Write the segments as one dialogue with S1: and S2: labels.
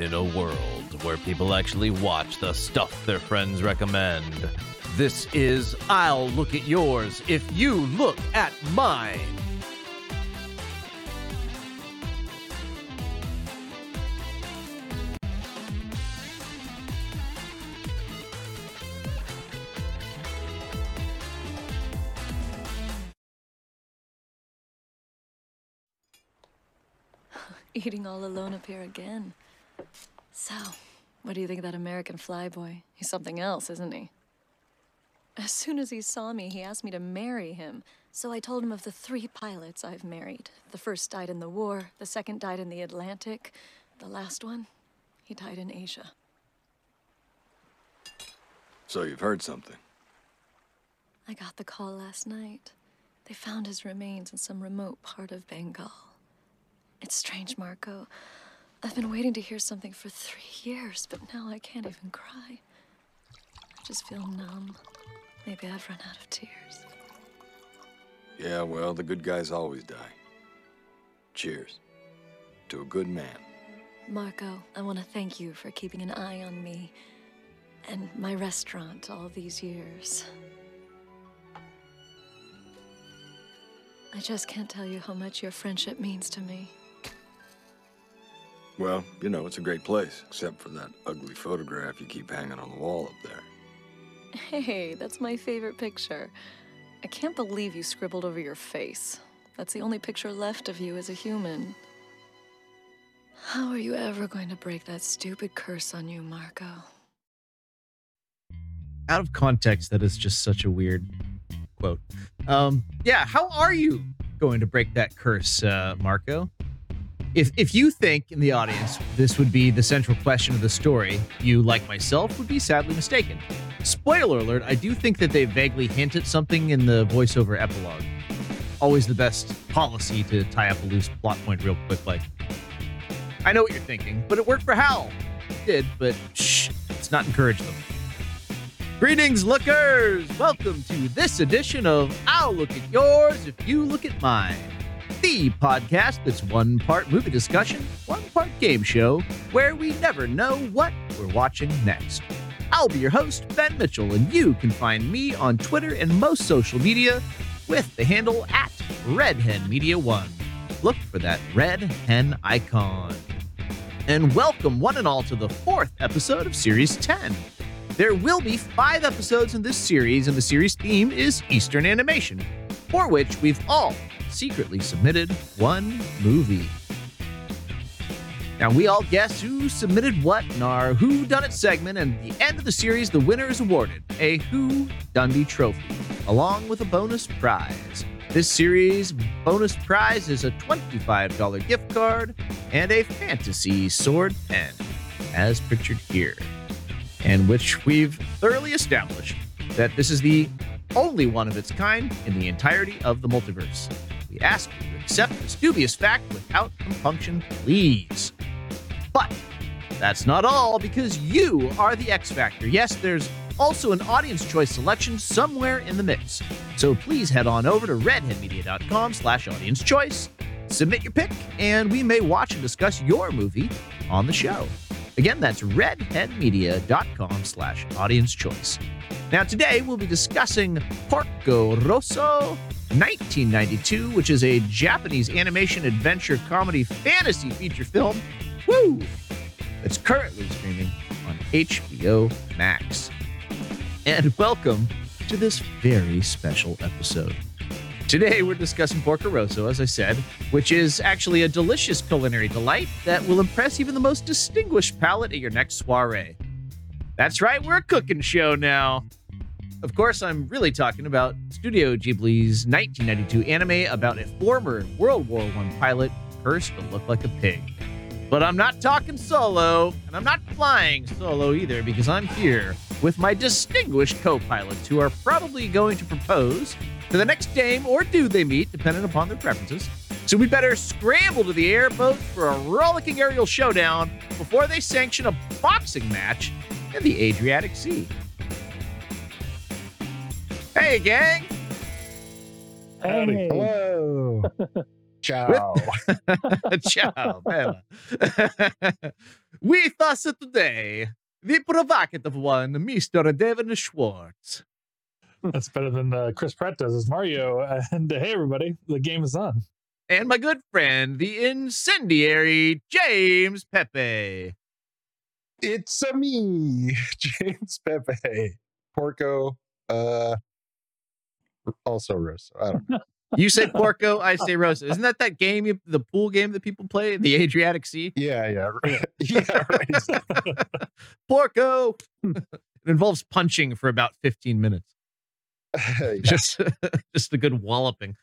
S1: In a world where people actually watch the stuff their friends recommend, this is I'll Look at Yours if you look at mine.
S2: Eating all alone up here again. So, what do you think of that American flyboy? He's something else, isn't he? As soon as he saw me, he asked me to marry him. So I told him of the three pilots I've married. The first died in the war, the second died in the Atlantic, the last one, he died in Asia.
S3: So you've heard something.
S2: I got the call last night. They found his remains in some remote part of Bengal. It's strange, Marco. I've been waiting to hear something for three years, but now I can't even cry. I just feel numb. Maybe I've run out of tears.
S3: Yeah, well, the good guys always die. Cheers. To a good man.
S2: Marco, I want to thank you for keeping an eye on me and my restaurant all these years. I just can't tell you how much your friendship means to me.
S3: Well, you know, it's a great place, except for that ugly photograph you keep hanging on the wall up there.
S2: Hey, that's my favorite picture. I can't believe you scribbled over your face. That's the only picture left of you as a human. How are you ever going to break that stupid curse on you, Marco?
S4: out of context, that is just such a weird quote. Um, yeah, how are you going to break that curse, uh, Marco? If if you think in the audience this would be the central question of the story, you, like myself, would be sadly mistaken. Spoiler alert: I do think that they vaguely hint at something in the voiceover epilogue. Always the best policy to tie up a loose plot point real quick. Like, I know what you're thinking, but it worked for Hal. It did, but shh, let's not encourage them. Greetings, lookers! Welcome to this edition of I'll Look at Yours If You Look at Mine, the podcast that's one part movie discussion, one part game show, where we never know what we're watching next. I'll be your host, Ben Mitchell, and you can find me on Twitter and most social media with the handle at RedHenMedia1. Look for that red hen icon. And welcome one and all to the fourth episode of Series 10. There will be five episodes in this series, and the series theme is Eastern animation, for which we've all secretly submitted one movie. Now, we all guess who submitted what in our Who Done It segment, and at the end of the series, the winner is awarded a Who Dundee trophy, along with a bonus prize. This series' bonus prize is a $25 gift card and a fantasy sword pen, as pictured here and which we've thoroughly established that this is the only one of its kind in the entirety of the multiverse. We ask you to accept this dubious fact without compunction, please. But that's not all, because you are the X Factor. Yes, there's also an audience choice selection somewhere in the mix. So please head on over to redhenmedia.com slash audience choice, submit your pick, and we may watch and discuss your movie on the show. Again, that's redhenmedia.com slash audience choice. Now, today we'll be discussing Porco Rosso 1992, which is a Japanese animation adventure comedy fantasy feature film. Woo! It's currently streaming on HBO Max. And welcome to this very special episode. Today, we're discussing Porco Rosso, as I said, which is actually a delicious culinary delight that will impress even the most distinguished palate at your next soiree. That's right, we're a cooking show now. Of course, I'm really talking about Studio Ghibli's 1992 anime about a former World War I pilot cursed to look like a pig. But I'm not talking solo, and I'm not flying solo either because I'm here with my distinguished co pilots who are probably going to propose to the next dame or dude they meet, depending upon their preferences. So we better scramble to the airboat for a rollicking aerial showdown before they sanction a boxing match in the Adriatic Sea. Hey, gang!
S5: Hey.
S6: Hello. Ciao.
S4: Ciao, bella. With us today, the provocative one, Mr. Devin Schwartz.
S7: That's better than uh, Chris Pratt does as Mario. And hey, everybody, the game is on.
S4: And my good friend, the incendiary James Pepe.
S6: It's a me, James Pepe, Porco, uh, also Rosso. I don't know.
S4: You say Porco, I say Rosa. Isn't that that game, you- the pool game that people play, the Adriatic Sea?
S6: Yeah, yeah, right. yeah, right.
S4: Porco. it involves punching for about 15 minutes.
S6: Yeah.
S4: Just, just a good walloping.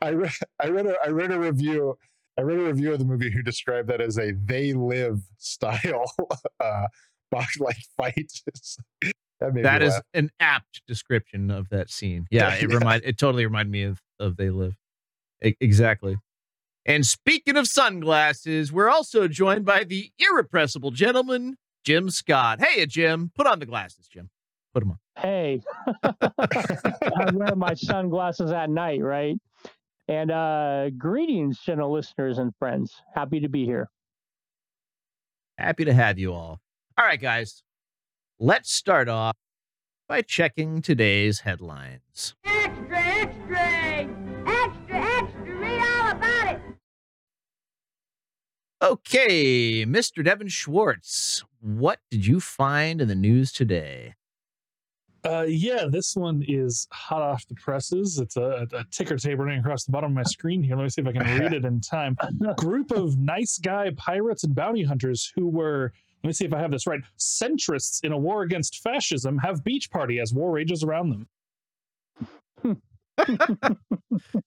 S6: I read, I read a, I read a review. I read a review of the movie who described that as a "they live" style uh, box like fight. that
S4: That is an apt description of that scene. Yeah, it
S6: Yeah.
S4: remind it totally reminded me of of They Live. E- exactly. And speaking of sunglasses, we're also joined by the irrepressible gentleman, Jim Scott. Hey, Jim, put on the glasses, Jim. Put them on.
S5: Hey, I wear my sunglasses at night, right? And uh greetings, gentle listeners and friends. Happy to be here.
S4: Happy to have you all. All right, guys. Let's start off by checking today's headlines.
S8: Extra, extra! Extra, extra! Read all about it!
S4: Okay, Mr. Devin Schwartz, what did you find in the news today?
S7: Uh, yeah, this one is hot off the presses. It's a, a ticker tape running across the bottom of my screen here. Let me see if I can read it in time. Group of nice guy pirates and bounty hunters who were, let me see if I have this right, centrists in a war against fascism have beach party as war rages around them.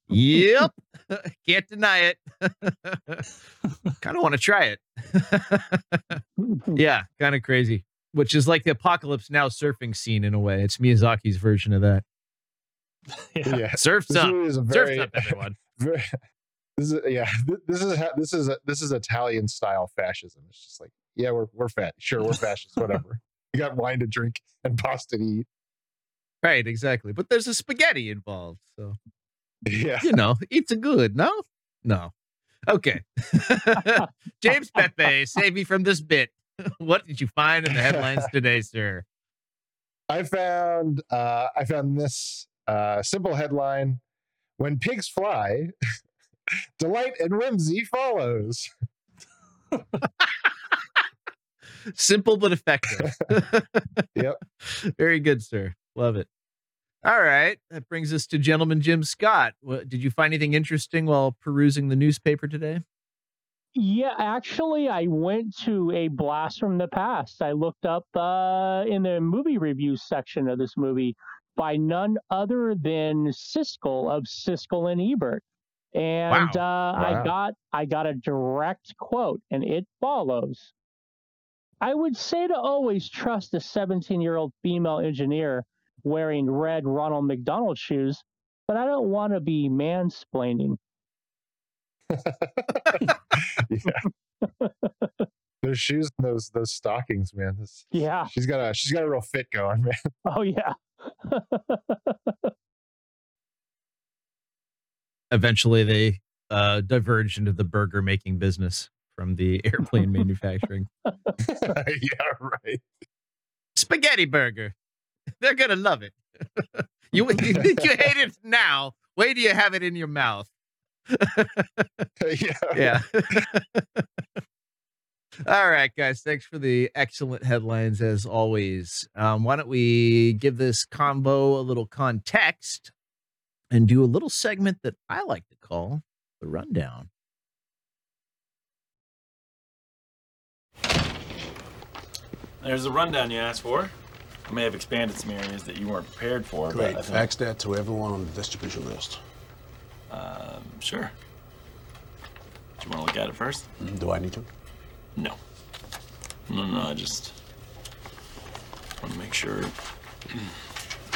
S4: yep. Can't deny it. kind of want to try it. yeah, kind of crazy. Which is like the apocalypse now surfing scene in a way. It's Miyazaki's version of that.
S7: Yeah.
S6: yeah.
S4: Surf's
S6: This
S4: up.
S6: movie is a
S4: Surf's
S6: very,
S4: up, everyone.
S6: very this is yeah this is ha- this is this is Italian style fascism. It's just like yeah we're we're fat sure we're fascists whatever. we got wine to drink and pasta to eat.
S4: Right, exactly. But there's a spaghetti involved. So,
S6: Yeah.
S4: you know, it's a good, no? No. Okay. James Pepe, save me from this bit. what did you find in the headlines today, sir?
S6: I found uh, I found this uh, simple headline: "When pigs fly, delight and whimsy follows."
S4: Simple but effective.
S6: Yep.
S4: Very good, sir. Love it. All right. That brings us to gentleman Jim Scott. What, did you find anything interesting while perusing the newspaper today?
S5: Yeah, actually, I went to a blast from the past. I looked up uh, in the movie review section of this movie by none other than Siskel of Siskel and Ebert, and uh,
S6: Wow.
S5: I got I got a direct quote, and it follows: "I would say to always trust a 17-year-old female engineer wearing red Ronald McDonald shoes, but I don't want to be mansplaining."
S6: yeah. those shoes, and those those stockings, man. This,
S5: Yeah.
S6: she's got a she's got a real fit going, man.
S5: Oh yeah.
S4: Eventually, they uh, diverged into the burger making business from the airplane manufacturing.
S6: yeah, right.
S4: Spaghetti burger. They're going to love it. you, you think you hate it now? Wait do you have it in your mouth.
S6: yeah.
S4: Yeah. All right, guys. Thanks for the excellent headlines as always. Um, why don't we give this combo a little context and do a little segment that I like to call the rundown.
S9: There's the rundown you asked for. I may have expanded some areas that you weren't prepared for,
S10: Great.
S9: but I think,
S10: Fax that to everyone on the distribution list.
S9: Um, sure. Do you want to look at it first?
S10: Do I need to?
S9: No. No, no, I just want to make sure we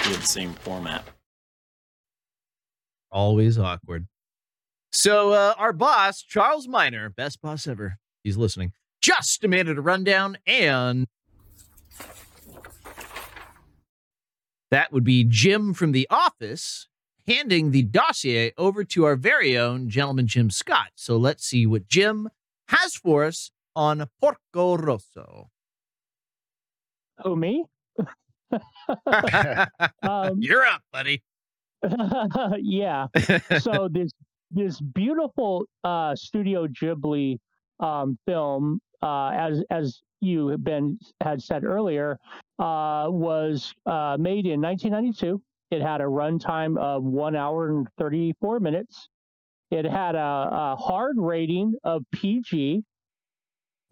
S9: have the same format.
S4: Always awkward. So, uh, our boss, Charles Miner, best boss ever, he's listening, just demanded a rundown, and that would be Jim from The Office handing the dossier over to our very own gentleman, Jim Scott. So, let's see what Jim has for us on Porco Rosso?
S5: Oh, me? Um,
S4: You're up, buddy.
S5: yeah. So this this beautiful uh, Studio Ghibli um, film, uh, as as you have been had said earlier, uh, was uh, made in 1992. It had a runtime of one hour and 34 minutes. It had a, a hard rating of PG,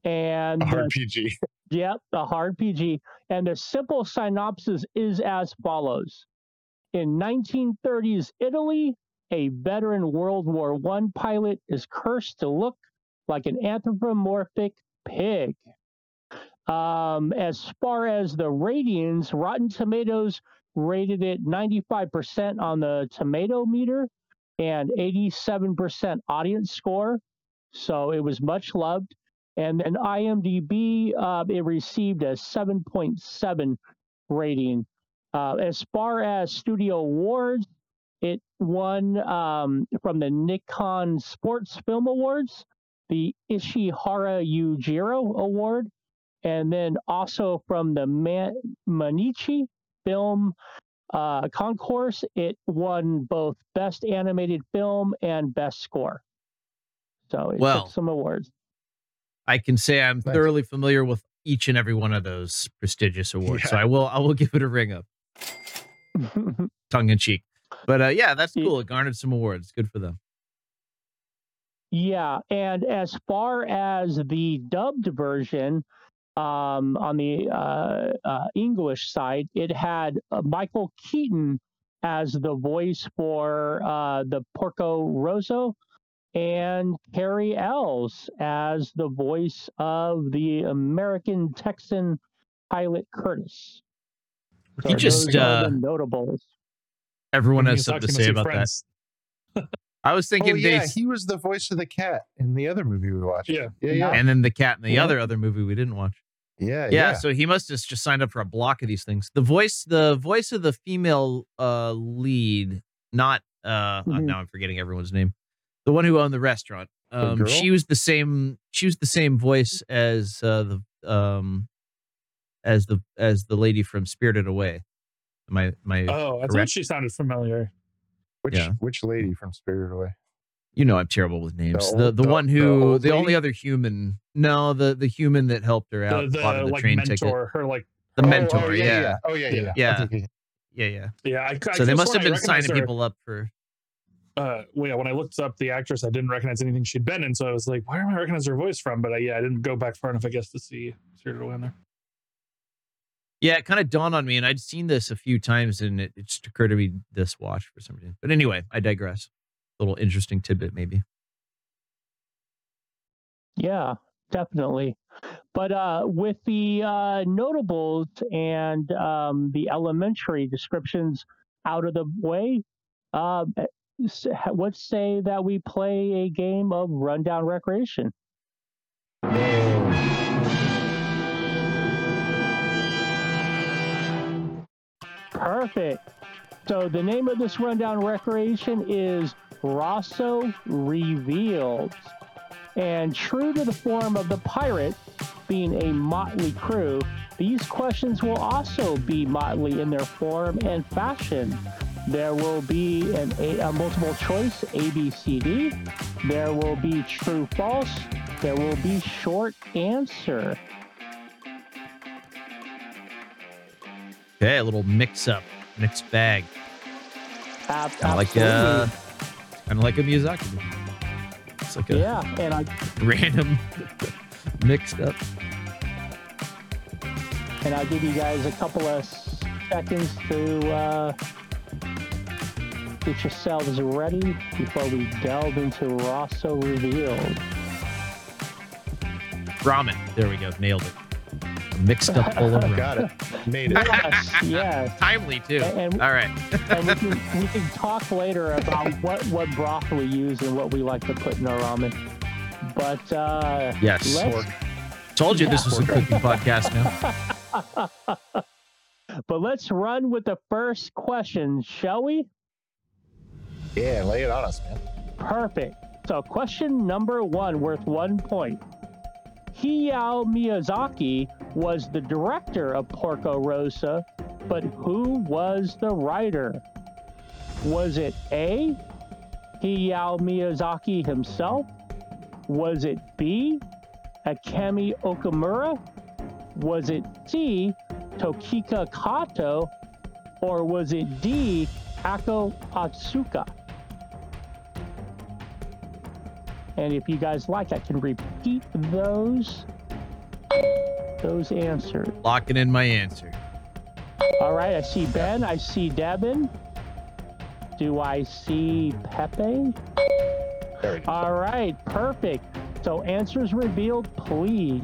S5: and
S6: A hard
S5: the
S6: PG.
S5: Yep, a hard PG. And the simple synopsis is as follows. In 1930s Italy, a veteran World War One pilot is cursed to look like an anthropomorphic pig. Um, as far as the ratings, Rotten Tomatoes rated it 95% on the tomato meter and 87% audience score. So it was much loved. And then IMDb, uh, it received a 7.7 rating. Uh, as far as studio awards, it won um, from the Nikkan Sports Film Awards, the Ishihara Yujiro Award, and then also from the Man- Mainichi Film uh, Concourse, it won both Best Animated Film and Best Score. So it
S4: Well,
S5: took some awards.
S4: I can say I'm
S6: Nice.
S4: thoroughly familiar with each and every one of those prestigious awards. So I will I will give it a ring up, tongue in cheek. But uh, yeah, that's cool. It garnered some awards. Good for them.
S5: Yeah, and as far as the dubbed version, um, on the uh, uh, English side, it had uh, Michael Keaton as the voice for uh, the Porco Rosso, and Cary Elwes as the voice of the American Texan pilot Curtis.
S4: He just,
S5: those are
S4: uh,
S5: notables.
S4: Everyone has something to say about
S7: friends.
S4: that. I was thinking
S6: oh yeah,
S4: they,
S6: he was the voice of the cat in the other movie we watched.
S7: Yeah.
S6: yeah, yeah,
S4: and then the cat in the
S6: Yeah.
S4: other other movie we didn't watch.
S6: Yeah,
S4: yeah, so he must have just signed up for a block of these things. The voice, the voice of the female uh lead, not uh oh,
S5: Mhm.
S4: now I'm forgetting everyone's name. The one who owned the restaurant. Um
S6: girl?
S4: she was the same she was the same voice as uh the um as the as the lady from Spirited Away. My my. I
S7: Oh, I thought she sounded familiar.
S6: Which
S4: Yeah.
S6: which lady from Spirited Away?
S4: You know I'm terrible with names. The the,
S6: the-
S4: one who
S6: old
S4: the only other human no, the the human that helped her out
S7: The, the
S4: the
S7: like
S4: train
S7: mentor,
S4: ticket.
S7: her like
S4: The
S6: Oh,
S4: mentor,
S6: oh,
S4: yeah.
S6: yeah,
S4: yeah.
S6: Oh yeah, yeah, yeah.
S4: Yeah. Yeah,
S7: yeah. I, I
S4: So they must have been signing
S7: her.
S4: people up for
S7: uh well, yeah, when I looked up the actress, I didn't recognize anything she'd been in, so I was like, where am I recognizing her voice from? But I, yeah, I didn't go back far enough, I guess, to see Spirited Away in there.
S4: Yeah, it kind of dawned on me, and I'd seen this a few times, and it, it just occurred to me this watch for some reason. But anyway, I digress. Little interesting tidbit, maybe.
S5: Yeah, definitely. But uh, with the uh, notables and um, the elementary descriptions out of the way, uh, let's say that we play a game of Rundown Recreation. Perfect. So the name of this Rundown Recreation is Rosso Revealed. And true to the form of the pirate being a motley crew, these questions will also be motley in their form and fashion. There will be an a, a multiple choice A B C D. There will be true false. There will be short answer.
S4: Okay, a little mix up, mixed bag.
S5: Ab-
S4: Kind of like
S5: absolutely.
S4: uh, kind of like a Miyazaki movie. It's like a
S5: yeah, and I
S4: random mixed up.
S5: and I'll give you guys a couple of seconds to uh, get yourselves ready before we delve into Rosso Revealed.
S4: Ramen. There we go. Nailed it. Mixed up full of ramen.
S6: Got it. Made it.
S5: Yes, yes.
S4: Timely too.
S5: And-
S4: All right.
S5: And we can, we can talk later about what, what broth we use and what we like to put in our ramen. But uh,
S4: Yes.
S5: let's,
S4: Told you this was a cooking podcast now.
S5: but let's run with the first question, shall we?
S6: Yeah, lay it on us, man.
S5: Perfect. So, question number one, worth one point. Hayao Miyazaki was the director of Porco Rosa, but who was the writer? Was it A. Hayao Miyazaki himself? Was it B. Akemi Okamura? Was it C. Tokiko Kato? Or was it D. Akio Otsuka? And if you guys like, I can repeat those those answers.
S11: Locking in my answer.
S5: All right, I see Ben. I see Devin. Do I see Pepe?
S6: There we.
S5: All right, perfect. So answers revealed, please.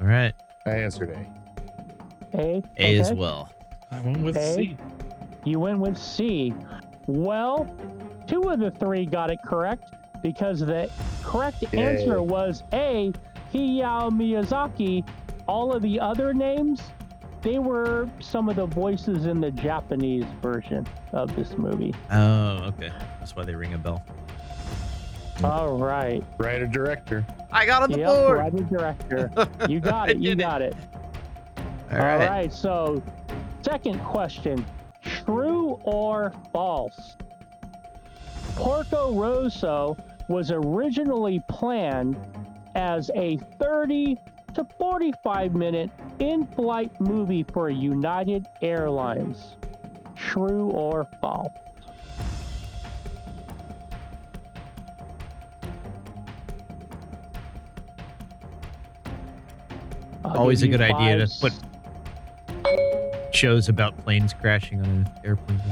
S11: All right.
S6: I answered A.
S5: A.
S11: A as well.
S7: I went with
S5: A.
S7: C.
S5: You went with C. Well, two of the three got it correct because the correct
S6: Yay.
S5: answer was A. Hayao Miyazaki. All of the other names, they were some of the voices in the Japanese version of this movie.
S11: Oh, okay. That's why they ring a bell.
S5: All right.
S6: Writer director.
S11: I got on the
S5: Yep,
S11: board.
S5: writer director. You got it. You
S11: did it.
S5: got it.
S11: All
S5: All
S11: right.
S5: right. So, second question true or false? Porco Rosso was originally planned as a 30 to 45 minute in flight movie for United Airlines. True or false? I'll
S11: Always a good idea to put shows about planes crashing on an airplane.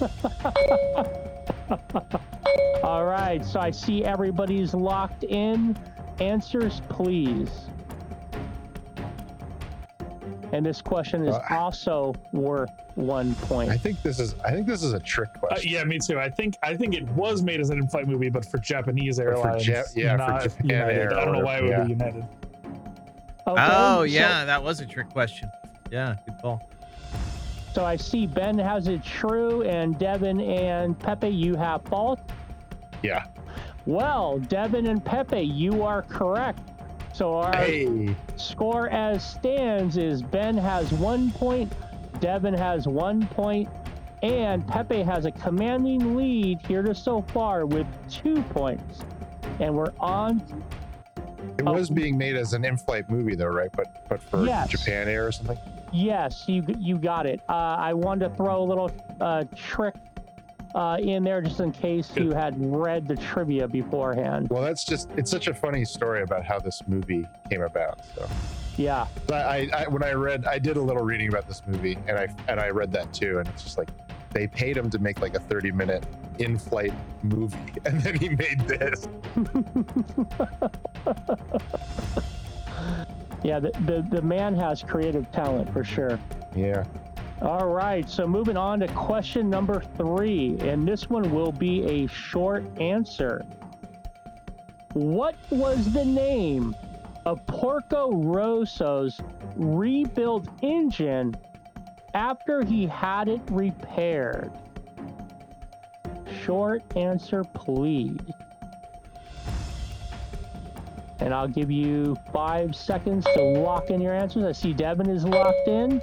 S5: All right, so I see everybody's locked in. Answers, please. And this question is
S6: Uh,
S5: also worth one point.
S6: I think this is. I think this is a trick
S7: Uh,
S6: question.
S7: yeah, me too. I think I think it was made as an in-flight movie, but for Japanese
S6: for
S7: airlines,
S6: Ja- yeah, for
S7: not
S6: Japan
S7: United.
S6: Air
S7: I don't know
S6: or
S7: why it would
S6: whatever,
S7: be United.
S5: Okay,
S11: Oh,
S5: so-
S11: yeah. That was a trick question. Yeah, good call.
S5: So I see Ben has it true, and Devin and Pepe, you have false.
S6: Yeah.
S5: Well, Devin and Pepe, you are correct. So our
S6: Hey.
S5: score as stands is Ben has one point, Devin has one point, and Pepe has a commanding lead here to so far with two points. And we're on.
S6: It was being made as an in-flight movie, though, right? But but for
S5: Yes.
S6: Japan Air or something.
S5: Yes, you you got it. Uh, I wanted to throw a little uh, trick uh, in there just in case you had read the trivia beforehand.
S6: Well, that's just. It's such a funny story about how this movie came about. So.
S5: Yeah.
S6: I, I when I read, I did a little reading about this movie, and I and I read that too, and it's just like they paid him to make like a 30 minute in-flight movie, and then he made this.
S5: Yeah, the, the, the man has creative talent for sure.
S6: Yeah.
S5: All right, so moving on to question number three, and this one will be a short answer. What was the name of Porco Rosso's rebuilt engine after he had it repaired? Short answer, please. And I'll give you five seconds to lock in your answers. I see Devin is locked in.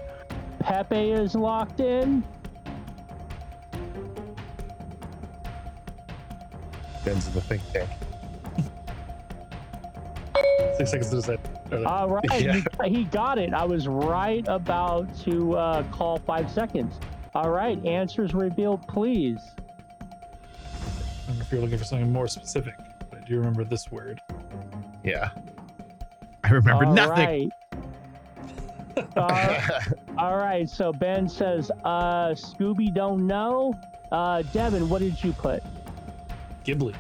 S5: Pepe is locked in.
S6: Ben's in the think tank.
S7: Six seconds to decide.
S5: All right,
S6: Yeah.
S5: he, he got it. I was right about to uh, call five seconds. All right, answers revealed, please.
S7: I don't know if you're looking for something more specific, but I do remember this word.
S6: Yeah.
S11: I remember
S5: All
S11: nothing.
S5: right. Uh, all right, so Ben says, uh, Scooby don't know. Uh, Devin, what did you put?
S7: Ghibli.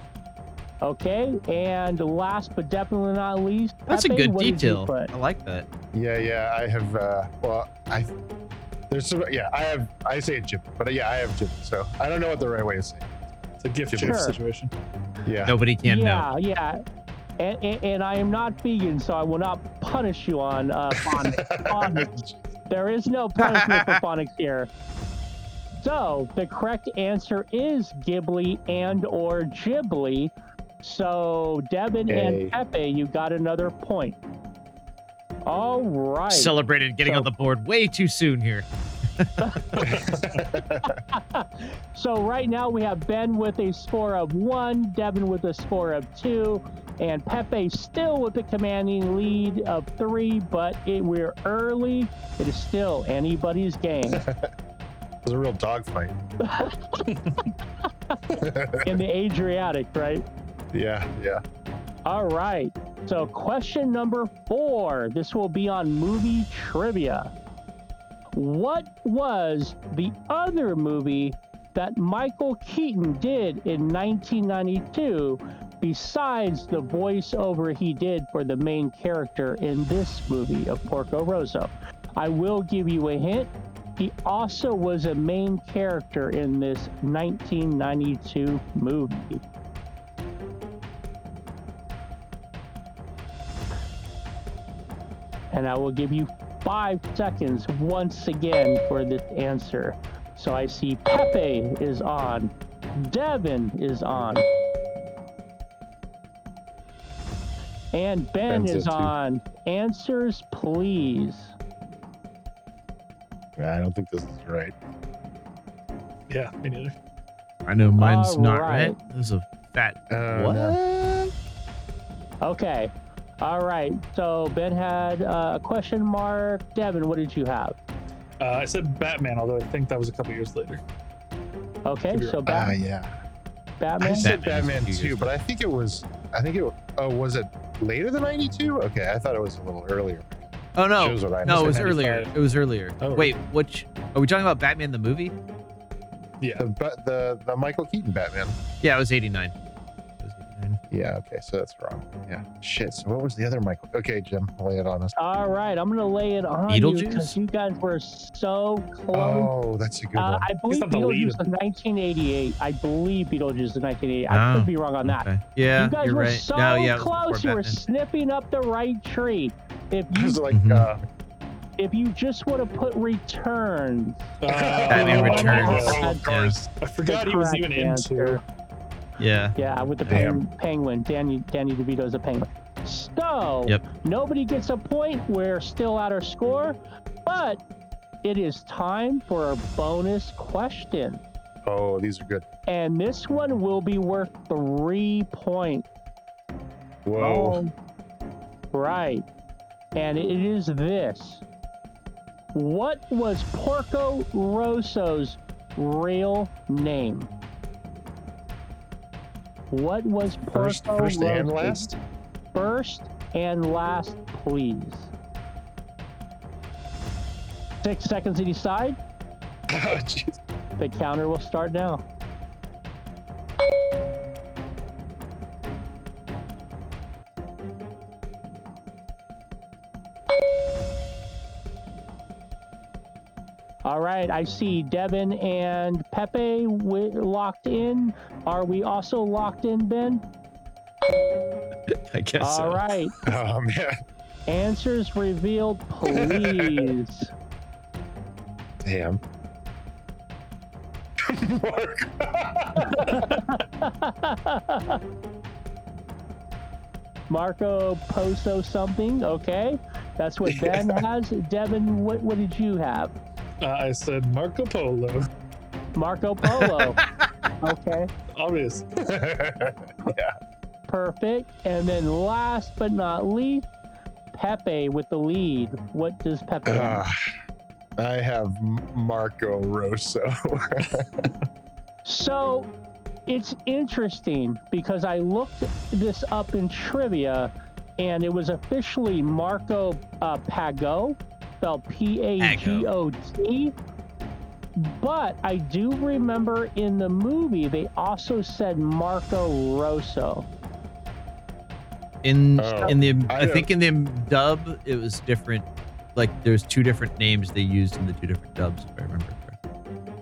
S5: Okay, and last but definitely not least,
S11: That's a good
S5: what
S11: detail. I like that.
S6: yeah, yeah. I have. uh Well, I. There's some. Yeah, I have. I say Jim, but yeah, I have Jim. So I don't know what the right way to say. it.
S7: It's a gift
S5: Sure.
S7: situation.
S6: Yeah.
S11: Nobody can know.
S5: yeah, yeah. And, and, and I am not vegan, so I will not punish you on uh, phonics. phonics. There is no punishment for phonics here. So the correct answer is Ghibli and or Ghibli. So Devin
S6: Yay.
S5: and Pepe, you got another point. All right.
S11: Celebrated getting
S5: So-
S11: on the board way too soon here.
S5: so right now we have Ben with a score of one, Devin with a score of two, and Pepe still with the commanding lead of three. But it, we're early. It is still anybody's game.
S6: It was a real dogfight.
S5: in the Adriatic, right?
S6: yeah, yeah.
S5: All right. So, question number four. This will be on movie trivia. What was the other movie that Michael Keaton did in 1992 besides the voiceover he did for the main character in this movie of Porco Rosso? I will give you a hint. He also was a main character in this 1992 movie. and I will give you five seconds once again for this answer. So I see Pepe is on, Devin is on, and Ben
S6: Ben's
S5: is
S6: it too.
S5: on. Answers, please.
S6: I don't think this is right.
S7: Yeah, me neither.
S11: I know mine's
S5: All
S11: not
S5: right.
S11: right. This is a fat.
S6: Uh,
S11: what?
S6: no.
S5: Okay. All right. So Ben had uh, a question mark. Devin, what did you have?
S7: Uh, I said Batman, although I think that was a couple years later.
S5: Okay,
S7: Could
S5: so
S7: wrong.
S5: Bat-
S6: Ah, yeah. I
S5: Batman.
S6: said
S11: Batman was a
S6: Batman
S11: few
S6: too, but I think it was. I think it. Oh, was it later than '92? Okay, I thought it was a little earlier.
S11: Oh no,
S6: Shows what I
S11: no, it was
S7: said
S11: earlier. It was earlier.
S7: Oh,
S11: Wait, which? Are we talking about Batman the movie?
S7: Yeah.
S6: The but the the Michael Keaton Batman.
S11: Yeah, it was '89. It was 89.
S6: Yeah. Okay, so that's wrong. Yeah. Shit. So what was the other Michael? Okay, Jim, lay it on us.
S5: All right, I'm gonna lay it on you
S11: Beetlejuice?
S5: because you guys were so close.
S6: Oh, that's a good
S5: Uh,
S6: one.
S5: I believe
S7: not the lead.
S5: Beetlejuice was 1988. I believe Beetlejuice was 1988. I
S11: Oh,
S5: could be wrong on that.
S11: Okay. Yeah,
S5: you guys
S11: you're
S5: were
S11: right.
S5: so
S11: no, yeah, it was
S5: close. You were
S11: Batman.
S5: snipping up the right tree. If
S6: It was
S5: you
S6: like
S11: Mhm.
S6: uh,
S5: if you just would have put returns,
S11: Batman
S5: Oh,
S11: Returns.
S5: yeah.
S6: of course.
S7: I forgot he was even
S5: answer.
S7: into.
S11: Yeah.
S5: yeah, with the
S6: Damn.
S5: peng- penguin, Danny Danny DeVito's a penguin. So
S11: Yep.
S5: nobody gets a point. We're still at our score, but it is time for a bonus question.
S6: Oh, these are good.
S5: And this one will be worth three points.
S6: Whoa.
S5: Right. And it is this. What was Porco Rosso's real name? What was Porco
S6: First, first and last.
S5: First and last, please. Six seconds to decide.
S6: Oh.
S5: The counter will start now. All right, I see Devin and Pepe locked in. Are we also locked in, Ben?
S11: I guess
S5: All
S11: so.
S5: right,
S6: Oh man.
S5: answers revealed, please.
S6: Damn. Mark.
S5: Marco Poso something. Okay, that's what Ben has. Devin, what what did you have?
S7: Uh, I said Marco Polo.
S5: Marco Polo. okay,
S7: Obvious.
S6: yeah.
S5: perfect. And then last but not least, Pepe with the lead. What does Pepe have?
S6: Ah, I have Marco Rosso.
S5: So it's interesting because I looked this up in trivia and it was officially Marco uh, Pago, spelled P A G O T. But I do remember in the movie they also said Marco Rosso.
S11: In
S6: Oh,
S11: in the
S6: I
S11: I, think in the dub it was different. Like there's two different names they used in the two different dubs, if I remember correctly.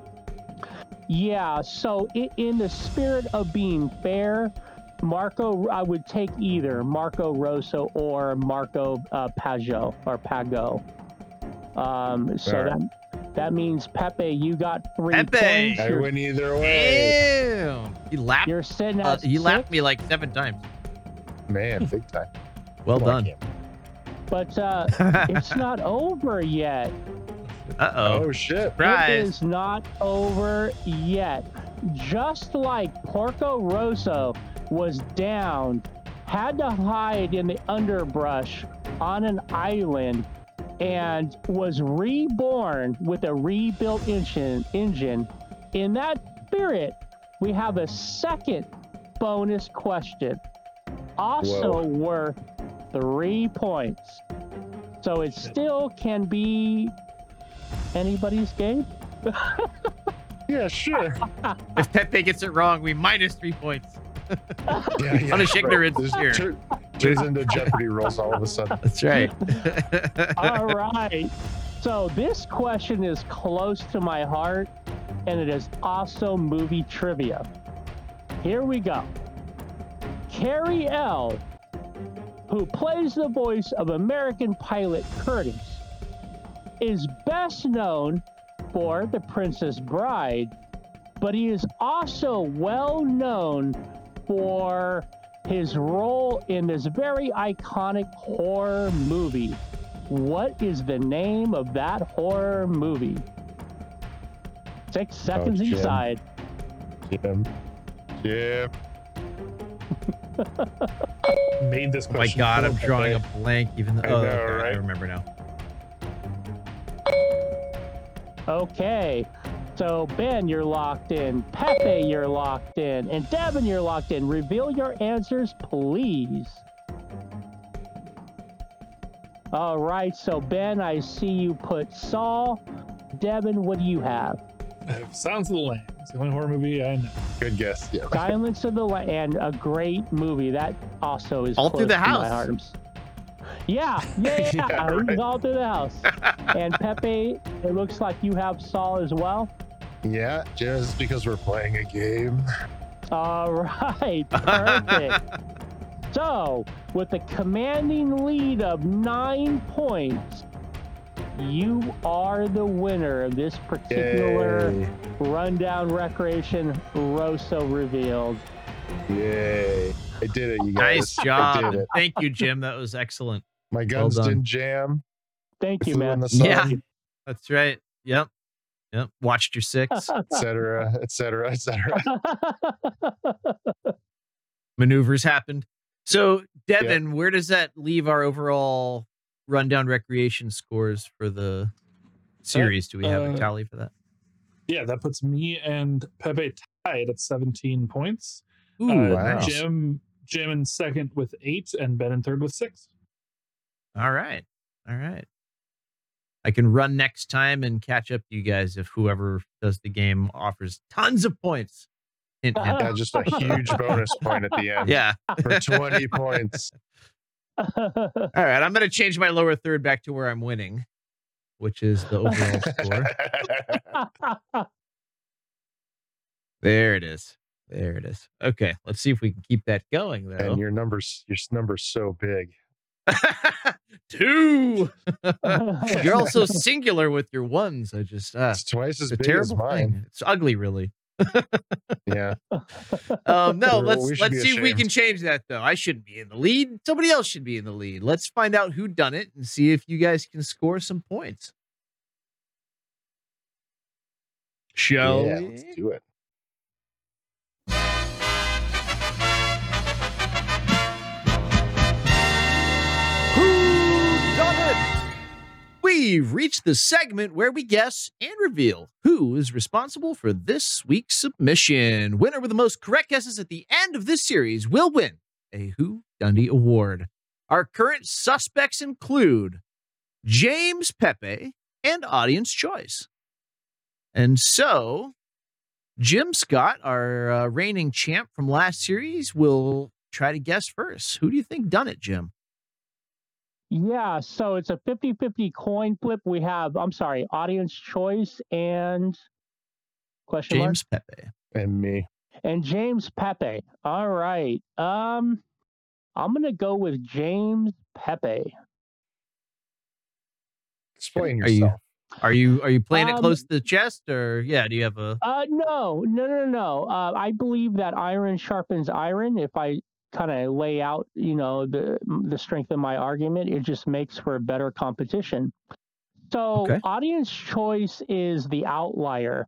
S5: Yeah, so i in the spirit of being fair, Marco, I would take either Marco Rosso or Marco uh, Pago or Pago. Um, so
S6: Alright.
S5: that That means Pepe, you got three
S4: Pepe!
S5: points.
S6: I
S5: You're,
S6: win either way.
S4: Damn. He lapped.
S5: you're sitting
S4: Uh,
S5: at
S4: he lapped me like seven times.
S6: Man, big time.
S4: Well
S6: Come
S4: done.
S6: Cam.
S5: but uh, it's not over yet.
S4: Uh oh.
S6: Oh shit.
S5: It
S4: Surprise.
S5: is not over yet. Just like Porco Rosso was down, had to hide in the underbrush on an island, and was reborn with a rebuilt engine. engine. In that spirit, we have a second bonus question, also
S6: Whoa.
S5: worth three points. So it still can be anybody's game.
S6: Yeah, sure.
S4: If Pepe gets it wrong, we minus three points.
S6: Yeah, yeah.
S4: Punish ignorance
S6: This
S4: here.
S6: tur- turns into Jeopardy rules all of a sudden.
S4: That's right.
S5: All right. So this question is close to my heart, and it is also movie trivia. Here we go. Cary Elwes, who plays the voice of American pilot Curtis, is best known for The Princess Bride, but he is also well known for his role in this very iconic horror movie. What is the name of that horror movie? Six oh, seconds each
S6: Jim.
S5: side.
S6: Jim. Jim.
S7: Made this
S4: oh my
S7: question.
S4: god, I'm drawing a blank. Even though
S6: I
S4: oh,
S6: know,
S4: okay, I remember now.
S5: Okay. So Ben, you're locked in. Pepe, you're locked in. And Devin, you're locked in. Reveal your answers, please. All right. So Ben, I see you put Saw. Devin, what do you have?
S7: Sounds of the Lambs. The only horror movie I know.
S6: Good guess. Yeah.
S5: Silence of the Lambs, a great movie. That also is
S4: All through the
S5: to my
S4: house.
S5: heart. Yeah, yeah, yeah.
S6: Yeah, right.
S5: all through the house. and Pepe, it looks like you have Saw as well.
S6: Yeah, just because we're playing a game.
S5: All right, perfect. so, with a commanding lead of nine points, you are the winner of this particular
S6: Yay.
S5: rundown recreation Rosso revealed.
S6: Yay. I did it, you guys.
S4: Nice
S6: I
S4: job.
S6: did it.
S4: Thank you, Jim. That was excellent.
S6: My guns
S4: done.
S6: didn't jam.
S5: Thank you, man.
S4: Yeah. That's right. Yep. Yep. Watched your six
S6: et cetera, et cetera, et cetera.
S4: maneuvers happened. So, Devin, where does that leave our overall rundown recreation scores for the series? Do we have a
S7: uh,
S4: tally for that?
S7: Yeah, that puts me and Pepe tied at 17 points.
S4: Ooh,
S7: Uh,
S6: wow.
S7: Jim, Jim in second with eight, and Ben in third with six.
S4: All right. All right. I can run next time and catch up to you guys if whoever does the game offers tons of points. Hint, hint.
S6: Yeah, just a huge bonus point at the end
S4: Yeah.
S6: for 20 points.
S4: All right. I'm going to change my lower third back to where I'm winning, which is the overall score. There it is. There it is. Okay. Let's see if we can keep that going, though.
S6: and your numbers, your number's so big.
S4: Two. You're also singular with your ones. I just, uh,
S6: It's twice as
S4: it's a
S6: big as
S4: terrible
S6: mine.
S4: thing. It's ugly, really.
S6: Yeah.
S4: Um, no, let's
S6: we
S4: let's
S6: be
S4: see if we can change that though. I shouldn't be in the lead. Somebody else should be in the lead. Let's find out who done it and see if you guys can score some points. Shall
S6: yeah,
S4: we?
S6: let's do it.
S4: We've reached the segment where we guess and reveal who is responsible for this week's submission. Winner with the most correct guesses at the end of this series will win a Who Dundee Award. Our current suspects include James Pepe and Audience Choice. And so, Jim Scott, our uh, reigning champ from last series, will try to guess first. Who do you think done it, Jim?
S5: Yeah, so it's a 50 50 coin flip. We have, I'm sorry, audience choice and question mark?
S4: James Pepe.
S6: And me.
S5: and James Pepe. All right. Um, I'm gonna go with James Pepe.
S6: Explain
S4: Are you-
S6: yourself.
S4: Are you are you playing it
S5: Um,
S4: close to the chest, or yeah? Do you have a?
S5: Uh, no, no, no, no. Uh, I believe that iron sharpens iron. If I kind of lay out, you know, the the strength of my argument, it just makes for a better competition. So,
S4: Okay.
S5: audience choice is the outlier,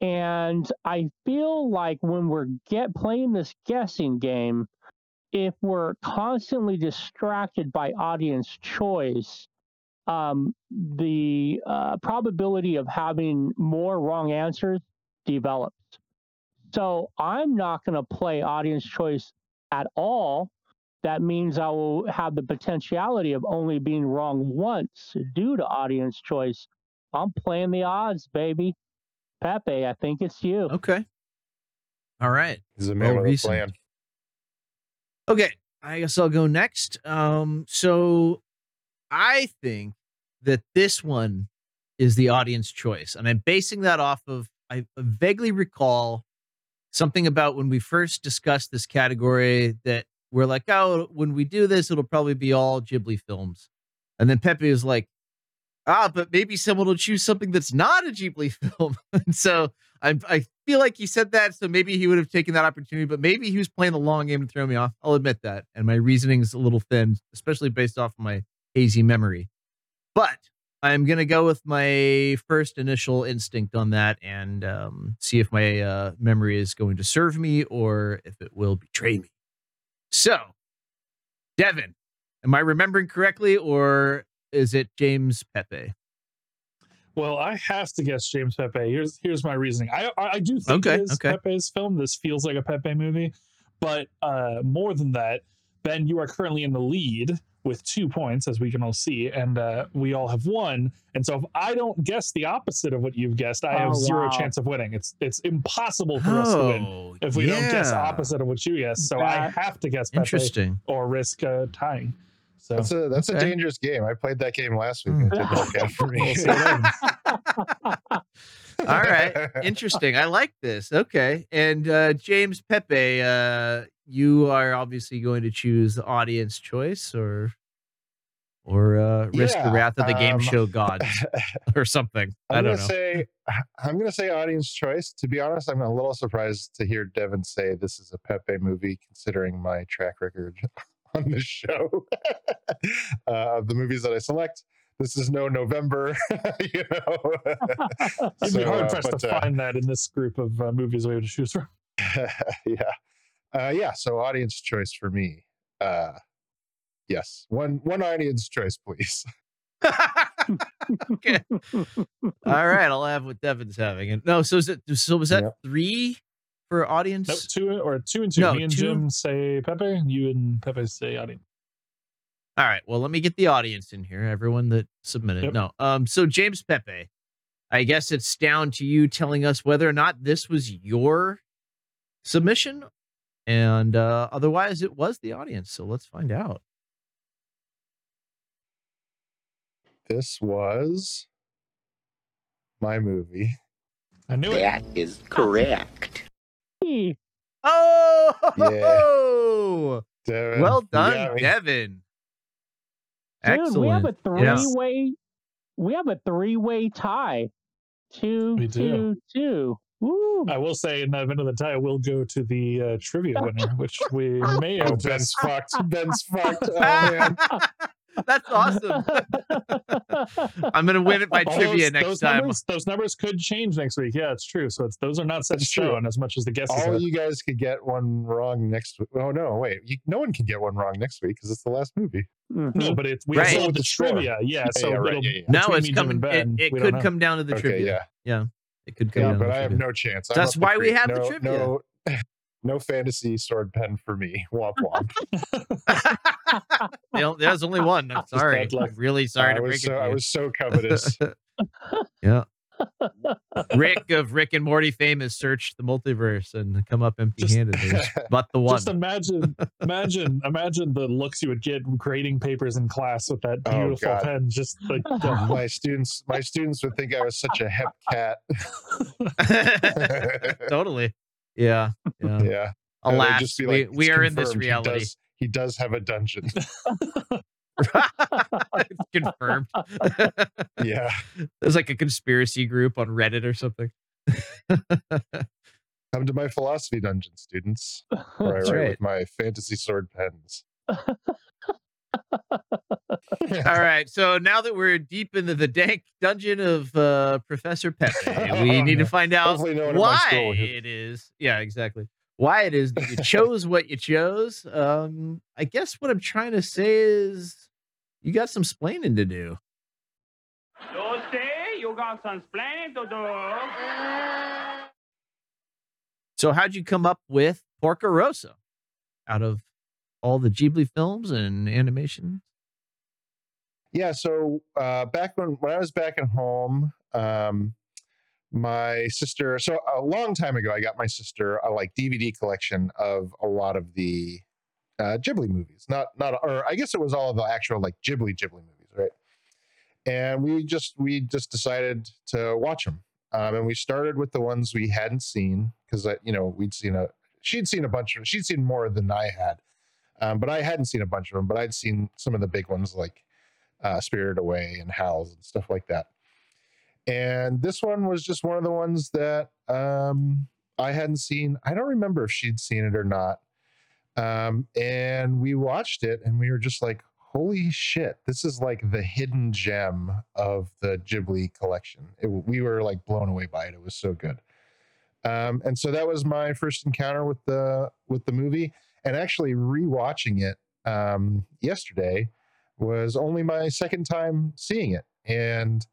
S5: and I feel like when we're get playing this guessing game, if we're constantly distracted by audience choice, um, the uh, probability of having more wrong answers develops. So I'm not going to play audience choice at all. That means I will have the potentiality of only being wrong once due to audience choice. I'm playing the odds, baby. Pepe, I think it's you.
S4: Okay. All right.
S6: He's a man
S4: Well
S6: with a plan.
S4: Okay, I guess I'll go next. Um, so I think that this one is the audience choice, and I'm basing that off of I vaguely recall something about when we first discussed this category that we're like, oh, when we do this, it'll probably be all Ghibli films, and then Pepe was like, ah, but maybe someone will choose something that's not a Ghibli film, and so I I feel like he said that, so maybe he would have taken that opportunity, but maybe he was playing the long game to throw me off. I'll admit that, and my reasoning is a little thin, especially based off of my hazy memory. But I'm gonna go with my first initial instinct on that and um, see if my uh, memory is going to serve me or if it will betray me. So, Devin, am I remembering correctly, or is it James Pepe?
S7: Well, I have to guess James Pepe. Here's here's my reasoning. I I, I do think
S4: Okay,
S7: it is
S4: okay.
S7: Pepe's film. This feels like a Pepe movie, but uh, more than that, Ben, you are currently in the lead with two points, as we can all see, and uh, we all have one. And so, if I don't guess the opposite of what you've guessed, I have zero
S5: wow.
S7: chance of winning. It's it's impossible for us to win
S4: Oh,
S7: if we don't guess opposite of what you guess. So I have to guess Pepe or risk uh, tying. So
S6: That's a that's a dangerous game. I played that game last week. and It didn't work out for me.
S7: We'll see what
S4: All right. Interesting. I like this. Okay. And uh, James Pepe, uh, you are obviously going to choose audience choice or or uh, risk the wrath of the game
S6: um,
S4: show gods or something. I
S6: I'm
S4: don't
S6: gonna
S4: know.
S6: say I'm gonna say audience choice. To be honest, I'm a little surprised to hear Devin say this is a Pepe movie, considering my track record on this show uh, of the movies that I select. This is no November, you know.
S7: You'd be
S6: So,
S7: hard
S6: uh,
S7: pressed
S6: but,
S7: to
S6: uh,
S7: find that in this group of uh, movies we have to choose from.
S6: yeah, uh, yeah. So audience choice for me. Uh, yes, one one audience choice, please.
S4: okay. All right. I'll have what Devin's having. And no, so is it so was that
S6: Yep.
S4: three for audience?
S7: Nope, two or two and two.
S4: No,
S7: Me and
S4: two-
S7: Jim say Pepe, you and Pepe say audience.
S4: All right. Well, let me get the audience in here. Everyone that submitted.
S7: Yep.
S4: No. Um. So James Pepe, I guess it's down to you telling us whether or not this was your submission, and uh, otherwise it was the audience. So let's find out.
S6: This was my movie.
S7: I knew it.
S12: That is correct.
S5: Hey,
S4: Oh,
S6: Devin,
S4: well done,
S6: got me.
S4: Devin.
S5: Dude, we have a three-way. We have a three-way tie. Two,
S7: We do.
S5: two, two. Woo!
S7: I will say, in the event of the tie, we'll go to the uh, trivia winner, which we may
S6: Oh,
S7: have
S6: Ben's
S7: just.
S6: fucked. Ben's fucked. Oh man.
S4: That's awesome. I'm gonna win it by
S7: All
S4: trivia
S7: those,
S4: next
S7: those
S4: time.
S7: Numbers, those numbers could change next week. Yeah, it's true. So it's those are not set in
S6: That's true.
S7: stone as much as the guesses
S6: All
S7: are.
S6: you guys could get one wrong next week. Oh no, wait. You, no one can get one wrong next week because it's the last movie.
S5: Mhm.
S7: No, but it's we
S4: Right.
S7: With the
S6: the
S7: trivia. Yeah, so
S6: yeah, right, yeah, yeah.
S4: No,
S7: between
S4: it's coming.
S7: and
S4: It, it could come down to the
S6: Okay,
S4: trivia.
S6: yeah.
S4: It could come
S6: Yeah, but I have no chance. I'm
S4: That's why we
S6: creek.
S4: have the
S6: no,
S4: trivia.
S6: No, no fantasy sword pen for me. Womp womp.
S4: You know, There's only one. I'm sorry. I'm really sorry
S6: I
S4: to
S6: was
S4: break
S6: so
S4: it
S6: I was so covetous.
S4: yeah. Rick of Rick and Morty fame has searched the multiverse and come up empty-handed. There's but the one.
S7: Just imagine, imagine, imagine the looks you would get grading papers in class with that
S6: Oh,
S7: beautiful
S6: God.
S7: pen. Just like the-
S6: my students, my students would think I was such a hep cat.
S4: totally. Yeah. Yeah.
S6: yeah. And they'd
S4: Alas,
S6: just be
S4: we,
S6: like,
S4: we are in this
S6: confirmed. He
S4: reality.
S6: does- He does have a dungeon.
S4: It's confirmed.
S6: Yeah.
S4: There's like a conspiracy group on Reddit or something.
S6: Come to my philosophy dungeon, students, where I write
S4: right.
S6: with my fantasy sword pens.
S4: All right. So now that we're deep into the dank dungeon of uh, Professor Pepe, we need to find out
S6: Hopefully no one at my
S4: why
S6: school
S4: it is. Yeah, exactly. Why it is that you chose what you chose. Um, I guess what I'm trying to say is you got some splaining to do.
S13: You say you got some explaining to do.
S4: So how'd you come up with Porco Rosso out of all the Ghibli films and animation?
S6: Yeah, so uh, back when when I was back at home, um, my sister. So a long time ago, I got my sister a like DVD collection of a lot of the uh, Ghibli movies. Not not, or I guess it was all of the actual like Ghibli Ghibli movies, right? And we just we just decided to watch them, um, and we started with the ones we hadn't seen because you know we'd seen a she'd seen a bunch of she'd seen more than I had, um, but I hadn't seen a bunch of them. But I'd seen some of the big ones like uh, Away and Howls and stuff like that. And this one was just one of the ones that um, I hadn't seen. I don't remember if she'd seen it or not. Um, and we watched it and we were just like, holy shit, this is like the hidden gem of the Ghibli collection. It, we were like blown away by it. It was so good. Um, and so that was my first encounter with the with the movie. And actually rewatching it um, yesterday was only my second time seeing it. And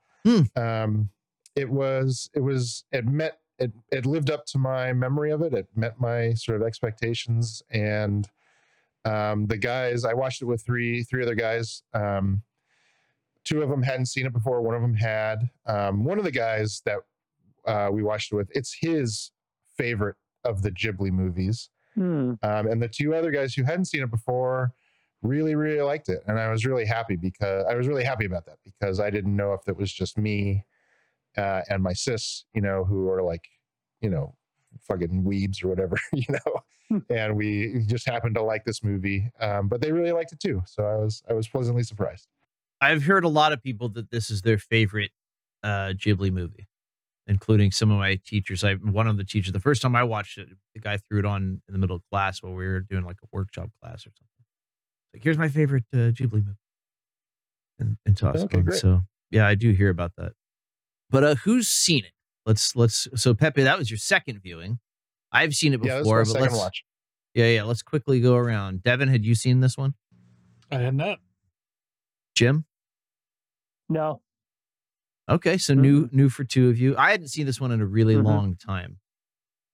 S6: um, it was it was it met it it lived up to my memory of it. It met my sort of expectations and um, the guys I watched it with three three other guys. Um, two of them hadn't seen it before. One of them had. Um, one of the guys that uh, we watched it with, it's his favorite of the Ghibli movies.
S5: Hmm.
S6: Um, and the two other guys who hadn't seen it before really, really liked it. And I was really happy because I was really happy about that because I didn't know if it was just me uh, and my sis, you know, who are like, you know, fucking weebs or whatever, you know. and we just happened to like this movie, um, but they really liked it too. So I was I was pleasantly surprised.
S4: I've heard a lot of people that this is their favorite uh, Ghibli movie, including some of my teachers. I one of the teachers. The first time I watched it, the guy threw it on in the middle of class while we were doing like a workshop class or something. Like, here's my favorite uh, Ghibli movie, and, and tossed
S6: Okay,
S4: one. So yeah, I do hear about that. But uh, who's seen it? Let's let's. So Pepe, that was your second viewing. I've seen it before,
S6: was my
S4: but
S6: second
S4: let's
S6: watch.
S4: yeah yeah. Let's quickly go around. Devin, had you seen this one?
S7: I had not.
S4: Jim?
S5: No.
S4: Okay, so new new for two of you. I hadn't seen this one in a really
S5: Mhm.
S4: long time,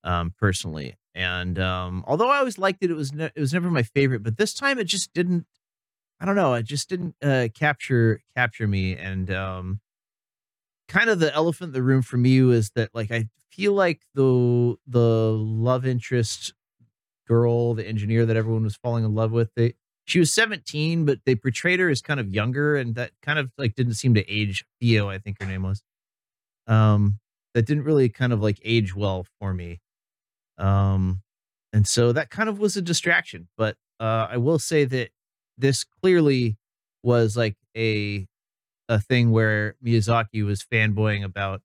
S4: um, personally. And um, although I always liked it, it was ne- it was never my favorite. But this time, it just didn't. I don't know. It just didn't uh, capture capture me. And um, kind of the elephant in the room for me was that like I feel like the the love interest girl, the engineer that everyone was falling in love with, they she was 17, but they portrayed her as kind of younger, and that kind of like didn't seem to age. Fio, I think her name was. Um, that didn't really kind of like age well for me. Um, and so that kind of was a distraction. But uh, I will say that this clearly was like a a thing where Miyazaki was fanboying about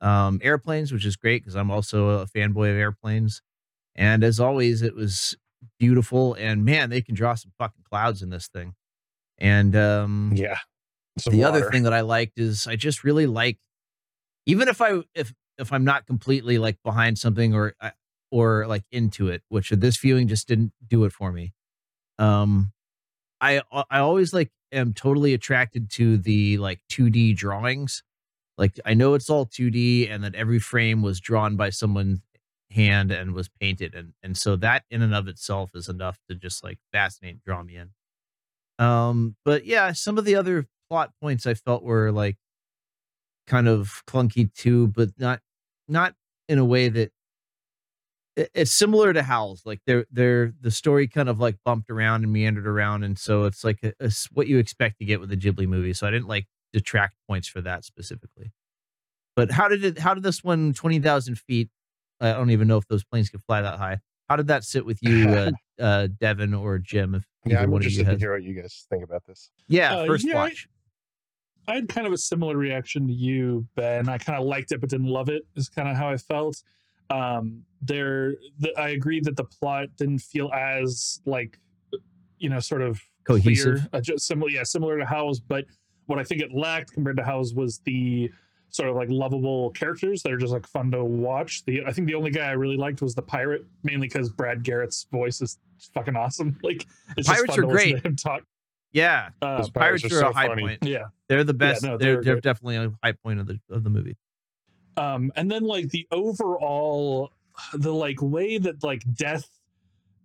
S4: um, airplanes, which is great because I'm also a fanboy of airplanes. And as always, it was beautiful. And man, they can draw some fucking clouds in this thing. And um,
S6: Yeah.
S4: The other thing that I liked is I just really like, even if I if if I'm not completely like behind something or I- or like into it, which this viewing just didn't do it for me. Um, I I always like am totally attracted to the like 2D drawings. Like I know it's all 2D and that every frame was drawn by someone's hand and was painted and and so that in and of itself is enough to just like fascinate draw me in. Um, but yeah, some of the other plot points I felt were like kind of clunky too, but not not in a way that it's similar to Howl's. Like they're they're the story kind of like bumped around and meandered around, and so it's like a, a s- what you expect to get with a Ghibli movie. So I didn't like detract points for that specifically. But how did it? How did this one twenty thousand feet? I don't even know if those planes could fly that high. How did that sit with you, uh, uh, Devin or Jim? If
S6: Yeah,
S4: either
S6: I'm
S4: one of you
S6: interested to
S4: has.
S6: hear what you guys think about this.
S4: Yeah,
S7: Uh,
S4: first
S7: yeah, I-
S4: watch.
S7: I had kind of a similar reaction to you, Ben. I kind of liked it, but didn't love it. Is kind of how I felt. Um, there, the, I agree that the plot didn't feel as like, you know, sort of
S4: Cohesive.
S7: clear, uh, just similar, yeah, similar to Howl's. But what I think it lacked compared to Howl's was the sort of like lovable characters that are just like fun to watch. The I think the only guy I really liked was the pirate, mainly because Brad Garrett's voice is fucking awesome. Like it's just
S4: Pirates
S7: fun
S4: are
S7: to listen to
S4: great.
S7: him talk.
S4: Yeah,
S7: Uh,
S4: Pirates,
S6: pirates
S4: are,
S6: are
S4: a high
S6: funny.
S4: point.
S7: yeah.
S4: They're the best.
S7: no,
S4: they're
S7: they're
S4: they're definitely a high point of the of the movie.
S7: Um and then like the overall the like way that like death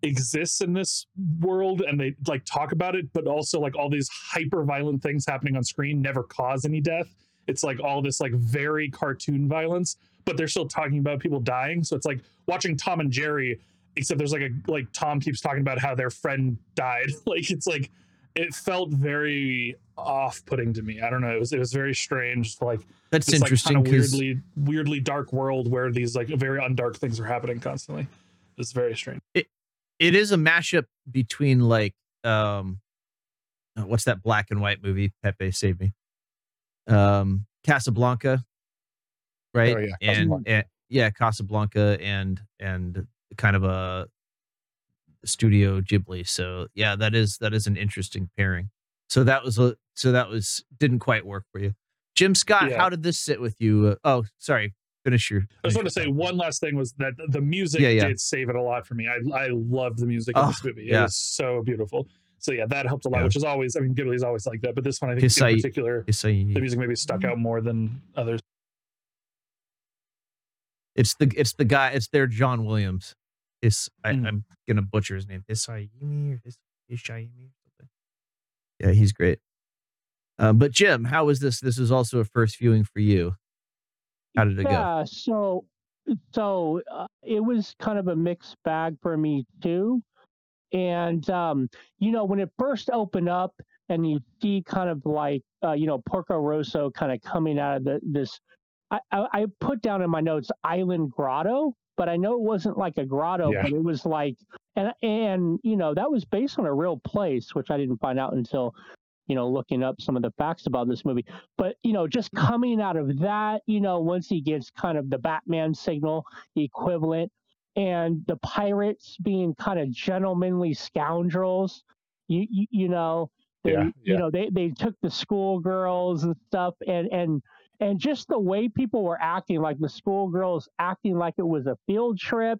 S7: exists in this world and they like talk about it but also like all these hyper violent things happening on screen never cause any death. It's like all this like very cartoon violence but they're still talking about people dying. So it's like watching tom and jerry except there's like a like tom keeps talking about how their friend died. Like it's like it felt very off-putting to me. I don't know. It was it was very strange like
S4: That's
S7: this,
S4: interesting
S7: like, kind of
S4: because
S7: weirdly weirdly dark world where these like very undark things are happening constantly. It's very strange.
S4: It it is a mashup between like um uh, what's that black and white movie? Pepe save me. Um casablanca right?
S6: Oh, yeah,
S4: and,
S6: Casablanca.
S4: and yeah casablanca and and kind of a studio ghibli. So yeah that is that is an interesting pairing. So that was a so that was didn't quite work for you jim scott
S7: Yeah.
S4: how did this sit with you uh, oh sorry finish your
S7: I just
S4: finish
S7: want to say one last thing was that the music
S4: Yeah, yeah.
S7: did save it a lot for me. I I loved the music in
S4: Oh,
S7: this movie. It was so beautiful. So yeah, that helped a lot, which is always I mean Ghibli's always like that, but this one I think
S4: Hisai-
S7: in particular
S4: Hisai-
S7: the music maybe stuck out more than others.
S4: It's the it's the guy. It's their John Williams. Is I,
S7: Mm.
S4: I'm gonna butcher his name. Isayimi or Is Ishaimi. Yeah, he's great. Um, but Jim, how was this? This was also a first viewing for you. How did it go?
S5: yeah, so so uh, it was kind of a mixed bag for me too. And um, you know, when it first opened up and you see kind of like uh, you know Porco Rosso kind of coming out of the this, I, I, I put down in my notes Island Grotto, but I know it wasn't like a grotto,
S6: Yeah.
S5: but it was like and and you know that was based on a real place, which I didn't find out until you know looking up some of the facts about this movie. But you know just coming out of that you know once he gets kind of the batman signal equivalent and the pirates being kind of gentlemanly scoundrels you you, you know they
S6: Yeah,
S5: you know they they took the schoolgirls and stuff and and and just the way people were acting like the schoolgirls acting like it was a field trip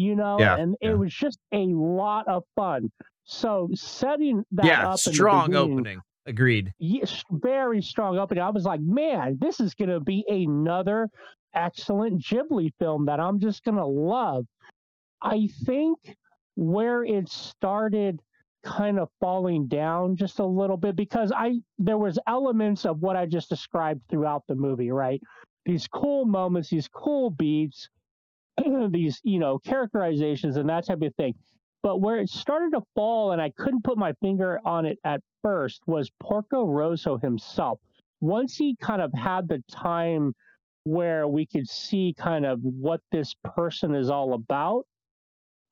S5: you know
S4: Yeah,
S5: and
S4: yeah.
S5: it was just a lot of fun so setting that
S4: yeah,
S5: up
S4: strong opening. Agreed.
S5: yes, very strong opening. I was like, man, this is going to be another excellent Ghibli film that I'm just going to love. I think where it started kind of falling down just a little bit because I there was elements of what I just described throughout the movie, right? These cool moments, these cool beats, these, you know, characterizations and that type of thing. But where it started to fall, and I couldn't put my finger on it at first, was Porco Rosso himself. Once he kind of had the time where we could see kind of what this person is all about,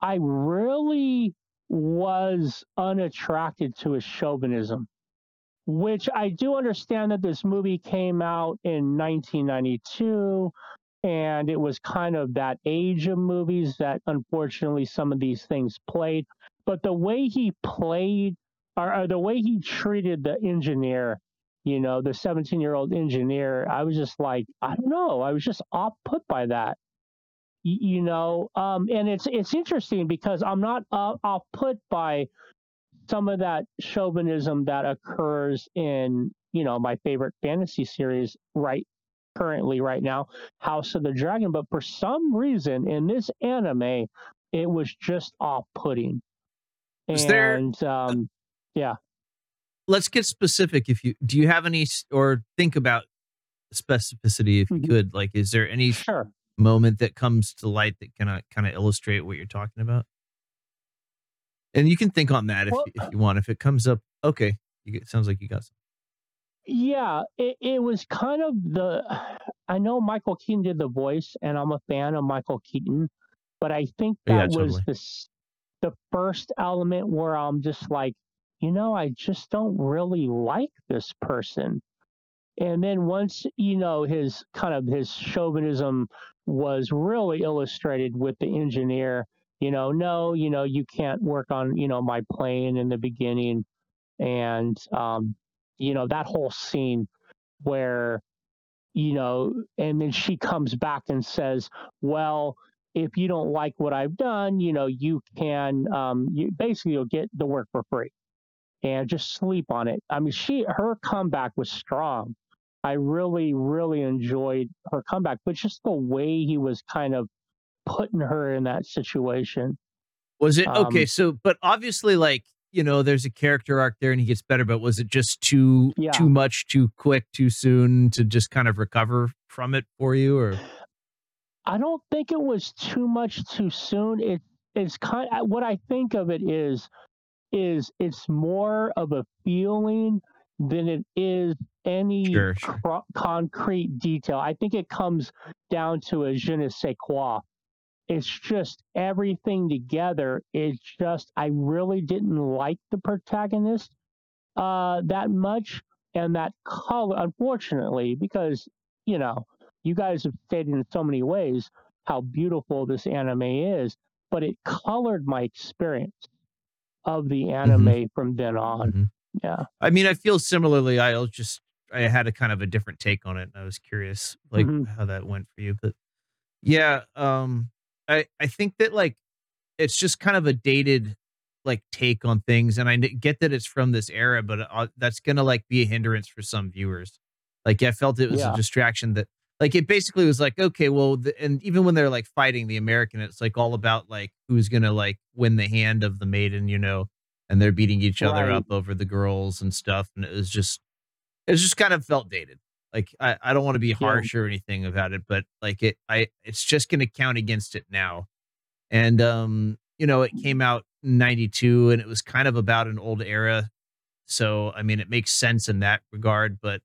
S5: I really was unattracted to his chauvinism, which I do understand that this movie came out in 1992 and it was kind of that age of movies that unfortunately some of these things played. But the way he played, or, or the way he treated the engineer, you know, the 17 year old engineer, I was just like, I don't know, I was just off put by that. You know, um, and it's it's interesting because I'm not uh, off put by some of that chauvinism that occurs in you know my favorite fantasy series right currently right now house of the dragon but for some reason in this anime it was just off-putting
S4: Is there-
S5: and um yeah
S4: Let's get specific. If you do, you have any or think about specificity, if you
S5: Mhm.
S4: could. Like, is there any
S5: sure
S4: moment that comes to light that can kind of illustrate what you're talking about? And you can think on that if
S5: Well,
S4: if you want. If it comes up, okay. You get, sounds like you got some.
S5: Yeah, it, it was kind of the. I know Michael Keaton did the voice, and I'm a fan of Michael Keaton, but I think
S4: Yeah,
S5: that was
S4: totally.
S5: the s- the first element where I'm just like, you know, I just don't really like this person. And then once, you know, his kind of his chauvinism was really illustrated with the engineer, you know, no, you know, you can't work on, you know, my plane in the beginning. And, um, you know, that whole scene where, you know, and then she comes back and says, well, if you don't like what I've done, you know, you can, um, you basically you'll get the work for free and just sleep on it. I mean, she, her comeback was strong. I really, really enjoyed her comeback, but just the way he was kind of putting her in that situation.
S4: Was it okay?
S5: Um,
S4: So, but obviously, like you know, there's a character arc there, and he gets better. But was it just too
S5: Yeah.
S4: too much, too quick, too soon to just kind of recover from it for you? Or
S5: I don't think it was too much too soon. It it's kind of what I think of it is is it's more of a feeling than it is any
S4: Sure, sure.
S5: cro- concrete detail. I think it comes down to a je ne sais quoi. It's just everything together. It's just I really didn't like the protagonist uh, that much, and that color, unfortunately, because you know you guys have stated in so many ways how beautiful this anime is, but it colored my experience of the anime from then on.
S4: Mhm.
S5: Yeah.
S4: I mean, I feel similarly. I'll just I had a kind of a different take on it. And I was curious, like
S5: Mhm.
S4: how that went for you. But yeah, um, I I think that like it's just kind of a dated like take on things, and I get that it's from this era, but uh, that's gonna like be a hindrance for some viewers. Like I felt it was
S5: Yeah.
S4: a distraction that like it basically was like okay, well, the, and even when they're like fighting the American, it's like all about like who's gonna like win the hand of the maiden, you know, and they're beating each other up over the girls and stuff, and it was just it was just kind of felt dated. Like I, I don't want to be harsh or anything about it, but like it I it's just gonna count against it now. And um, you know, it came out in ninety two and it was kind of about an old era. So I mean it makes sense in that regard, but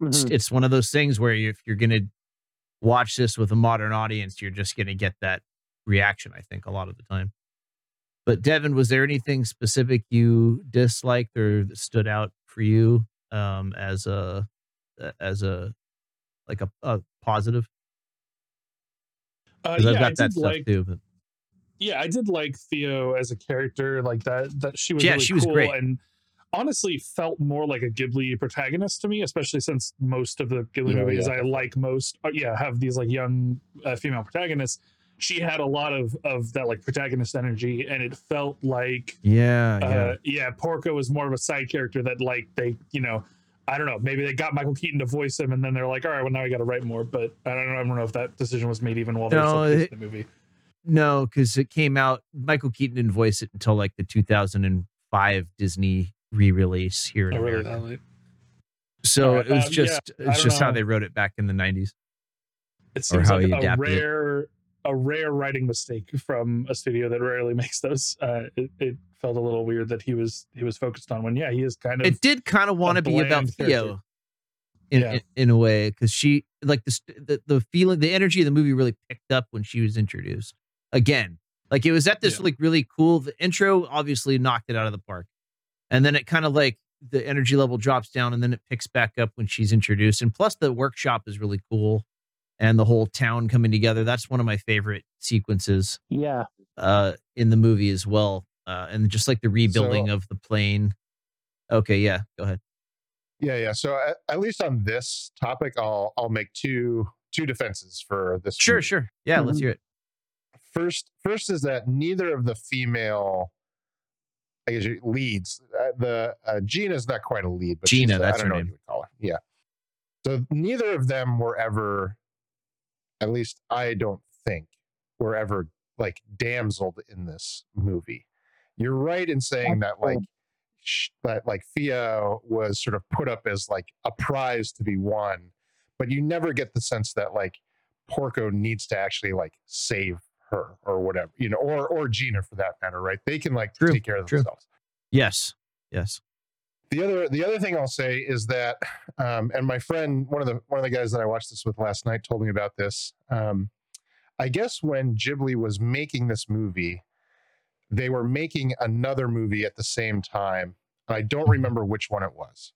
S4: it's,
S5: Mhm.
S4: it's one of those things where if you're gonna watch this with a modern audience, you're just gonna get that reaction, I think, a lot of the time. But Devin, was there anything specific you disliked or that stood out for you um, as a as a like a, a positive?
S7: Uh, yeah,
S4: I've
S7: I
S4: that
S7: did
S4: stuff
S7: like.
S4: too. But
S7: Yeah, I did like Fio as a character. Like that. That she was
S4: Yeah,
S7: really
S4: she was
S7: cool
S4: great.
S7: and honestly felt more like a Ghibli protagonist to me, especially since most of the Ghibli
S6: Oh,
S7: movies
S6: yeah.
S7: I like most, uh, yeah, have these like young uh, female protagonists. She had a lot of of that like protagonist energy, and it felt like
S4: yeah, yeah.
S7: uh, yeah, Porco was more of a side character that like they, you know, I don't know, maybe they got Michael Keaton to voice him, and then they're like, all right, well now we got to write more. But I don't know, I don't know if that decision was made even while they were
S4: No, it-
S7: the movie.
S4: No, because it came out. Michael Keaton didn't voice it until like the 2005 Disney re-release here in
S7: Oh, really?
S4: America.
S7: That?
S4: So
S7: Alright,
S4: it was
S7: um,
S4: just
S7: I
S4: it's
S7: don't
S4: just how they wrote it back in the 90s.
S7: It
S4: or
S7: seems
S4: how
S7: like
S4: he
S7: a
S4: adapted it.
S7: rare, a rare writing mistake from a studio that rarely makes those. Uh, it, it felt a little weird that he was he was focused on when yeah he is kind of
S4: It did kind of want to be about
S7: character.
S4: Fio in,
S7: Yeah.
S4: in in a way because she like the, the the feeling the energy of the movie really picked up when she was introduced again. Like it was at this
S7: Yeah.
S4: like really cool. The intro obviously knocked it out of the park, and then it kind of like the energy level drops down, and then it picks back up when she's introduced. And plus, the workshop is really cool, and the whole town coming together. That's one of my favorite sequences
S5: Yeah.
S4: uh in the movie as well. Uh, and just like the rebuilding
S6: So-
S4: of the plane. Okay, yeah, go ahead.
S6: Yeah, yeah. So at, at least on this topic, I'll I'll make two two defenses for this.
S4: Sure,
S6: movie.
S4: sure. Yeah, let's
S5: Mhm.
S4: hear it.
S6: First, first is that neither of the female, I guess, leads. uh, the uh, Gina's not quite a lead, but
S4: Gina, that's
S6: I don't
S4: her
S6: know what
S4: name.
S6: you would call her. Yeah. So neither of them were ever, at least I don't think, were ever like damseled in this movie. You're right in saying that like sh- that like Fio was sort of put up as like a prize to be won, but you never get the sense that like Porco needs to actually like save her or whatever, you know, or or Gina for that matter, right? They can like
S4: True,
S6: take care of
S4: true.
S6: themselves.
S4: Yes. Yes.
S6: The other the other thing I'll say is that, um, and my friend, one of the one of the guys that I watched this with last night, told me about this. Um, I guess when Ghibli was making this movie, they were making another movie at the same time. I don't remember which one it was.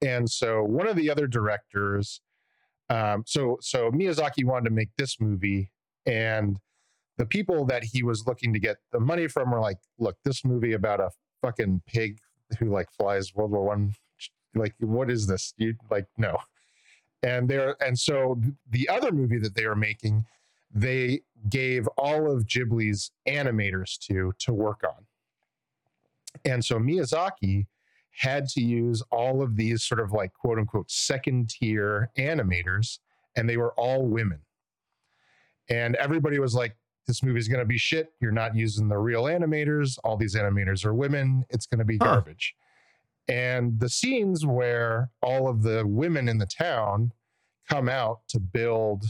S6: And so one of the other directors, um, so so Miyazaki wanted to make this movie, and the people that he was looking to get the money from were like, "Look, this movie about a fucking pig who like flies World War One. Like, what is this? You like no." And they're and so the other movie that they were making, they gave all of Ghibli's animators to to work on. And so Miyazaki had to use all of these sort of like quote unquote second tier animators, and they were all women. And everybody was like, this movie's going to be shit. You're not using the real animators. All these animators are women. It's going to be
S4: Huh.
S6: garbage. And the scenes where all of the women in the town come out to build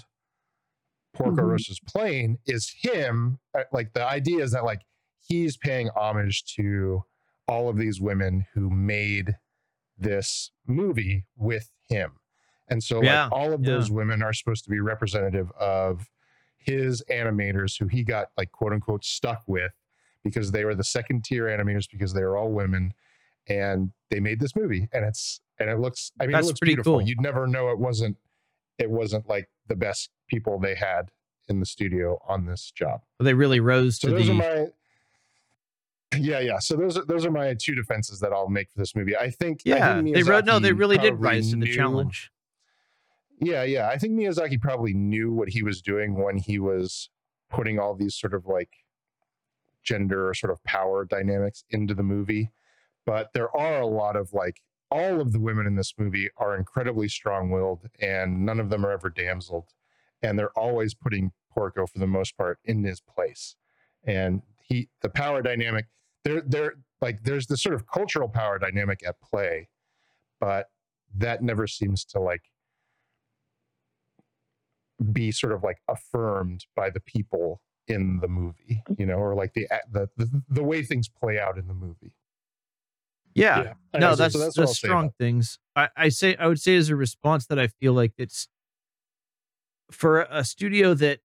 S6: Porco
S5: Mhm.
S6: Rosso's plane is him. uh, Like the idea is that like he's paying homage to all of these women who made this movie with him. And so
S4: Yeah,
S6: like all of
S4: yeah.
S6: those women are supposed to be representative of his animators who he got like quote unquote stuck with because they were the second tier animators because they were all women and they made this movie and it's and it looks I mean
S4: That's
S6: it looks
S4: pretty
S6: beautiful.
S4: cool.
S6: You'd never know it wasn't it wasn't like the best people they had in the studio on this job.
S4: They really rose
S6: So
S4: to
S6: those
S4: the.
S6: are my yeah, yeah. So those are those are my two defenses that I'll make for this movie. I think I
S4: yeah,
S6: think
S4: they wrote. No, they really did rise to the challenge.
S6: Yeah, yeah. I think Miyazaki probably knew what he was doing when he was putting all these sort of like gender or sort of power dynamics into the movie. But there are a lot of like all of the women in this movie are incredibly strong-willed and none of them are ever damseled. And they're always putting Porco for the most part in his place. And he the power dynamic, there there like there's this sort of cultural power dynamic at play, but that never seems to like be sort of like affirmed by the people in the movie, mm-hmm. you know, or like the the the, the way things play out in the movie.
S4: Yeah.
S6: Yeah.
S4: No,
S6: So
S4: that's
S6: that's
S4: that's
S6: say
S4: strong things. I, I say I would say as a response that I feel like it's for a studio that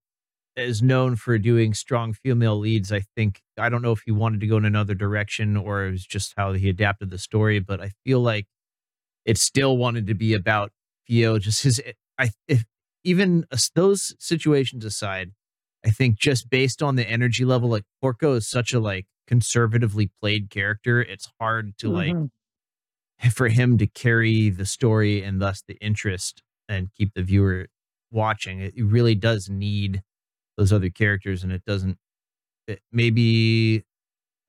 S4: is known for doing strong female leads. I think I don't know if he wanted to go in another direction or it was just how he adapted the story, but I feel like it still wanted to be about Fio. Just his, I if even those situations aside, I think just based on the energy level, like Porco is such a like conservatively played character. It's hard to like
S5: Mhm.
S4: for him to carry the story and thus the interest and keep the viewer watching. It really does need those other characters, and it doesn't. It maybe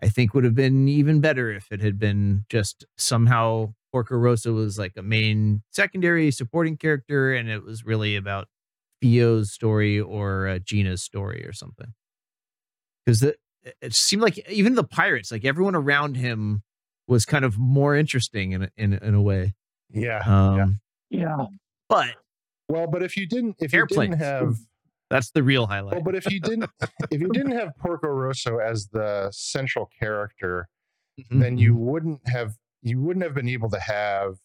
S4: I think would have been even better if it had been just somehow Porco Rosso was like a main secondary supporting character, and it was really about Fio's story or uh, Gina's story or something. Because it, it seemed like even the pirates, like everyone around him, was kind of more interesting in a, in in a way.
S6: Yeah.
S4: Um,
S5: Yeah.
S4: But
S6: Well, but if you didn't if you
S4: Airplanes.
S6: didn't have
S4: that's the real highlight.
S6: Well, but if you didn't if you didn't have Porco Rosso as the central character,
S4: Mhm.
S6: then you wouldn't have you wouldn't have been able to have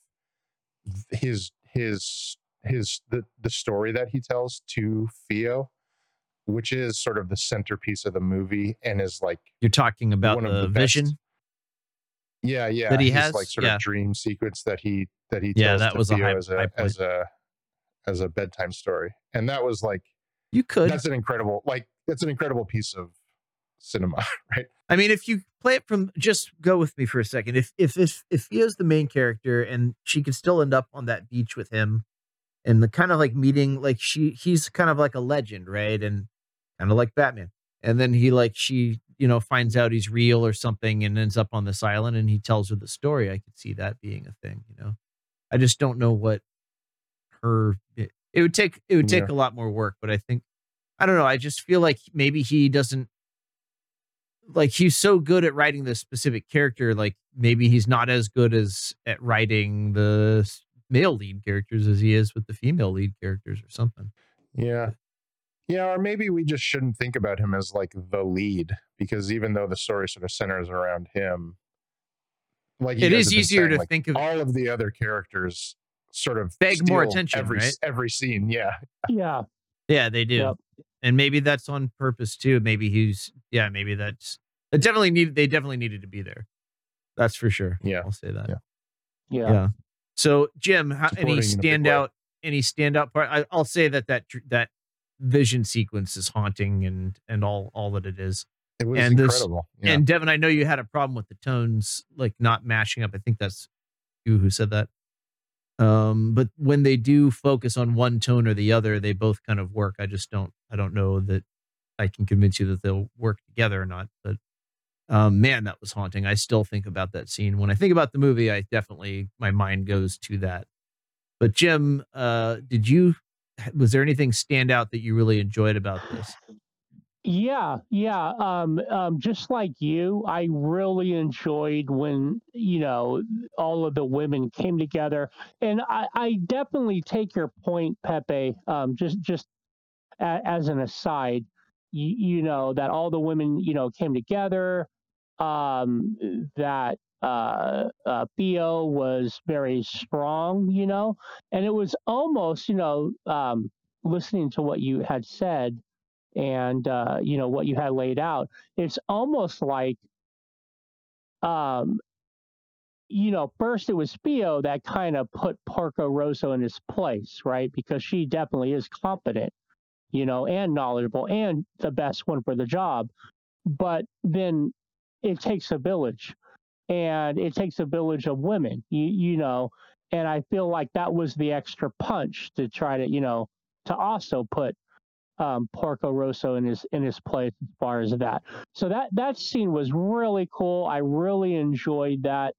S6: his his his the the story that he tells to Fio, which is sort of the centerpiece of the movie and is like
S4: You're talking about
S6: one of
S4: the,
S6: the best-
S4: vision.
S6: yeah yeah
S4: That he
S6: his,
S4: has?
S6: like sort
S4: Yeah.
S6: of dream sequence that he that he
S4: Yeah,
S6: tells
S4: that
S6: to
S4: was a high-
S6: as a as a as a bedtime story, and that was like
S4: You could.
S6: that's an incredible like that's an incredible piece of cinema, right?
S4: I mean, if you play it from, just go with me for a second. If if if if he is the main character and she could still end up on that beach with him, and the kind of like meeting, like she he's kind of like a legend, right? And kind of like Batman. And then he like she you know finds out he's real or something and ends up on this island and he tells her the story. I could see that being a thing, you know. I just don't know what her it, it would take it would take
S6: Yeah.
S4: a lot more work, but I think I don't know. I just feel like maybe he doesn't like he's so good at writing this specific character. Like maybe he's not as good as at writing the male lead characters as he is with the female lead characters or something.
S6: Yeah. Yeah, or maybe we just shouldn't think about him as like the lead because even though the story sort of centers around him, like you
S4: It
S6: guys
S4: is
S6: have been
S4: easier
S6: saying,
S4: to
S6: like,
S4: think of-
S6: all of the other characters sort of
S4: Beg more attention,
S6: every
S4: right?
S6: every scene. Yeah,
S5: Yeah.
S4: Yeah, they do.
S5: Yep.
S4: And maybe that's on purpose too. Maybe he's yeah, maybe that's It definitely needed. They definitely needed to be there. That's for sure.
S6: Yeah.
S4: I'll say that.
S6: Yeah.
S5: Yeah.
S4: Yeah. So Jim, how, any
S6: Supporting in a big way.
S4: standout? Any standout part? I, I'll say that that that vision sequence is haunting and and all all that it is.
S6: It was
S4: And this-
S6: incredible. yeah.
S4: And Devin, I know you had a problem with the tones like not matching up. I think that's you who said that. Um, but when they do focus on one tone or the other, they both kind of work. I just don't I don't know that I can convince you that they'll work together or not. But um, man, that was haunting. I still think about that scene. When I think about the movie, I definitely my mind goes to that. But Jim, uh, did you was there anything stand out that you really enjoyed about this?
S5: Yeah, yeah. Um, um, just like you, I really enjoyed when you know all of the women came together, and I, I definitely take your point, Pepe. Um, just just a, as an aside, you, you know that all the women you know came together. Um, that uh, uh, Fio was very strong, you know, and it was almost you know um, listening to what you had said and uh, you know what you had laid out. It's almost like um you know first it was Fio that kind of put Porco Rosso in his place right? Because she definitely is competent you know and knowledgeable and the best one for the job. But then it takes a village and it takes a village of women you you know? And I feel like that was the extra punch to try to you know to also put um, Porco Rosso in his in his place as far as that. So that that scene was really cool. I really enjoyed that.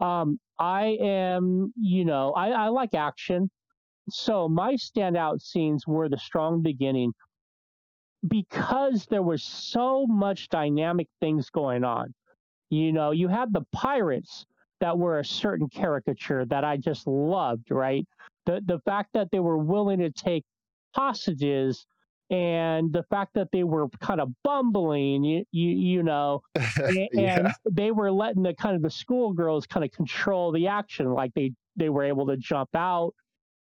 S5: Um, I am, you know, I, I like action. So my standout scenes were the strong beginning because there was so much dynamic things going on. You know, you had the pirates that were a certain caricature that I just loved, right? The the fact that they were willing to take hostages and the fact that they were kind of bumbling, you you, you know, and, and
S6: yeah.
S5: they were letting the kind of the schoolgirls kind of control the action, like they they were able to jump out,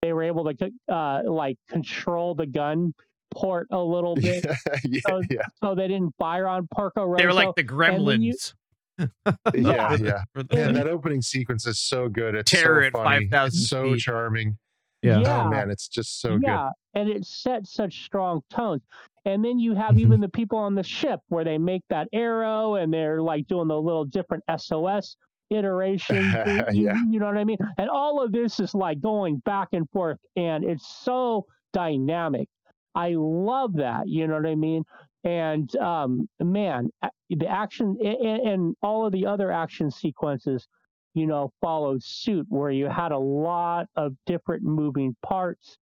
S5: they were able to uh, like control the gun port a little bit,
S6: yeah,
S5: so,
S6: yeah,
S5: so they didn't fire on Porco Rosso.
S4: They were like the
S5: and you-
S4: gremlins.
S6: yeah,
S4: For the-
S6: yeah.
S4: for the-
S6: Man, that opening sequence is so good. It's
S4: Terror
S6: so
S4: at
S6: funny.
S4: 5,000
S6: It's so
S4: feet.
S6: charming.
S4: Yeah.
S5: Yeah.
S6: Oh man, it's just so good.
S5: yeah, and it sets such strong tones. And then you have
S6: Mhm.
S5: even the people on the ship where they make that arrow and they're like doing the little different SOS iterations. you, you-
S6: Yeah.
S5: you know what I mean? And all of this is like going back and forth, and it's so dynamic. I love that. You know what I mean? And um, man, the action and, and all of the other action sequences, you know, followed suit where you had a lot of different moving parts,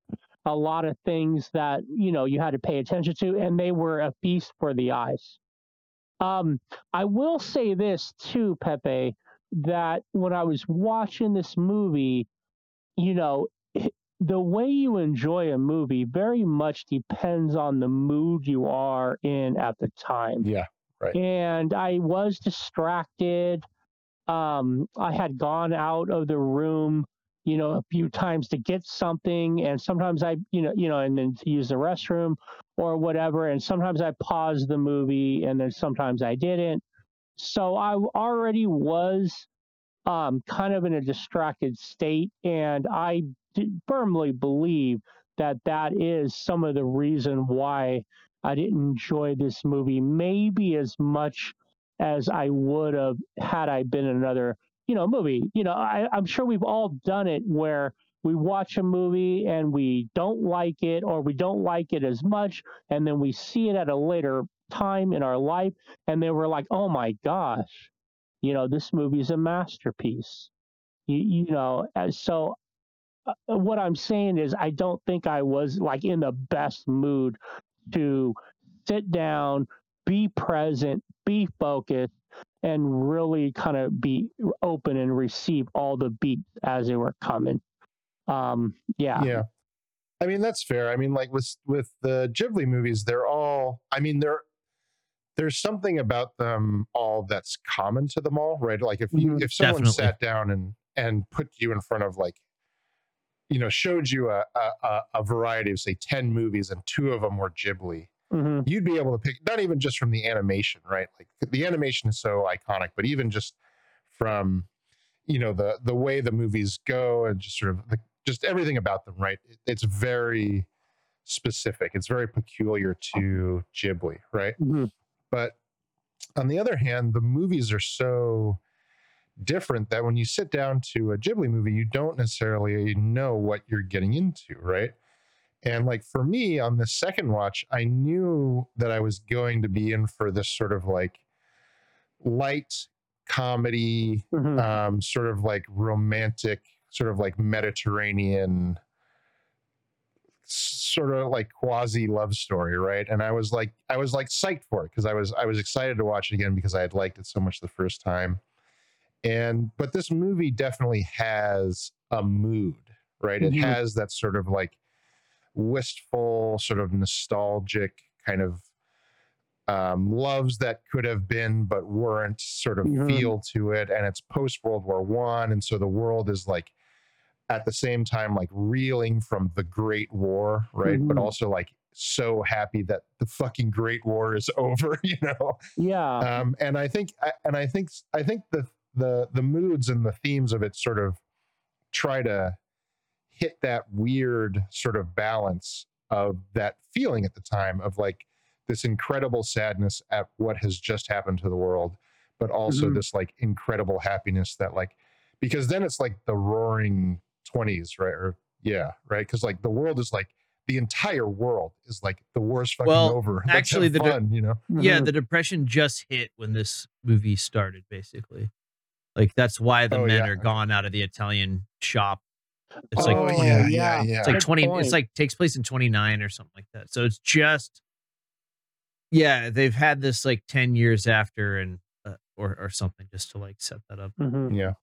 S5: a lot of things that you know you had to pay attention to, and they were a feast for the eyes. Um, I will say this too, Pepe, that when I was watching this movie, you know, the way you enjoy a movie very much depends on the mood you are in at the time.
S6: Yeah, right.
S5: And I was distracted. Um, I had gone out of the room, you know, a few times to get something, and sometimes I, you know, you know, and then to use the restroom or whatever. And sometimes I paused the movie, and then sometimes I didn't. So I already was um, kind of in a distracted state, and I firmly believe that that is some of the reason why I didn't enjoy this movie maybe as much as I would have had I been in another, you know, movie. You know, I, I'm sure we've all done it where we watch a movie and we don't like it or we don't like it as much, and then we see it at a later time in our life, and then we're like, oh my gosh, you know, this movie's a masterpiece. You, you know, so uh, what I'm saying is, I don't think I was like in the best mood to sit down, be present, be focused, and really kind of be open and receive all the beats as they were coming. Um, yeah.
S6: Yeah. I mean, that's fair. I mean, like with with the Ghibli movies, they're all I mean, they're there's something about them all that's common to them all, right? Like if you
S5: Mhm.
S6: if someone
S4: Definitely.
S6: sat down and and put you in front of like you know, showed you a, a, a- a variety of say 10 movies and two of them were Ghibli,
S5: Mhm.
S6: you'd be able to pick not even just from the animation, right? Like the animation is so iconic, but even just from you know the the way the movies go and just sort of the, just everything about them, right? It- it's very specific. It's very peculiar to Ghibli, right?
S5: Mhm.
S6: But on the other hand, the movies are so different that when you sit down to a Ghibli movie, you don't necessarily know what you're getting into, right? And like for me on the second watch, I knew that I was going to be in for this sort of like light comedy,
S5: Mhm.
S6: um, sort of like romantic, sort of like Mediterranean, sort of like quasi love story, right? And I was like, I was like psyched for it because I was I was excited to watch it again because I had liked it so much the first time. And but this movie definitely has a mood, right? It
S5: Mhm.
S6: has that sort of like wistful, sort of nostalgic kind of um, loves that could have been but weren't sort of
S5: Mhm.
S6: feel to it, and it's post World War One, and so the world is like at the same time like reeling from the Great War, right? But
S5: Mhm.
S6: also like so happy that the fucking Great War is over, you know.
S5: Yeah.
S6: Um, and I think, and I think, I think the the the moods and the themes of it sort of try to hit that weird sort of balance of that feeling at the time of like this incredible sadness at what has just happened to the world, but also
S5: Mhm.
S6: this like incredible happiness that like because then it's like the roaring 20s, right? Or yeah, right? Because like the world is like the entire world is like the war's fucking
S4: Well,
S6: over. Let's
S4: actually,
S6: have
S4: the de-
S6: you know.
S4: Yeah,
S5: Mhm.
S4: the depression just hit when this movie started, basically. Like that's why the
S6: Oh,
S4: men
S6: yeah.
S4: are gone out of the Italian shop. It's
S5: Oh,
S4: like
S6: yeah, yeah,
S5: yeah.
S6: yeah.
S4: it's like
S5: Good
S4: 20
S5: point.
S4: it's like takes place in 29 or something like that. So it's just yeah, they've had this like 10 years after and uh, or or something just to like set that up.
S5: Mhm.
S6: Yeah.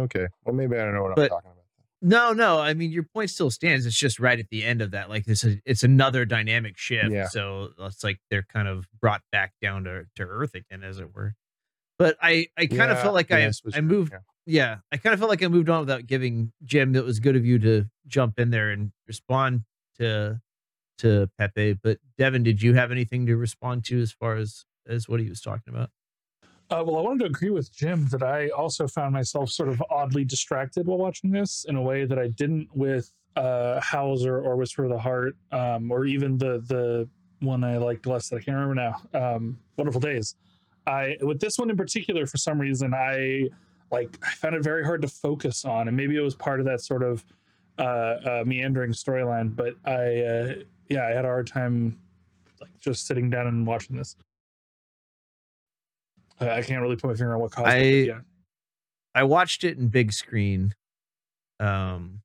S6: Okay. Well, maybe I don't know what
S4: But-
S6: I'm talking about.
S4: No, no, I mean your point still stands. It's just right at the end of that. Like this is it's another dynamic shift.
S6: Yeah.
S4: So it's like they're kind of brought back down to, to earth again, as it were. But I, I kind of felt like
S6: yeah,
S4: I I moved
S6: yeah.
S4: Yeah, I kind of felt like I moved on without giving Jim. That was good of you to jump in there and respond to to Pepe. But Devin, did you have anything to respond to as far as as what he was talking about?
S7: Uh, well, I wanted to agree with Jim that I also found myself sort of oddly distracted while watching this in a way that I didn't with uh, Hauser or Whisper of the Heart, um, or even the the one I liked less that I can't remember now. Um, Wonderful Days. I with this one in particular, for some reason, I like I found it very hard to focus on, and maybe it was part of that sort of uh, uh, meandering storyline. But I, uh, yeah, I had a hard time like just sitting down and watching this. Uh, I can't really put my finger on what caused it.
S4: I-
S7: but Yeah.
S4: I watched it in big screen, um,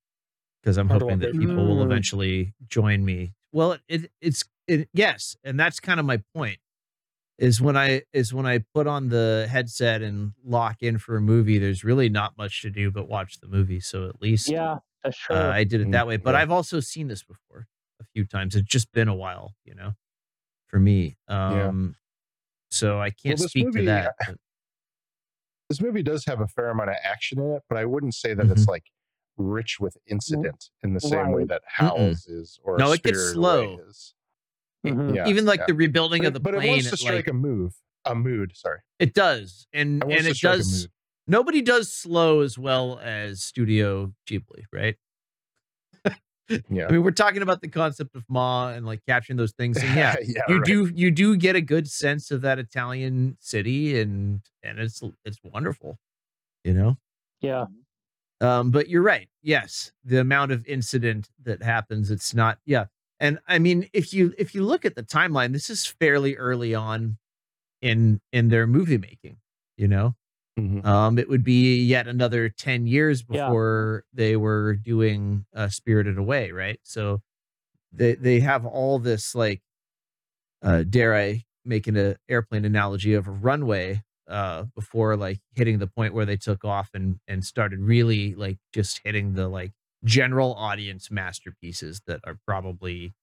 S4: because I'm
S7: Hard
S4: hoping that
S7: it.
S4: people will
S5: Mm.
S4: eventually join me. Well, it, it it's it yes, and that's kind of my point. Is when I is when I put on the headset and lock in for a movie. There's really not much to do but watch the movie. So at least
S5: Yeah, that's true.
S4: uh, I did it
S6: Mm,
S4: that way. But
S6: yeah.
S4: I've also seen this before a few times. It's just been a while, you know, for me. Um, so I can't
S6: this
S4: speak
S6: movie,
S4: to that. but-
S6: This movie does have a fair amount of action in it, but I wouldn't say that
S4: Mm-hmm.
S6: it's like rich with incident in the same way that Howl's is or
S4: No, it gets slow.
S6: is.
S5: Mhm.
S6: Yeah,
S4: Even like
S6: yeah.
S4: the rebuilding
S6: But
S4: of the
S6: it, but it
S4: plane,
S6: wants to strike
S4: like,
S6: a move, a mood. Sorry,
S4: it does, and
S6: it
S4: and it does. Nobody does slow as well as Studio Ghibli, right?
S6: Yeah,
S4: I mean, we're talking about the concept of Ma and like capturing those things, and yeah,
S6: yeah,
S4: you
S6: right.
S4: do you do get a good sense of that Italian city, and and it's it's wonderful, you know.
S5: yeah.
S4: Um, but you're right. Yes, the amount of incident that happens, it's not. Yeah, and I mean, if you if you look at the timeline, this is fairly early on in in their movie making. You know,
S6: Mhm.
S4: um, it would be yet another ten years
S5: Yeah.
S4: before they were doing uh, Spirited Away, right? So they they have all this like, uh, dare I make an uh, airplane analogy of a runway uh before like hitting the point where they took off and and started really like just hitting the like general audience masterpieces that are probably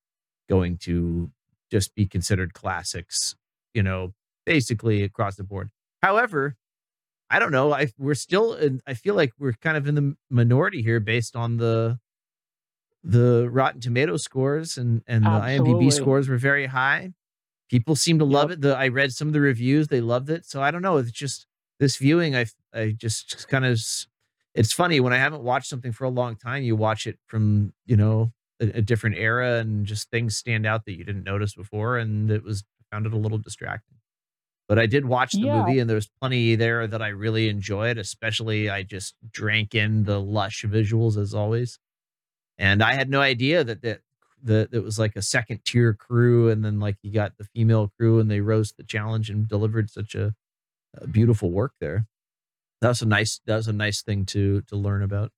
S4: going to just be considered classics you know basically across the board however i don't know i we're still in, i feel like we're kind of in the minority here based on the the Rotten Tomato scores and and the IMDb scores were very high. People seem to love it. The I read some of the reviews; they loved it. So I don't know. It's just this viewing. I I just kind of. It's funny when I haven't watched something for a long time. You watch it from you know a, a different era, and just things stand out that you didn't notice before, and it was found it a little distracting. But I did watch the
S5: Yeah.
S4: movie, and there's plenty there that I really enjoyed. Especially, I just drank in the lush visuals as always and I had no idea that that that it was like a second tier crew, and then like you got the female crew, and they rose to the challenge and delivered such a, a beautiful work there. That was a nice that was a nice thing to to learn about.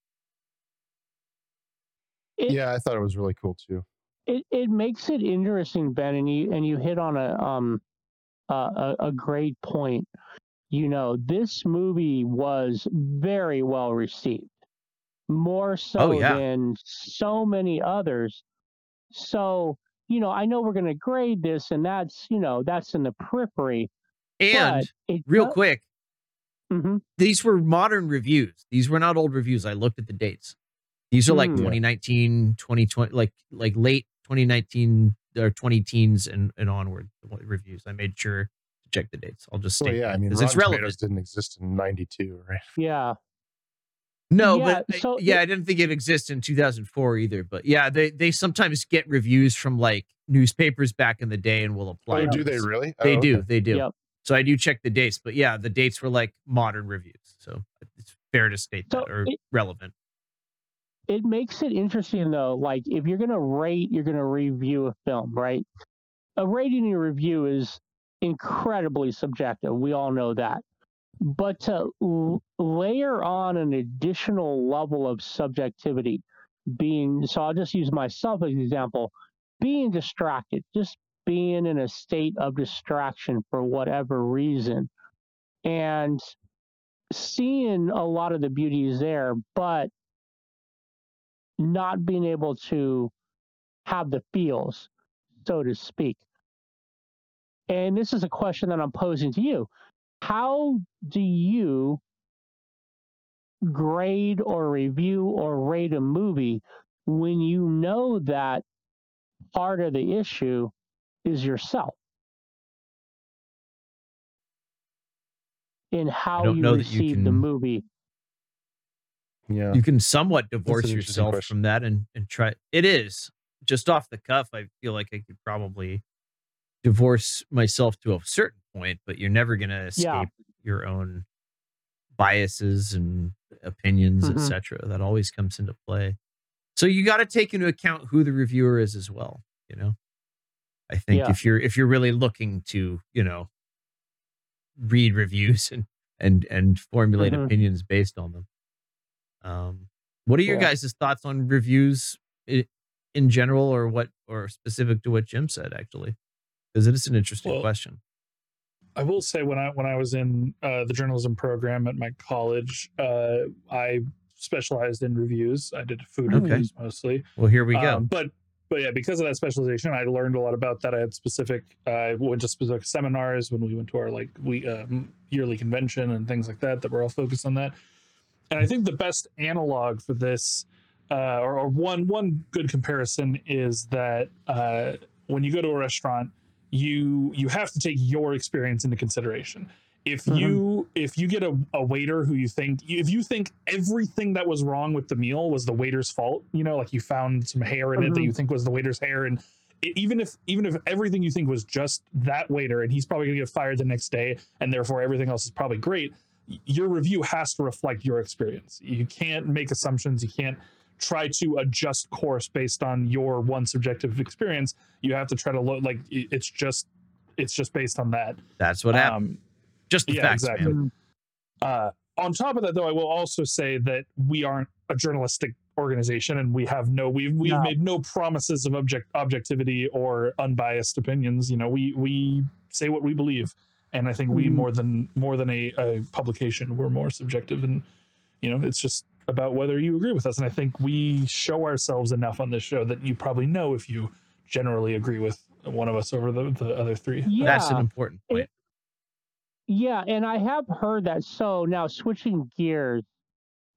S5: It,
S6: yeah, I thought it was really cool too.
S5: it it makes it interesting, Ben, and you and you hit on a um a, a, a great point. You know, this movie was very well received, more so
S4: Oh, yeah.
S5: than so many others. So, you know, I know we're going to grade this, and that's you know that's in the periphery.
S4: And
S5: but it
S4: real
S5: do-
S4: quick,
S5: Mhm.
S4: these were modern reviews. These were not old reviews. I looked at the dates. These are like
S5: Hmm.
S4: 2019, 2020, like like late 2019 or 20 teens and, and onward reviews. I made sure to check the dates. I'll just
S6: Well, yeah, I
S4: mean,
S6: mean,
S4: 'cause
S6: Rotten
S4: it's relevant.
S6: Tomatoes didn't exist in '92, right?
S5: Yeah.
S4: No,
S5: Yeah,
S4: but I- yeah,
S5: it-
S4: I didn't think it existed in 2004 either. But yeah, they they sometimes get reviews from like newspapers back in the day and will apply.
S6: Oh, do they really?
S4: They
S6: Oh,
S4: do,
S6: okay.
S4: they do.
S5: Yep.
S4: So I do check the dates, but yeah, the dates were like modern reviews, so it's fair to state
S5: So
S4: that or
S5: it-
S4: relevant.
S5: it makes it interesting though like if you're going to rate you're going to review a film right a rating and review is incredibly subjective we all know that but to l- layer on an additional level of subjectivity being so i'll just use myself as an example being distracted just being in a state of distraction for whatever reason and seeing a lot of the beauties there but not being able to have the feels, so to speak. And this is a question that I'm posing to you. How do you grade or review or rate a movie when you know that part of the issue is yourself? In how you
S4: know that you
S5: receive the movie.
S6: Yeah.
S4: You can somewhat divorce yourself
S6: question.
S4: from that and and try. It is just off the cuff. I feel like I could probably divorce myself to a certain point, but you're never going to escape
S5: Yeah.
S4: your own biases and opinions,
S5: Mhm.
S4: etc. That always comes into play. So you got to take into account who the reviewer is as well. You know, I think
S5: Yeah.
S4: if you're if you're really looking to you know read reviews and and and formulate
S5: Mhm.
S4: opinions based on them. Um, what are your
S5: Yeah.
S4: guys' thoughts on reviews in general, or what, or specific to what Jim said? Actually, because it is an interesting
S7: Well,
S4: question.
S7: I will say when I when I was in uh, the journalism program at my college, uh, I specialized in reviews. I did food
S4: Okay.
S7: reviews mostly.
S4: Well, here we go.
S7: Um, but but yeah, because of that specialization, I learned a lot about that. I had specific. uh, I went to specific seminars when we went to our like we um, yearly convention and things like that that were all focused on that. And I think the best analog for this, uh, or, or one one good comparison, is that uh, when you go to a restaurant, you you have to take your experience into consideration. If
S5: Mhm.
S7: you if you get a, a waiter who you think if you think everything that was wrong with the meal was the waiter's fault, you know, like you found some hair in it that
S5: Mhm.
S7: you think was the waiter's hair, and even if even if everything you think was just that waiter, and he's probably gonna get fired the next day, and therefore everything else is probably great, your review has to reflect your experience. You can't make assumptions. You can't try to adjust course based on your one subjective experience. You have to try to look like it's just it's just based on that.
S4: That's what happened. Just the
S7: yeah,
S4: facts,
S7: exactly.
S4: man.
S7: Uh, on top of that, though, I will also say that we aren't a journalistic organization, and we have no we've we've
S5: No.
S7: made no promises of object objectivity or unbiased opinions. You know, we we say what we believe, and I think we
S5: Mhm.
S7: more than more than a, a publication, we're more subjective, and you know, it's just about whether you agree with us. And I think we show ourselves enough on this show that you probably know if you generally agree with one of us over the, the other three.
S5: Yeah.
S4: That's an important point.
S5: Yeah, and I have heard that. So now switching gears,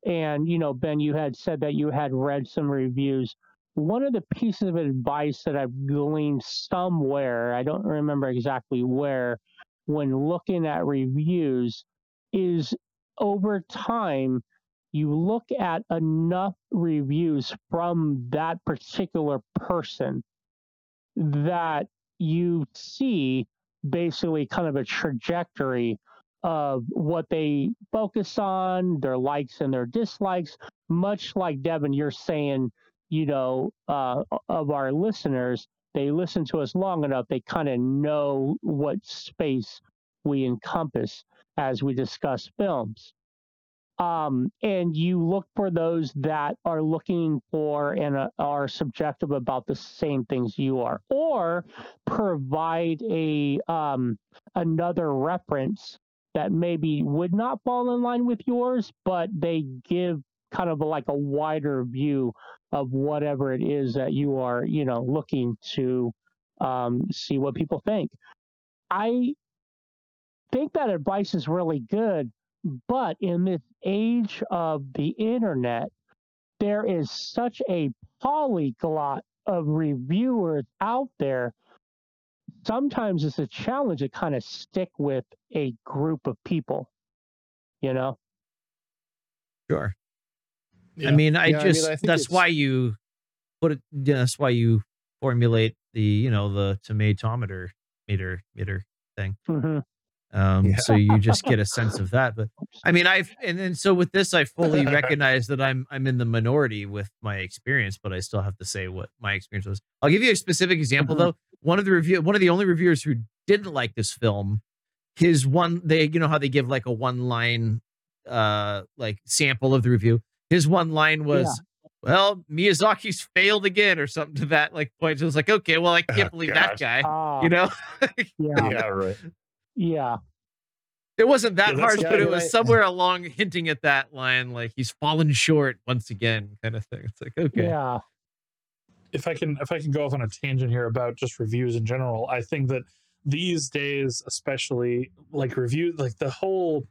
S5: and you know, Ben, you had said that you had read some reviews. one of the pieces of advice that I've gleaned somewhere, I don't remember exactly where, when looking at reviews, is over time, you look at enough reviews from that particular person that you see basically kind of a trajectory of what they focus on, their likes and their dislikes, much like Devin, you're saying, you know, uh, of our listeners, they listen to us long enough, they kind of know what space we encompass as we discuss films. Um, and you look for those that are looking for and uh, are subjective about the same things you are, or provide a um, another reference that maybe would not fall in line with yours, but they give kind of like a wider view of whatever it is that you are, you know, looking to um, see what people think. I think that advice is really good, but in this age of the internet, there is such a polyglot of reviewers out there. Sometimes it's a challenge to kind of stick with a group of people, you know?
S4: Sure.
S7: Yeah.
S4: I mean, I
S6: Yeah, I mean,
S4: just
S6: I
S4: that's
S6: it's-
S4: why you put it. Yeah, that's why you formulate the you know the tomatometer meter meter thing.
S5: Mhm.
S4: Um,
S6: Yeah.
S4: so you just get a sense of that. But I mean, I've and then so with this, I fully recognize that I'm I'm in the minority with my experience, but I still have to say what my experience was. I'll give you a specific example
S5: Mhm.
S4: though. One of the review, one of the only reviewers who didn't like this film, his one they you know how they give like a one line uh like sample of the review. His one line was. Well, Miyazaki's failed again, or something to that like point. So it was like, okay, well, I can't
S6: Oh,
S4: believe that guy.
S5: Ah,
S4: You know,
S5: yeah,
S6: Yeah, right.
S5: Yeah.
S4: It wasn't that
S7: Yeah, that's
S4: harsh, but it was
S6: right?
S4: somewhere along hinting at that line, like he's fallen short once again, kind of thing. It's like, okay.
S5: Yeah.
S7: if I can if I can go off on a tangent here about just reviews in general, I think that these days, especially like review, like the whole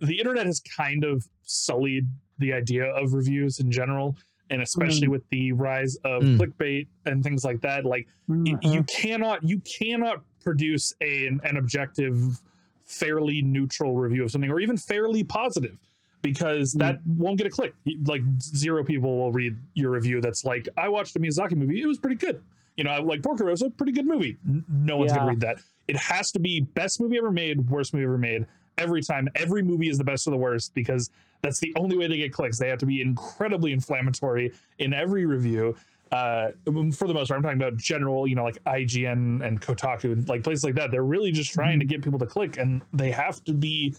S7: the internet has kind of sullied the idea of reviews in general, and especially with the rise of
S4: Mm.
S7: clickbait and things like that. Like y-
S5: Mhm.
S7: you cannot you cannot produce a, an, an objective, fairly neutral review of something, or even fairly positive. Because that mm. won't get a click. Like zero people will read your review. That's like, I watched a Miyazaki movie. It was pretty good. You know, like Porco Rosso, pretty good movie. No one's
S5: Yeah.
S7: gonna read that. It has to be best movie ever made, worst movie ever made. Every time, every movie is the best or the worst because that's the only way they get clicks. They have to be incredibly inflammatory in every review. Uh, for the most part, I'm talking about general, you know, like IGN and Kotaku like places like that. They're really just trying to get people to click, and they have to be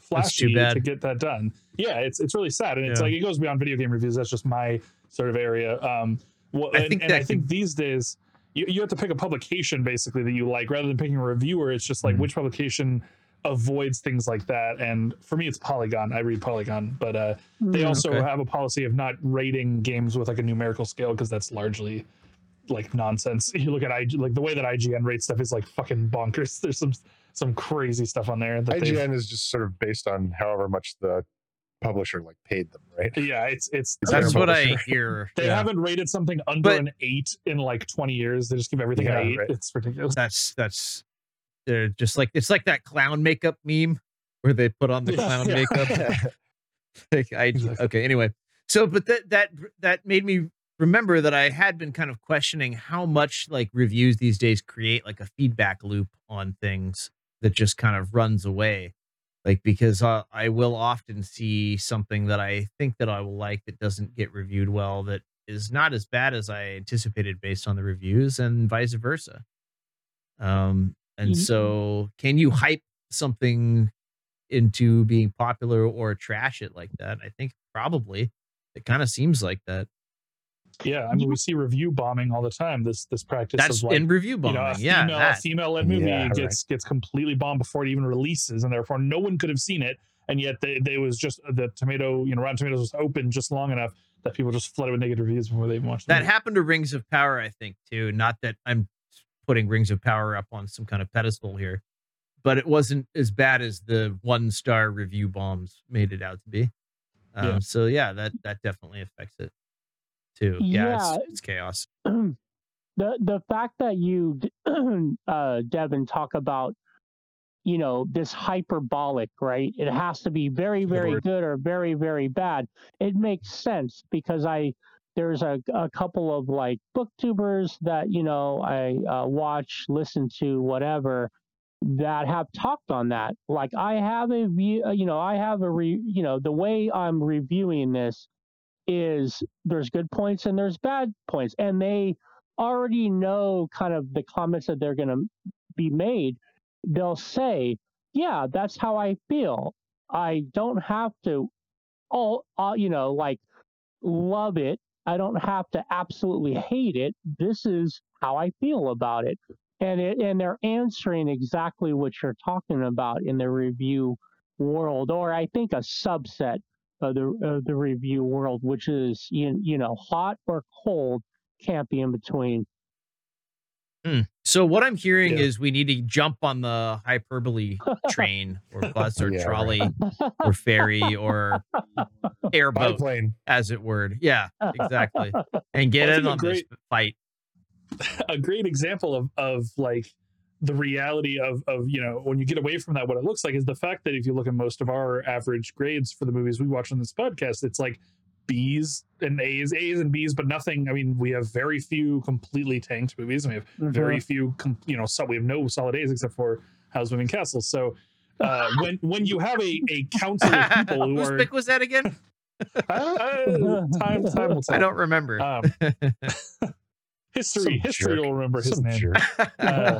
S7: flashy
S4: bad.
S7: to get that done. Yeah, it's it's really sad, and it's like it goes beyond video game reviews. That's just my sort of area. Um, well,
S4: I
S7: and,
S4: think
S7: and I think these days you, you have to pick a publication basically that you like rather than picking a reviewer. It's just like
S4: Mhm.
S7: which publication avoids things like that. And for me, it's Polygon. I read Polygon, but uh, they
S5: Mm.
S7: also
S4: Okay.
S7: have a policy of not rating games with like a numerical scale because that's largely like nonsense. You look at IG, like the way that IGN rates stuff is like fucking bonkers. There's some some crazy stuff on there that they've-
S6: IGN is just sort of based on however much the publisher like paid them, right?
S7: Yeah, it's it's
S6: It's
S4: That's
S6: their
S4: what I hear.
S7: They
S4: Yeah.
S7: haven't rated something under
S4: But-
S7: an eight in like 20 years. They just give everything
S6: Yeah,
S7: an eight.
S6: right.
S7: It's ridiculous.
S4: That's that's they're just like it's like that clown makeup meme where they put on the clown
S7: yeah.
S4: makeup. like I
S7: Exactly.
S4: okay. Anyway, so but that that that made me remember that I had been kind of questioning how much like reviews these days create like a feedback loop on things that just kind of runs away. Like because uh, I will often see something that I think that I will like that doesn't get reviewed well that is not as bad as I anticipated based on the reviews and vice versa. Um and
S5: Ye-
S4: so can you hype something into being popular or trash it like that? I think probably. It kind of seems like that.
S7: Yeah, I mean, we see review bombing all the time. This this practice
S4: That's
S7: of like
S4: in review bombing.
S7: you
S4: bombing.
S7: know, a
S4: yeah,
S7: female, a
S4: that.
S7: female-led movie
S6: Yeah, right.
S7: gets gets completely bombed before it even releases, and therefore no one could have seen it. And yet, they, they was just uh, the tomato, you know, Rotten Tomatoes was open just long enough that people just flooded with negative reviews before they even watched the
S4: That
S7: movie.
S4: happened to Rings of Power, I think, too. Not that I'm putting Rings of Power up on some kind of pedestal here, but it wasn't as bad as the one star review bombs made it out to be. Um,
S7: Yeah.
S4: So yeah, that that definitely affects it. too. Yeah,
S5: Yeah.
S4: It's, it's chaos.
S5: the the fact that you uh devin talk about you know this hyperbolic right it has to be very very good or very very bad it makes sense because i there's a, a couple of like booktubers that you know i uh, watch listen to whatever that have talked on that. Like i have a view uh, you know i have a re, you know the way i'm reviewing this is there's good points and there's bad points and they already know kind of the comments that they're going to be made. They'll say yeah that's how i feel. I don't have to all uh, you know like love it i don't have to absolutely hate it. This is how i feel about it. And it and they're answering exactly what you're talking about in the review world or i think a subset of the of the review world which is you, you know hot or cold can't be in between
S4: Hmm. So what I'm hearing
S7: Yeah.
S4: is we need to jump on the hyperbole train or bus or
S6: Yeah, right.
S4: trolley or ferry or airboat,
S6: Biplane.
S4: as it were. Yeah, exactly. And get in on this
S7: great-
S4: fight.
S7: a great example of of like the reality of of you know when you get away from that what it looks like is the fact that if you look at most of our average grades for the movies we watch on this podcast it's like b's and a's a's and b's but nothing i mean we have very few completely tanked movies and we have
S5: Mm-hmm.
S7: very few com- you know so we have no solid a's except for Howl's Moving Castle so uh when when you have a a council of people who
S4: Whose
S7: are
S4: pick was that again?
S7: uh, time time will tell
S4: I don't remember.
S7: um history
S6: Some
S7: history
S6: jerk.
S7: will remember his
S6: Some
S7: name
S6: jerk.
S7: uh,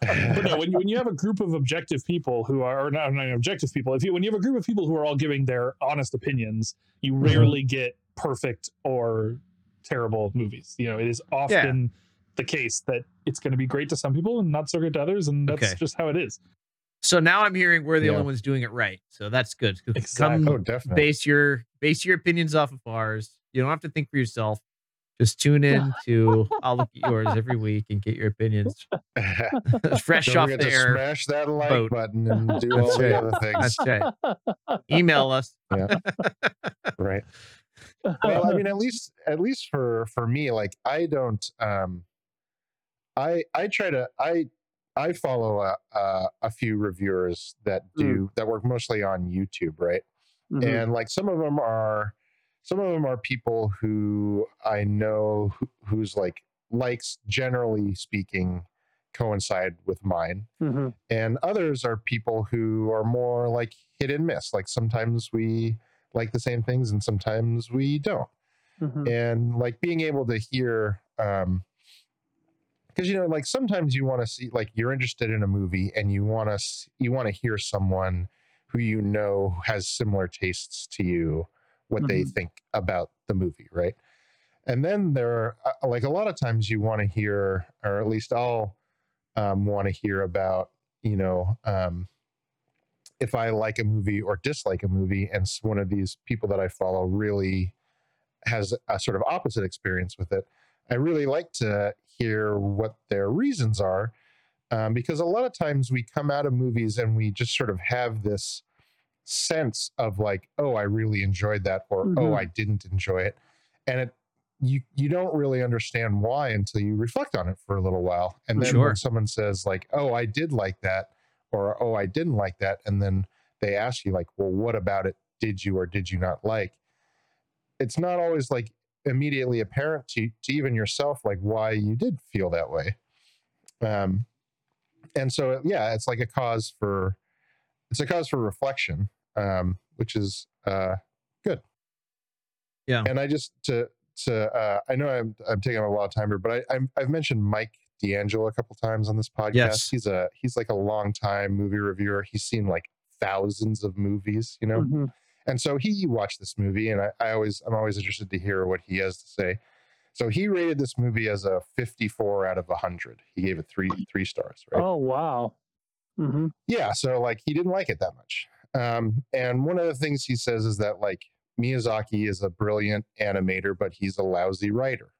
S7: but no, when you, when you have a group of objective people who are, or not, not objective people, if you when you have a group of people who are all giving their honest opinions, you
S4: Mm-hmm.
S7: rarely get perfect or terrible movies. You know, it is often the case that it's going to be great to some people and not so good to others, and that's
S4: Okay.
S7: just how it is.
S4: so now I'm hearing we're the
S6: Yeah.
S4: only ones doing it right. So that's good.
S7: Exactly.
S4: Come
S6: Oh, definitely.
S4: base your base your opinions off of ours. You don't have to think for yourself. Just tune in to I'll look at yours every week and get your opinions fresh
S6: Don't
S4: off the air.
S6: smash that like
S4: boat.
S6: button and do all
S4: That's
S6: the other things.
S4: That's right. Email us.
S6: right well i mean at least at least for for me like i don't um i i try to i i follow a a, a few reviewers that do that work mostly on youtube right
S5: Mhm.
S6: and like some of them are some of them are people who i know who, whose like likes generally speaking coincide with mine
S5: Mhm.
S6: and others are people who are more like hit and miss like sometimes we like the same things and sometimes we don't
S5: Mhm.
S6: and like being able to hear um because you know like sometimes you want to see like you're interested in a movie and you want to you want to hear someone who you know has similar tastes to you what they
S5: Mhm.
S6: think about the movie right and then there are uh, like a lot of times you want to hear or at least i'll um, want to hear about you know um, if i like a movie or dislike a movie and one of these people that i follow really has a sort of opposite experience with it i really like to hear what their reasons are um, because a lot of times we come out of movies and we just sort of have this sense of like oh i really enjoyed that or oh
S5: Mhm.
S6: i didn't enjoy it and it you you don't really understand why until you reflect on it for a little while and then
S4: Sure.
S6: when someone says like oh i did like that or oh i didn't like that and then they ask you like well what about it did you or did you not like it's not always like immediately apparent to, to even yourself like why you did feel that way um and so yeah it's like a cause for it's a cause for reflection um which is uh good
S4: Yeah.
S6: and i just to to uh i know i'm i'm taking a lot of time here but i I'm, i've mentioned mike d'angelo a couple times on this podcast
S4: Yes.
S6: he's a he's like a long time movie reviewer he's seen like thousands of movies you know
S5: Mhm.
S6: and so he watched this movie, and I, I always I'm always interested to hear what he has to say. So he rated this movie as a 54 out of 100. He gave it three three stars, right?
S5: oh wow Mm-hmm.
S6: Yeah, so like he didn't like it that much. Um, and one of the things he says is that like Miyazaki is a brilliant animator, but he's a lousy writer.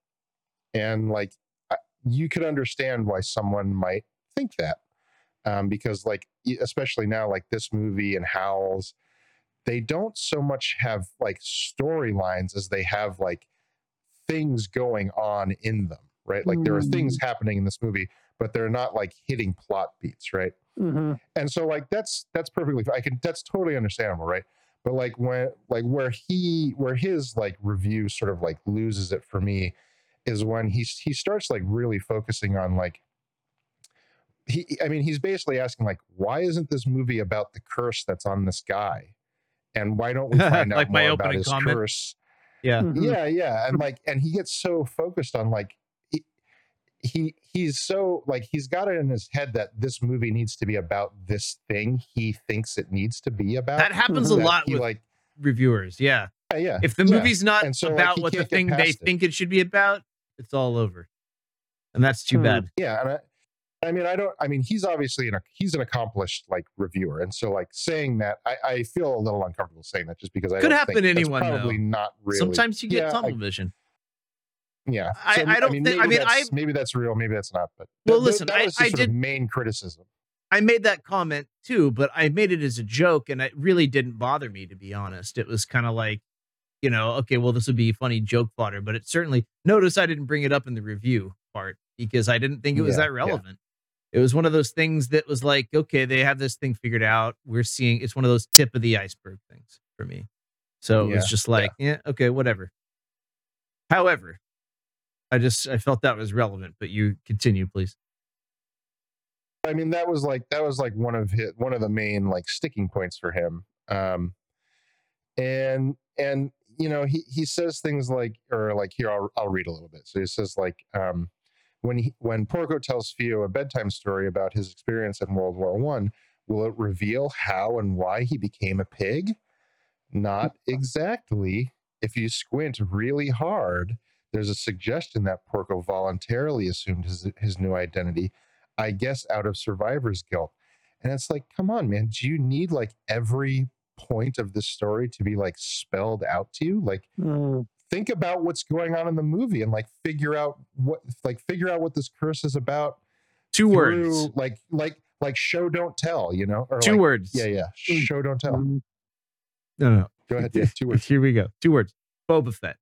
S6: And like I- you could understand why someone might think that, um, because like especially now, like this movie and Howl's, they don't so much have like storylines as they have like things going on in them, right? Like there are things happening in this movie, but they're not like hitting plot beats, right?
S5: Hmm
S6: and so like that's that's perfectly i can that's totally understandable right but like when like where he where his like review sort of like loses it for me is when he he starts like really focusing on like he i mean he's basically asking like why isn't this movie about the curse that's on this guy and why don't we find out
S4: Like my
S6: more about
S4: opening
S6: his
S4: comment.
S6: curse
S4: Yeah.
S5: Mhm.
S6: yeah yeah and like and he gets so focused on like he, he he's so like he's got it in his head that this movie needs to be about this thing he thinks it needs to be about
S4: That happens a
S6: that
S4: lot
S6: he,
S4: with
S6: like
S4: reviewers. Yeah.
S6: yeah, yeah
S4: If the
S6: yeah.
S4: movie's not
S6: so,
S4: about
S6: he
S4: what the thing they
S6: it.
S4: think it should be about, it's all over. And that's too
S5: Hmm.
S4: bad.
S6: yeah and I, I mean i don't i mean he's obviously an he's an accomplished like reviewer and so like saying that i, I feel a little uncomfortable saying that just because i
S4: Could
S6: don't
S4: happen
S6: think
S4: to anyone,
S6: probably
S4: though.
S6: not really
S4: Sometimes you get
S6: yeah, I-
S4: tunnel vision.
S6: Yeah
S4: I-
S6: So,
S4: I don't
S6: mean,
S4: think- I mean, I-
S6: maybe that's real maybe that's not but
S4: Well,
S6: that-
S4: listen,
S6: that
S4: I- I did-
S6: main criticism
S4: I made that comment too, but I made it as a joke and it really didn't bother me to be honest. It was kind of like, you know, okay, well, this would be funny joke fodder, but it certainly notice I didn't bring it up in the review part because I didn't think it was
S6: Yeah,
S4: that
S6: yeah.
S4: relevant. It was one of those things that was like, okay, they have this thing figured out. We're seeing it's one of those tip of the iceberg things for me. So it was just like, yeah, okay, whatever. However, I just I felt that was relevant, but you continue, please.
S6: I mean, that was like that was like one of his one of the main like sticking points for him. Um, and and you know he he says things like or like here I'll I'll read a little bit. So he says like um, when he when Porco tells Fio a bedtime story about his experience in World War One, will it reveal how and why he became a pig? Not exactly. If you squint really hard, there's a suggestion that Porco voluntarily assumed his his new identity I guess out of survivor's guilt. And it's like, come on, man. Do you need like every point of the story to be like spelled out to you? Like,
S5: Mm.
S6: think about what's going on in the movie and like figure out what like figure out what this curse is about.
S4: Two
S6: through,
S4: words.
S6: Like like like show don't tell, you know? Or
S4: Two
S6: like-
S4: words.
S6: Yeah, yeah. Show don't tell.
S5: Mhm.
S4: No, no.
S6: Go ahead. Yeah, two words.
S4: Here we go. Two words. Boba Fett.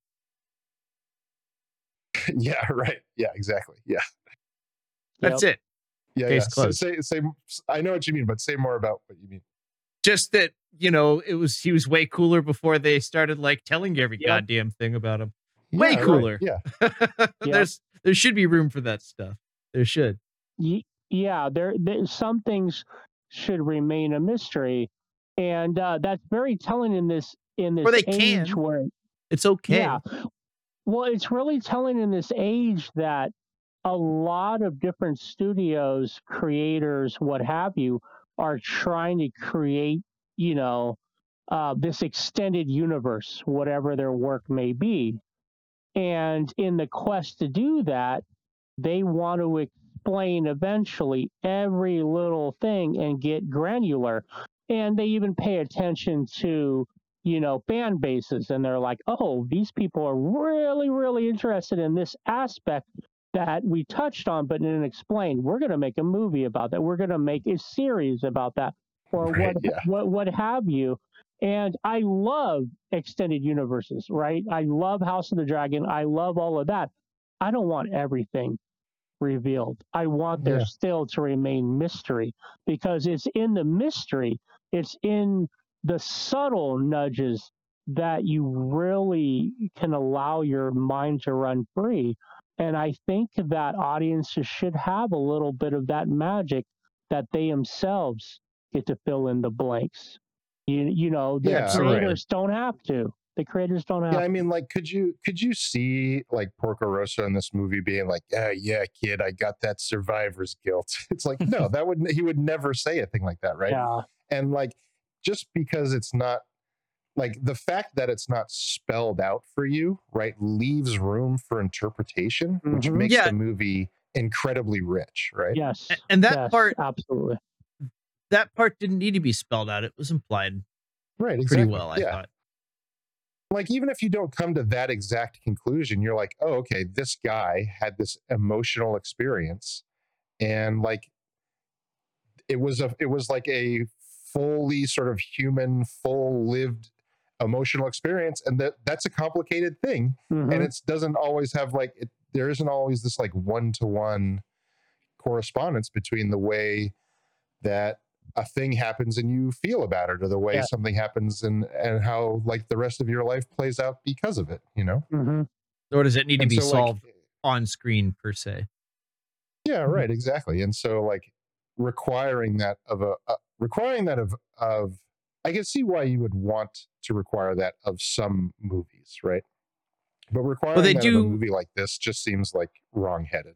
S6: yeah, right. Yeah, exactly. Yeah.
S4: That's
S5: Yep.
S4: it.
S6: Yeah.
S4: Case
S6: yeah. So say say I know what you mean, but say more about what you mean.
S4: Just that, you know, it was he was way cooler before they started like telling every
S5: Yep.
S4: goddamn thing about him. Way
S6: Yeah, right.
S4: cooler.
S6: Yeah.
S4: There's there should be room for that stuff. There should.
S5: Ye- yeah, there, there some things should remain a mystery, and uh, that's very telling in this in this
S4: Or they
S5: age
S4: can.
S5: where
S4: It's okay.
S5: yeah, well, it's really telling in this age that a lot of different studios, creators, what have you, are trying to create, you know, uh, this extended universe, whatever their work may be. And in the quest to do that, they want to explain eventually every little thing and get granular. And they even pay attention to, you know, fan bases. And they're like, oh, these people are really, really interested in this aspect that we touched on but didn't explain. We're going to make a movie about that. We're going to make a series about that or
S6: Right,
S5: what,
S6: yeah.
S5: what, what have you. And I love extended universes, right? I love House of the Dragon. I love all of that. I don't want everything revealed. I want there
S6: Yeah.
S5: still to remain mystery because it's in the mystery, it's in the subtle nudges that you really can allow your mind to run free. And I think that audiences should have a little bit of that magic that they themselves get to fill in the blanks. You, you know, the
S6: Yeah, right.
S5: creators don't have to. The creators don't have
S6: Yeah, I mean, like, could you could you see like Porco Rosso in this movie being like, "Yeah, yeah, kid, I got that survivor's guilt." It's like, no, that would he would never say a thing like that, right?
S5: Yeah.
S6: And like, just because it's not like the fact that it's not spelled out for you, right, leaves room for interpretation, which
S5: Mhm.
S6: makes
S4: Yeah.
S6: the movie incredibly rich, right?
S5: Yes.
S4: A- And that
S5: yes,
S4: part
S5: absolutely.
S4: that part didn't need to be spelled out. It was implied
S6: Right,
S4: pretty
S6: exactly.
S4: well, I
S6: yeah.
S4: thought.
S6: like even if you don't come to that exact conclusion you're like oh okay this guy had this emotional experience and like it was a it was like a fully sort of human, full lived emotional experience, and that that's a complicated thing,
S5: Mhm.
S6: and it doesn't always have like it, there isn't always this like one to one correspondence between the way that a thing happens and you feel about it or the way
S5: Yeah.
S6: something happens and and how like the rest of your life plays out because of it you know
S5: hmm
S4: Or does it need to be
S6: so, like,
S4: solved on screen per se?
S6: Yeah, right, exactly. And so like requiring that of a uh, requiring that of of I can see why you would want to require that of some movies, right? But requiring
S4: they
S6: that of
S4: do-
S6: a movie like this just seems like wrong-headed.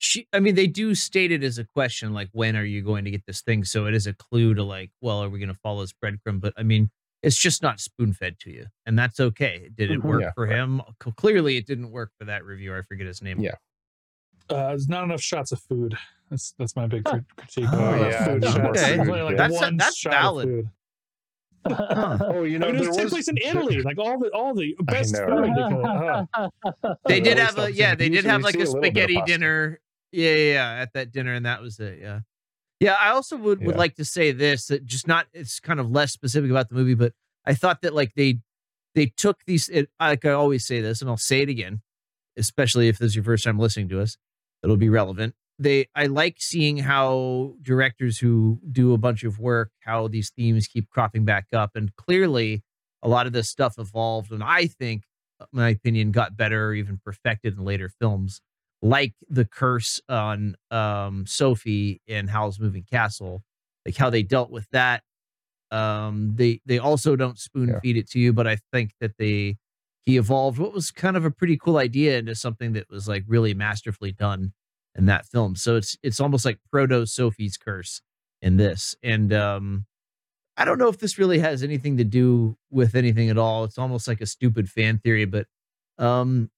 S4: She, I mean, they do state it as a question, like, when are you going to get this thing? So it is a clue to like, well, are we going to follow this breadcrumb? But I mean, it's just not spoon fed to you, and that's okay. It Did it
S5: Mhm.
S4: work
S6: Yeah,
S4: for
S6: right.
S4: him? Clearly, it didn't work for that reviewer. I forget his name.
S6: Yeah.
S7: Uh, there's not enough shots of food. That's that's my big crit- critique.
S4: Oh,
S7: Not
S6: yeah,
S7: food
S6: there's
S7: shots.
S4: Okay.
S7: Only, like,
S4: That's-
S7: one
S4: that's
S7: shot of
S4: valid.
S7: food.
S6: Oh, you
S7: I
S6: know,
S7: mean, it
S6: there
S7: was take
S6: was
S7: place in Italy. Like all the all the best
S6: know,
S7: food.
S6: right?
S7: They
S4: They did have a yeah, they did have like a
S6: a little bit of
S4: spaghetti
S6: pasta.
S4: dinner. Yeah, yeah, yeah, at that dinner, and that was it. Yeah, yeah. I also would would like to say this that just not it's kind of less specific about the movie, but I thought that like they they took these. It, like I always say this, and I'll say it again, especially if this is your first time listening to us, it'll be relevant. They I like seeing how directors who do a bunch of work, how these themes keep cropping back up, and clearly a lot of this stuff evolved, and I think, uh, my opinion, got better or even perfected in later films, like the curse on um, Sophie in Howl's Moving Castle, like how they dealt with that. Um, they they also don't spoon
S6: Yeah.
S4: feed it to you, but I think that they he evolved what was kind of a pretty cool idea into something that was like really masterfully done in that film. So it's it's almost like proto Sophie's curse in this. And um I don't know if this really has anything to do with anything at all. It's almost like a stupid fan theory, but um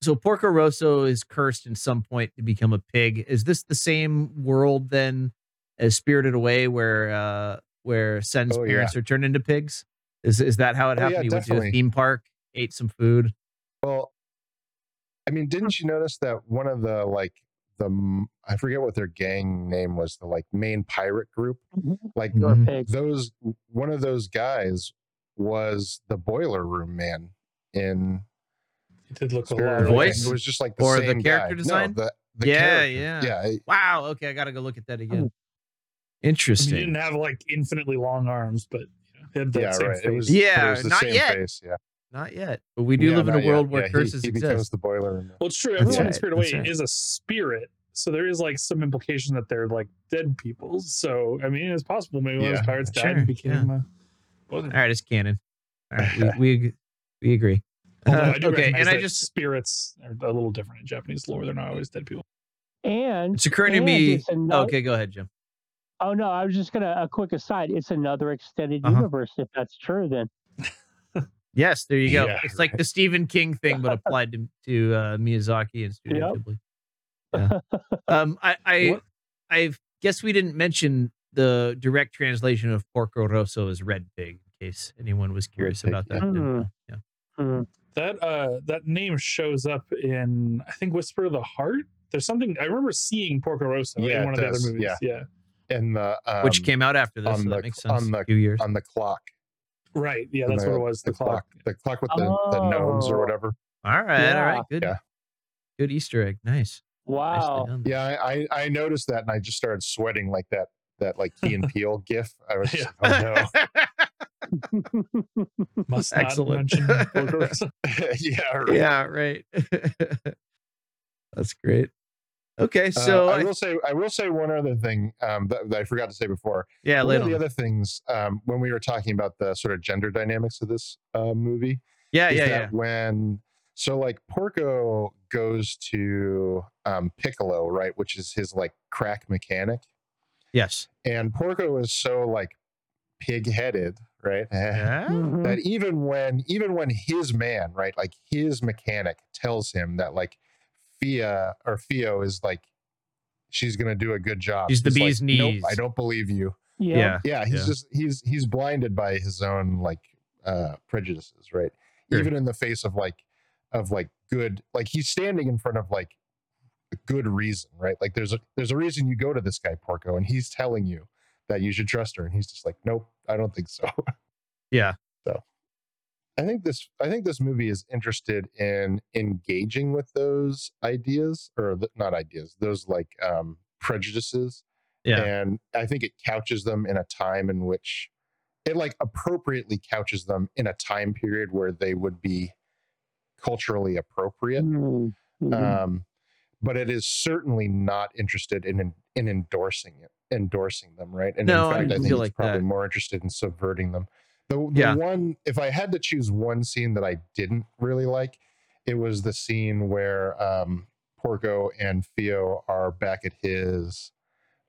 S4: so Porco Rosso is cursed in some point to become a pig. Is this the same world then as Spirited Away where uh where Sen's
S6: Oh, yeah.
S4: parents are turned into pigs? Is is that how it
S6: Oh,
S4: happened?
S6: yeah,
S4: he went to a theme park, ate some food.
S6: Well, I mean, didn't you notice that one of the like the m- I forget what their gang name was, the like main pirate group, like
S5: You're a
S4: Mhm.
S6: those one of those guys was the boiler room man in
S7: it did look a
S6: Spirited
S7: lot.
S4: Voice?
S6: It was just like the
S4: Or the
S6: same
S4: character
S6: guy.
S4: design?
S6: No, the, the
S4: Yeah,
S6: character.
S4: yeah.
S6: yeah. it-
S4: Wow. Okay, I got to go look at that again.
S7: I mean,
S4: Interesting.
S7: he didn't have like infinitely long arms, but you know, had that
S6: yeah,
S7: same
S6: right.
S7: face.
S6: It was,
S4: Yeah,
S6: it was the
S4: not
S6: same
S4: yet.
S6: face. Yeah,
S4: Not yet, but we do
S6: Yeah,
S4: live in a
S6: not yet.
S4: world where
S6: Yeah,
S4: curses
S6: he,
S4: exist.
S6: becomes the boiler room.
S7: Well, it's true.
S4: That's
S7: Everyone in Spirit
S4: that's
S7: Away
S4: right.
S7: is a spirit, so there is like some implication that they're like dead people. So I mean, it's possible maybe one of those pirates died and became. Uh, well,
S4: All right, it's canon. All right, we we, we agree.
S7: although
S4: Uh,
S7: I do
S4: okay, and I just
S7: spirits are a little different in Japanese lore. They're not always dead people.
S5: And
S4: it's occurring to me.
S5: it's another-
S4: Okay, go ahead, Jim.
S5: Oh no, I was just gonna a quick aside. It's another extended
S4: Uh-huh.
S5: universe if that's true. Then
S4: Yes, there you go.
S6: Yeah,
S4: it's like the Stephen King thing, but applied to to uh, Miyazaki and Studio
S5: Yep.
S4: Ghibli. Yeah. um, I I I guess we didn't mention the direct translation of Porco Rosso as red pig, in case anyone was curious
S6: pig,
S4: about that.
S5: yeah.
S4: Uh, yeah.
S5: Hmm.
S7: That uh, that name shows up in I think Whisper of the Heart. There's something I remember seeing Porco Rosso
S6: Yeah,
S7: in one of the other movies.
S6: yeah.
S7: yeah.
S6: And the um,
S4: Which came out after this,
S6: on
S4: so
S6: the
S4: that makes sense.
S6: on the
S4: a few years.
S6: on the clock.
S7: Right. Yeah, that's
S6: the,
S7: what it was. The, clock.
S6: the clock with the, the gnomes or
S5: Oh.
S6: whatever.
S4: all right, all
S5: Yeah.
S4: right, good,
S6: Yeah.
S4: good Easter egg. Nice.
S5: Wow.
S4: done.
S6: Yeah, I, I I noticed that and I just started sweating like that that like Key and Peele gif. I was just,
S7: Yeah.
S6: oh no.
S7: Must not
S4: Excellent.
S7: mention
S6: yeah, right.
S4: yeah, right. That's great. Okay,
S6: Uh,
S4: so
S6: I
S4: I-
S6: will say I will say one other thing um, that, that I forgot to say before.
S4: yeah,
S6: one
S4: later.
S6: of the other things um, when we were talking about the sort of gender dynamics of this uh, movie
S4: Yeah, yeah, yeah.
S6: when so like Porco goes to um, Piccolo, right, which is his like crack mechanic,
S4: Yes.
S6: and Porco is so like pig-headed, right?
S4: Yeah.
S5: Mhm.
S6: that even when even when his man right like his mechanic tells him that like fia or fio is like she's gonna do a good job
S4: She's the
S6: he's like,
S4: bee's
S6: nope
S4: knees."
S6: i don't believe you
S5: Yeah.
S4: Yeah.
S6: yeah he's
S4: Yeah.
S6: just he's he's blinded by his own like uh prejudices right
S4: Sure.
S6: even in the face of like of like good like he's standing in front of like a good reason right like there's a there's a reason you go to this guy porco and he's telling you that you should trust her. And he's just like, nope, I don't think so.
S4: Yeah.
S6: So I think this I think this movie is interested in engaging with those ideas or the, not ideas, those like um prejudices.
S4: Yeah.
S6: And I think it couches them in a time in which it like appropriately couches them in a time period where they would be culturally appropriate.
S5: Mhm.
S6: Um, but it is certainly not interested in in, in endorsing it, endorsing them, right? And
S4: No,
S6: in
S4: I
S6: fact, I, think
S4: feel
S6: it's
S4: like
S6: probably
S4: that.
S6: more interested in subverting them. The, the
S4: Yeah.
S6: one, if I had to choose one scene that I didn't really like, it was the scene where um, Porco and Fio are back at his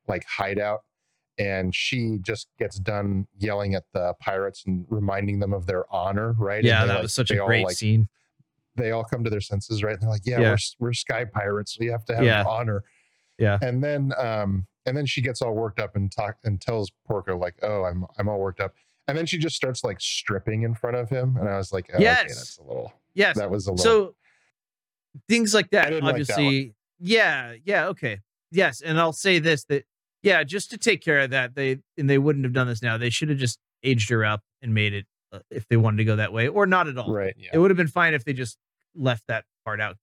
S6: like hideout, and she just gets done yelling at the pirates and reminding them of their honor, right?
S4: Yeah,
S6: they,
S4: that
S6: like-
S4: was such a
S6: all,
S4: great
S6: like,
S4: scene.
S6: they all come to their senses, right? And they're like, "Yeah,
S4: Yeah.
S6: we're we're sky pirates. We have to have
S4: Yeah.
S6: honor."
S4: Yeah.
S6: And then um and then she gets all worked up and talk and tells Porco like, "Oh, I'm I'm all worked up." And then she just starts like stripping in front of him, and I was like, oh, "Okay,
S4: Yes.
S6: that's a little.
S4: Yes.
S6: That was a little."
S4: So things like that,
S6: didn't like that
S4: obviously. yeah, yeah, okay. Yes, and I'll say this that yeah, just to take care of that, they and they wouldn't have done this now. They should have just aged her up and made it uh, if they wanted to go that way, or not at all.
S6: right. Yeah.
S4: It would have been fine if they just left that part out.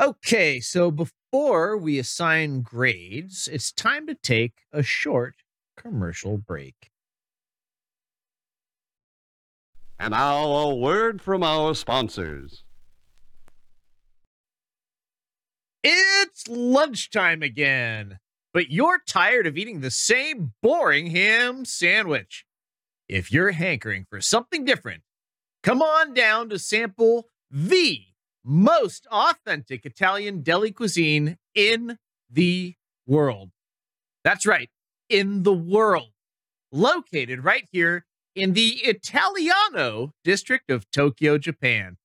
S4: Okay, so before we assign grades, it's time to take a short commercial break.
S14: And now a word from our sponsors.
S4: It's lunchtime again, but you're tired of eating the same boring ham sandwich. If you're hankering for something different, come on down to sample the most authentic Italian deli cuisine in the world. That's right, in the world. Located right here in the Italiano district of Tokyo, Japan.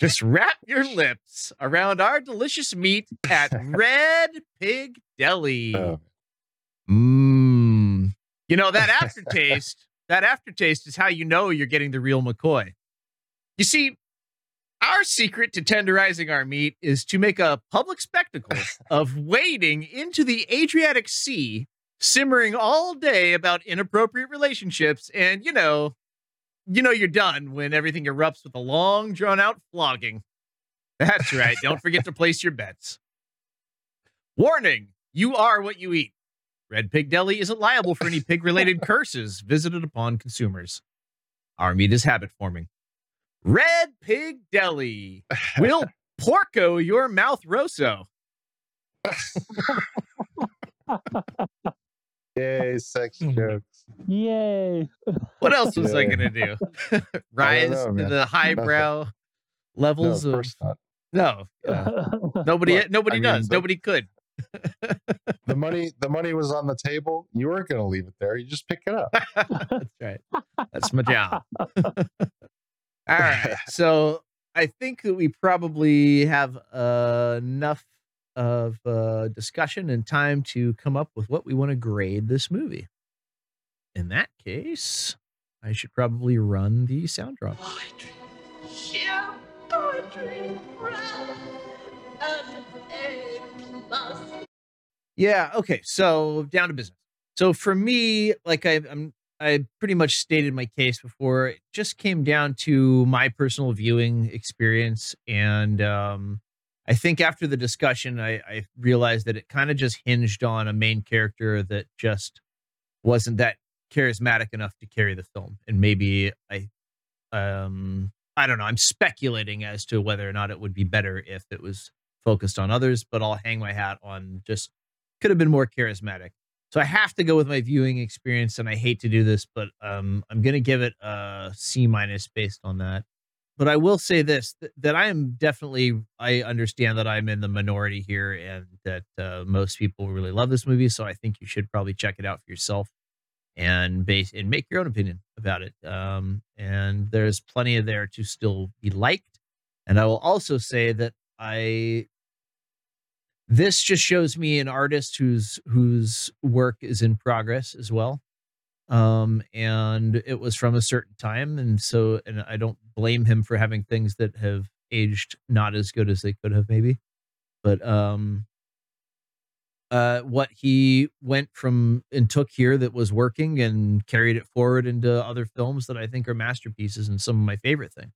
S4: Just wrap your lips around our delicious meat at Red Pig Deli.
S6: Oh.
S4: Mmm. You know, that aftertaste, that aftertaste is how you know you're getting the real McCoy. You see, our secret to tenderizing our meat is to make a public spectacle of wading into the Adriatic Sea, simmering all day about inappropriate relationships, and you know, you know you're done when everything erupts with a long, drawn out flogging. That's right. Don't forget to place your bets. Warning you are what you eat. Red Pig Deli isn't liable for any pig related curses visited upon consumers. Our meat is habit forming. Red Pig Deli will porco your mouth rosso.
S6: Yay, sex
S4: Hmm.
S6: jokes.
S5: Yay.
S4: What else was I going to do? Rise
S6: know,
S4: to the highbrow levels
S6: no, of
S4: of.
S6: course not.
S4: No, uh, nobody,
S6: Look,
S4: nobody
S6: I mean,
S4: does.
S6: the-
S4: nobody could.
S6: The money, the money was on the table. You weren't going to leave it there. You just pick it up.
S4: That's right. That's my job. All right. So I think that we probably have uh, enough of uh, discussion and time to come up with what we want to grade this movie. In that case, I should probably run the sound drop.
S8: Sheer poetry, A plus.
S4: Yeah. Okay. So down to business. So for me, like I, I'm, I pretty much stated my case before. It just came down to my personal viewing experience, and um, I think after the discussion, I, I realized that it kind of just hinged on a main character that just wasn't that charismatic enough to carry the film, and maybe I, um, I don't know. I'm speculating as to whether or not it would be better if it was focused on others, but I'll hang my hat on just could have been more charismatic. So I have to go with my viewing experience, and I hate to do this, but um, I'm going to give it a C minus based on that. But I will say this: th- that I am definitely I understand that I'm in the minority here, and that uh, most people really love this movie. So I think you should probably check it out for yourself and base and make your own opinion about it. Um, and there's plenty of there to still be liked. And I will also say that I this just shows me an artist whose whose work is in progress as well um and it was from a certain time and so and i don't blame him for having things that have aged not as good as they could have maybe but um uh, what he went from and took here that was working and carried it forward into other films that I think are masterpieces and some of my favorite things.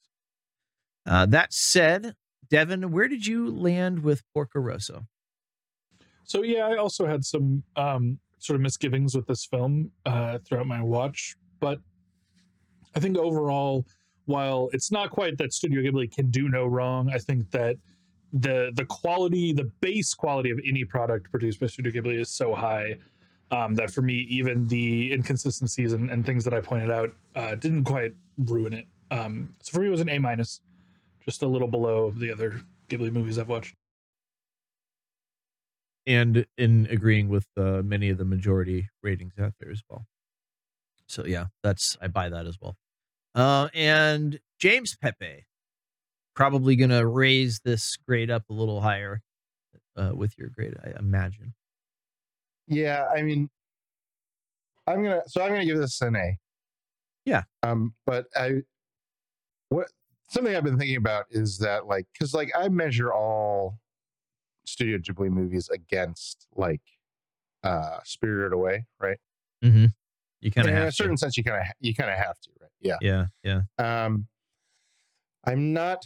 S4: Uh, that said, Devin, where did you land with Porco Rosso?
S7: So yeah, I also had some um, sort of misgivings with this film uh, throughout my watch, but I think overall, while it's not quite that Studio Ghibli can do no wrong, I think that the the quality, the base quality of any product produced by Studio Ghibli is so high um, that for me, even the inconsistencies and, and things that I pointed out uh, didn't quite ruin it. Um, so for me, it was an A minus, just a little below the other Ghibli movies I've watched.
S4: And in agreeing with uh, many of the majority ratings out there as well. So yeah, that's I buy that as well. Uh, and James Pepe, probably gonna raise this grade up a little higher uh, with your grade, I imagine.
S6: Yeah, I mean, I'm gonna so I'm gonna give this an A.
S4: Yeah.
S6: Um, but I what something I've been thinking about is that like because like I measure all Studio Ghibli movies against like uh Spirited Away, right?
S4: Mm-hmm. You kind of
S6: in a certain
S4: to.
S6: sense you kind of you kind of have to, right? Yeah.
S4: Yeah, yeah.
S6: Um, I'm not.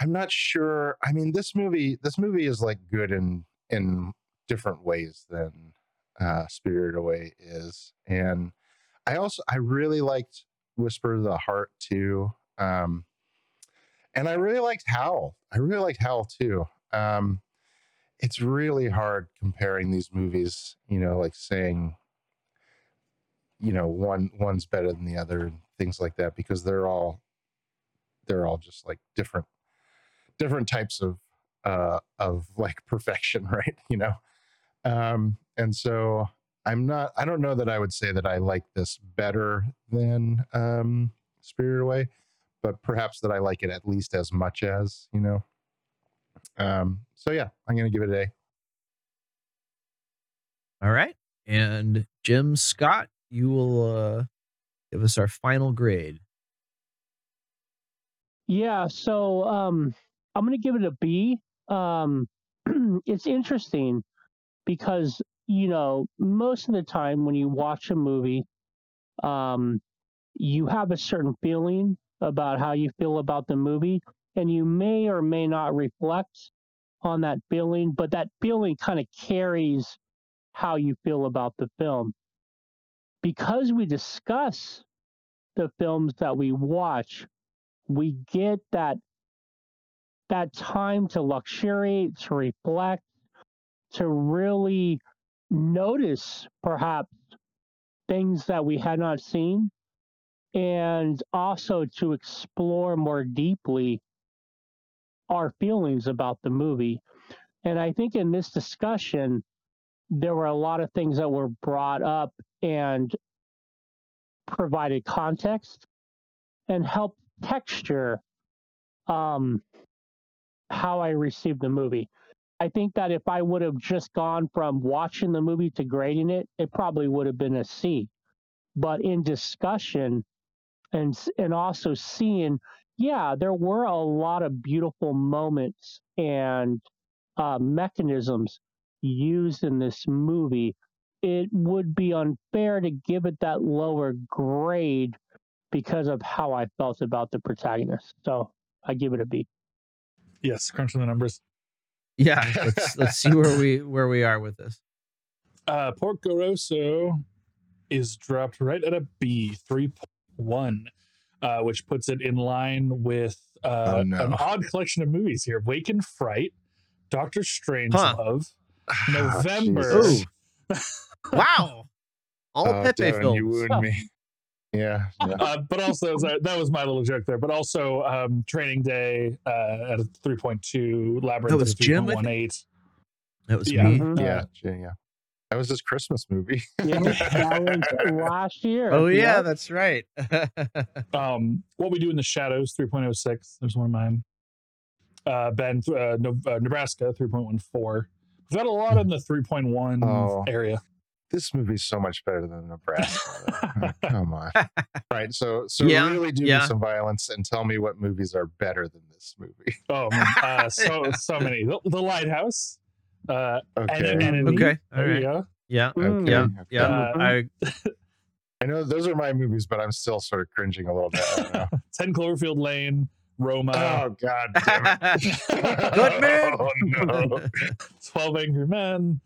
S6: I'm not sure. I mean, this movie. This movie is like good in in different ways than uh, Spirited Away is, and I also I really liked Whisper of the Heart too. Um, and I really liked Howl. I really liked Howl too. Um, it's really hard comparing these movies. You know, like saying you know one one's better than the other and things like that because they're all they're all just like different different types of uh of like perfection right you know um and so i'm not i don't know that i would say that i like this better than um spirit away but perhaps that i like it at least as much as you know um so yeah i'm gonna give it a
S4: All right. And Jim Scott, you will uh, give us our final grade.
S5: Yeah, so um I'm gonna give it a B. Um it's interesting because you know most of the time when you watch a movie, um you have a certain feeling about how you feel about the movie, and you may or may not reflect on that feeling, but that feeling kind of carries how you feel about the film. Because we discuss the films that we watch, we get that that time to luxuriate, to reflect, to really notice perhaps things that we had not seen, and also to explore more deeply our feelings about the movie. And I think in this discussion, there were a lot of things that were brought up and provided context and helped texture um, how I received the movie. I think that if I would have just gone from watching the movie to grading it, it probably would have been a C. But in discussion and and also seeing, yeah, there were a lot of beautiful moments and uh, mechanisms used in this movie. It would be unfair to give it that lower grade because of how I felt about the protagonist. So I give it a B.
S7: Yes, crunching the numbers.
S4: Yeah, let's let's see where we where we are with this.
S7: Uh, Porco Rosso is dropped right at a B, 3.1, uh, which puts it in line with uh,
S6: Oh, no.
S7: an odd collection of movies here Wake in Fright, Doctor Strange
S4: Huh.
S7: Love,
S6: Ah,
S7: November.
S6: Jesus.
S4: Wow. All
S6: Oh,
S4: Pepe
S6: Devin,
S4: films.
S6: you wound me yeah, yeah.
S7: Uh, but also, that was- my little joke there. But also, um, Training Day uh, at a 3.2, Labyrinth
S4: That was
S7: at a
S4: Jim, I
S7: 3.18.
S4: That was
S7: Yeah.
S4: me.
S5: Mhm.
S6: yeah, yeah, yeah. That was his Christmas movie.
S5: Yeah, that was last year.
S4: Oh yeah,
S5: Yep.
S4: that's right.
S7: Um, what we do in the shadows, 3.06. There's one of mine. Uh, Ben, uh, no, uh, Nebraska, 3.14. We've got a lot in the 3.1
S6: Oh.
S7: area.
S6: this movie's so much better than Nebraska. though. Oh, Come on. Right. So so
S4: Yeah,
S6: really do
S4: yeah.
S6: me some violence and tell me what movies are better than this movie.
S7: Oh, man, uh, so so many. The, the Lighthouse, Uh,
S6: Okay.
S7: and, and
S4: Okay,
S7: there
S4: all
S7: you
S4: right.
S7: go.
S4: Yeah,
S5: Mm.
S4: yeah,
S6: Okay.
S4: yeah.
S7: Uh,
S4: I
S6: I know those are my movies, but I'm still sort of cringing a little bit. I don't know.
S7: 10 Cloverfield Lane, Roma,
S6: oh God damn it!
S4: Good man.
S6: Oh no!
S7: 12 Angry Men,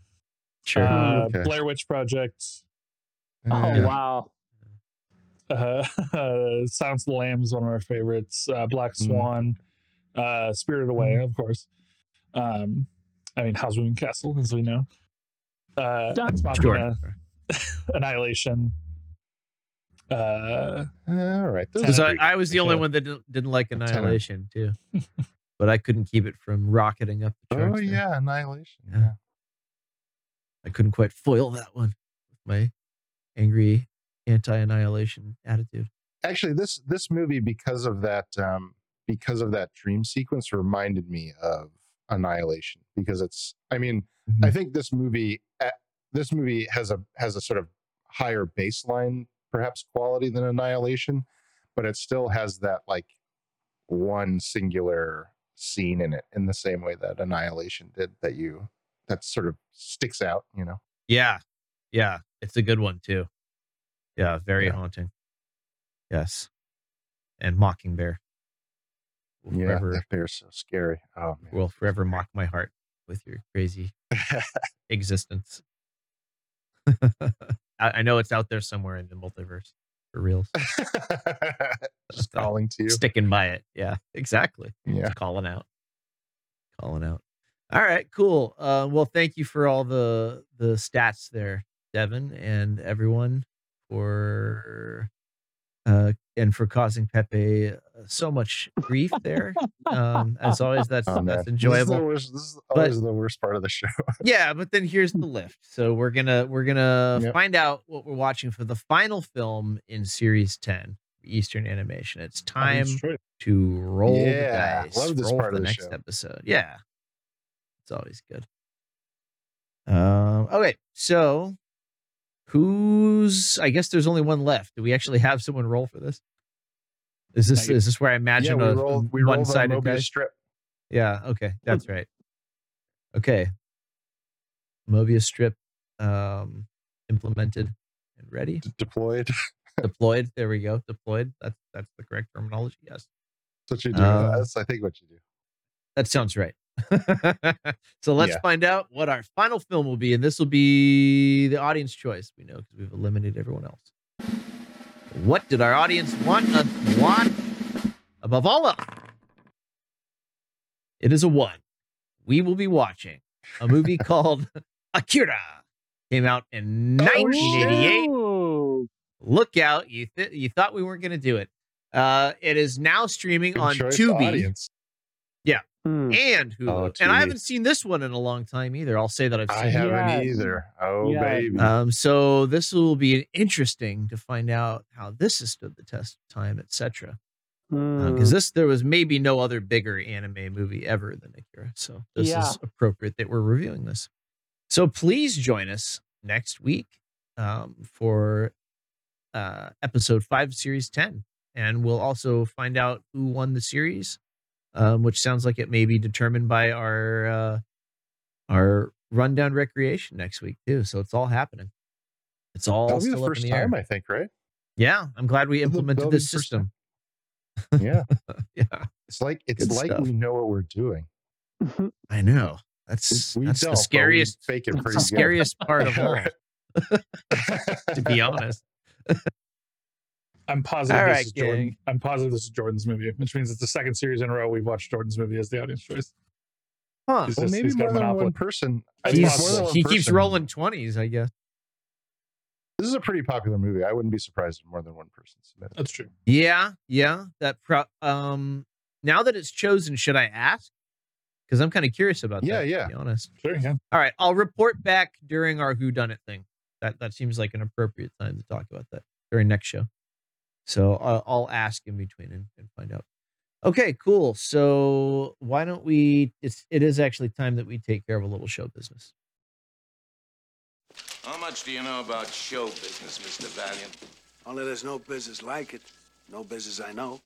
S4: sure.
S7: uh,
S6: Okay.
S7: Blair Witch Project,
S5: Oh
S6: Yeah.
S5: wow.
S7: uh, Silence of the Lambs, one of our favorites, uh, Black
S6: Mm.
S7: Swan, uh, Spirited Away, of course. Um, I mean, Howl's Moving Castle, as we know. Uh,
S5: Done.
S7: Ex
S4: Sure.
S7: Annihilation. Uh,
S6: All right. those
S4: Because I, I was the only one that didn't, didn't like
S6: Tenet.
S4: Annihilation too, but I couldn't keep it from rocketing up the
S6: good. Oh
S4: charts. there.
S6: yeah, Annihilation.
S4: Yeah.
S6: Yeah.
S4: I couldn't quite foil that one with my angry anti-annihilation attitude.
S6: Actually, this this movie because of that um, because of that dream sequence reminded me of Annihilation because it's. I mean,
S4: Mm-hmm.
S6: I think this movie uh, this movie has a has a sort of higher baseline perhaps quality than Annihilation, but it still has that like one singular scene in it in the same way that Annihilation did that you that sort of sticks out, you know.
S4: Yeah, yeah, it's a good one too. Yeah, very
S6: Yeah.
S4: haunting. Yes, and Mocking Bear. Will
S6: Yeah,
S4: forever,
S6: bear's so scary. Oh man.
S4: will forever mock my heart with your crazy existence. I, I know it's out there somewhere in the multiverse for reals.
S6: Just calling to you.
S4: Sticking by it. Yeah, exactly.
S6: Yeah.
S4: calling out calling out all right cool uh well thank you for all the the stats there devin and everyone for uh and for causing pepe uh, so much grief there um as always that's
S6: Oh, man.
S4: that's
S6: This is
S4: enjoyable
S6: worst, this is
S4: But-
S6: the worst part of the show.
S4: yeah but then here's the lift so we're gonna we're gonna
S6: Yep.
S4: find out what we're watching for the final film in series 10 eastern animation it's time to roll
S6: Yeah,
S4: the dice.
S6: love this
S4: roll
S6: part
S4: for
S6: of
S4: the
S6: the
S4: next
S6: show.
S4: episode. Yeah, it's always good. Um. Okay, so who's? I guess there's only one left. Do we actually have someone roll for this? Is this is this where I
S6: yeah,
S4: imagine a
S6: rolled we rolled a
S4: one-sided
S6: Mobius
S4: dice?
S6: strip.
S4: Yeah. Okay, that's right. Okay. Mobius strip, um, implemented and ready,
S6: d- deployed.
S4: deployed. There we go. Deployed. That's that's the correct terminology. Yes.
S6: That's what you do.
S4: Uh,
S6: That's I think what you do.
S4: That sounds right. so let's
S6: Yeah.
S4: find out what our final film will be, and this will be the audience choice. We know because we've eliminated everyone else. What did our audience want us to watch? Above all else, it is a one. We will be watching a movie called Akira. Came out in 1988
S5: Ooh.
S4: look out you th- you thought we weren't going to do it uh it is now streaming
S6: Good
S4: on Tubi
S6: audience.
S5: Hmm.
S4: and Hulu.
S6: Oh,
S4: and I haven't seen this one in a long time either. I'll say that I've
S6: I
S4: seen it.
S6: haven't
S5: Yeah.
S6: either. Oh
S5: Yeah.
S6: baby.
S4: Um, so this will be interesting to find out how this has stood the test of time, etc.
S5: Hmm.
S4: Because this there was maybe no other bigger anime movie ever than Akira. So this
S5: Yeah.
S4: is appropriate that we're reviewing this. So please join us next week um, for uh, episode five, series ten, and we'll also find out who won the series, um, which sounds like it may be determined by our uh, our rundown recreation next week too. So it's all happening. It's all
S6: That'll be
S4: still
S6: the
S4: up
S6: first
S4: in the air.
S6: time, I think, right?
S4: Yeah, I'm glad we implemented
S6: that'll
S4: this
S6: the first time.
S4: system.
S6: Yeah.
S4: Yeah,
S6: It's like it's
S4: Good
S6: like
S4: stuff.
S6: we know what we're doing.
S4: I know. That's
S6: We
S4: that's the scariest.
S6: fake it
S4: That's
S6: pretty
S4: the scariest part of all, to be honest.
S7: I'm positive
S4: All
S7: this
S4: right,
S7: is Jordan.
S4: gang.
S7: I'm positive this is Jordan's movie, which means it's the second series in a row we've watched Jordan's movie as the audience choice.
S4: Huh?
S7: He's
S6: Well,
S7: just-
S6: maybe
S7: he's got
S6: more
S7: a
S6: than
S7: monopoly.
S6: one person.
S7: It's
S6: He's
S7: possible.
S6: more than one
S4: he keeps
S6: person.
S4: rolling twenties, I guess.
S6: This is a pretty popular movie. I wouldn't be surprised if more than one person submitted.
S7: That's true.
S4: Yeah, yeah. That pro- um. Now that it's chosen, should I ask? Because I'm kind of curious about
S6: Yeah,
S4: that.
S6: yeah.
S4: To be honest.
S7: Sure, yeah.
S4: All right, I'll report back during our Who Done It thing. That that seems like an appropriate time to talk about that during next show. So I'll, I'll ask in between and, and find out. Okay, cool. So why don't we? It's it is actually time that we take care of a little show business.
S15: How much do you know about show business, Mr. Valiant?
S10: Only there's no business like it. No business I know.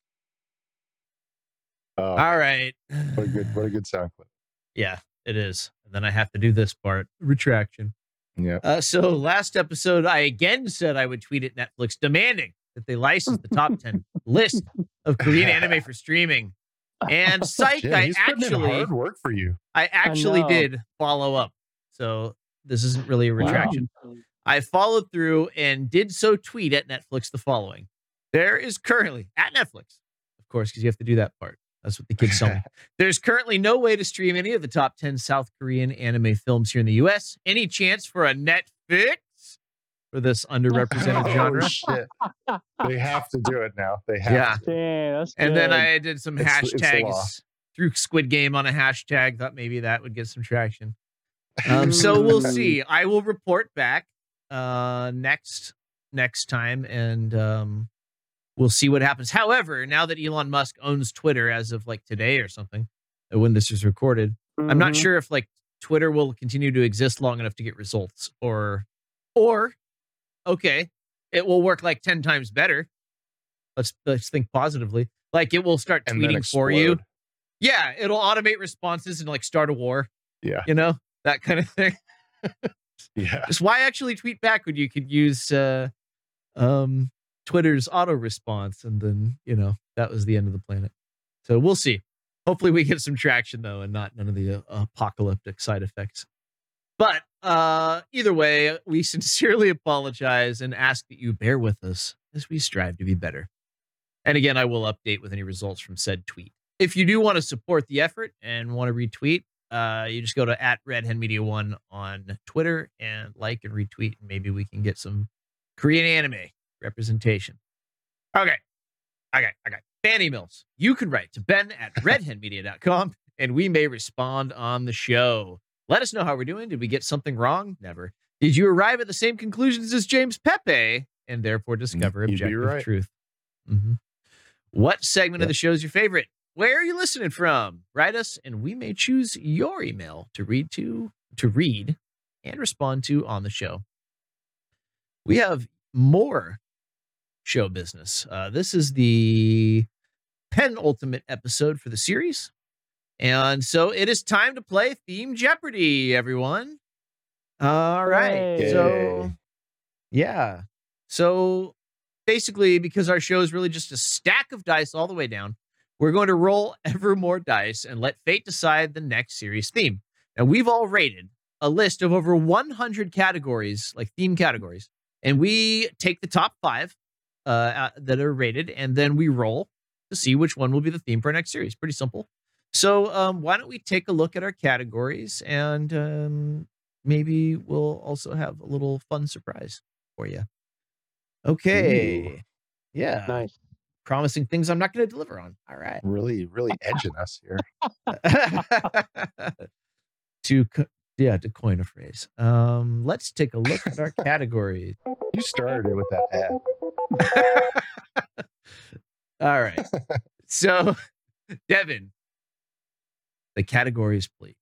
S6: Oh,
S4: All right.
S6: What a good what a good sound clip.
S4: Yeah, it is. And then I have to do this part retraction.
S6: Yeah.
S4: Uh, so last episode, I again said I would tweet at Netflix demanding that they license the top 10 list of Korean anime for streaming. And psych,
S6: Jim,
S4: I actually
S6: hard work for you.
S4: I actually
S5: know.
S4: did follow up. So this isn't really a
S5: Wow.
S4: retraction. I followed through and did so tweet at Netflix the following. There is currently at Netflix, of course, because you have to do that part. That's what the kids tell me. There's currently no way to stream any of the top 10 South Korean anime films here in the US. Any chance for a Netflix for this underrepresented
S6: Oh,
S4: genre?
S6: shit. They have to do it now. They have
S4: Yeah.
S6: to.
S5: Damn, that's
S4: And then. I did some
S6: It's- it's
S4: hashtags through Squid Game on a hashtag. Thought maybe that would get some traction. Um, so we'll see. I will report back uh, next next time, and um, we'll see what happens. However, now that Elon Musk owns Twitter as of like today or something, uh, when this is recorded, I'm not
S5: Mhm.
S4: sure if like Twitter will continue to exist long enough to get results, or or okay, it will work like ten times better. Let's let's think positively. Like it will start
S6: And
S4: tweeting for you. Yeah, it'll automate responses and like start a war.
S6: Yeah.
S4: You know that kind of thing.
S6: Yeah.
S4: Just why actually tweet back when you could use uh, um, Twitter's auto response, and then you know that was the end of the planet. So we'll see. Hopefully, we get some traction though, and not none of the uh, apocalyptic side effects. But uh, either way, we sincerely apologize and ask that you bear with us as we strive to be better. And again, I will update with any results from said tweet. If you do want to support the effort and want to retweet, uh, you just go to at Red Hen Media One on Twitter and like and retweet, and maybe we can get some Korean anime representation. Okay. Okay. Okay. Fan emails. You can write to Ben at redhenmedia.com and we may respond on the show. Let us know how we're doing. Did we get something wrong? Never. Did you arrive at the same conclusions as James Pepe and therefore discover
S6: you'd be
S4: objective
S6: right.
S4: truth? Mhm. What segment of the show is your favorite? Where are you listening from? Write us, and we may choose your email to read to to read and respond to on the show. We have more show business. Uh, this is the penultimate episode for the series, and so it is time to play Theme Jeopardy. Everyone, all right.
S5: Yay.
S4: So, yeah. So basically, because our show is really just a stack of dice all the way down, we're going to roll ever more dice and let fate decide the next series theme. Now, we've all rated a list of over 100 categories, like theme categories, and we take the top five uh, uh, that are rated, and then we roll to see which one will be the theme for our next series. Pretty simple. So, um, why don't we take a look at our categories, and um, maybe we'll also have a little fun surprise for you. Okay. Yeah.
S5: Nice.
S4: Promising things I'm not going to deliver on. All right.
S6: Really, really edging us here.
S4: to co- yeah, to coin a phrase. Um, let's take a look at our categories.
S6: You started it with that ad.
S4: All right. So, Devin, the categories, please.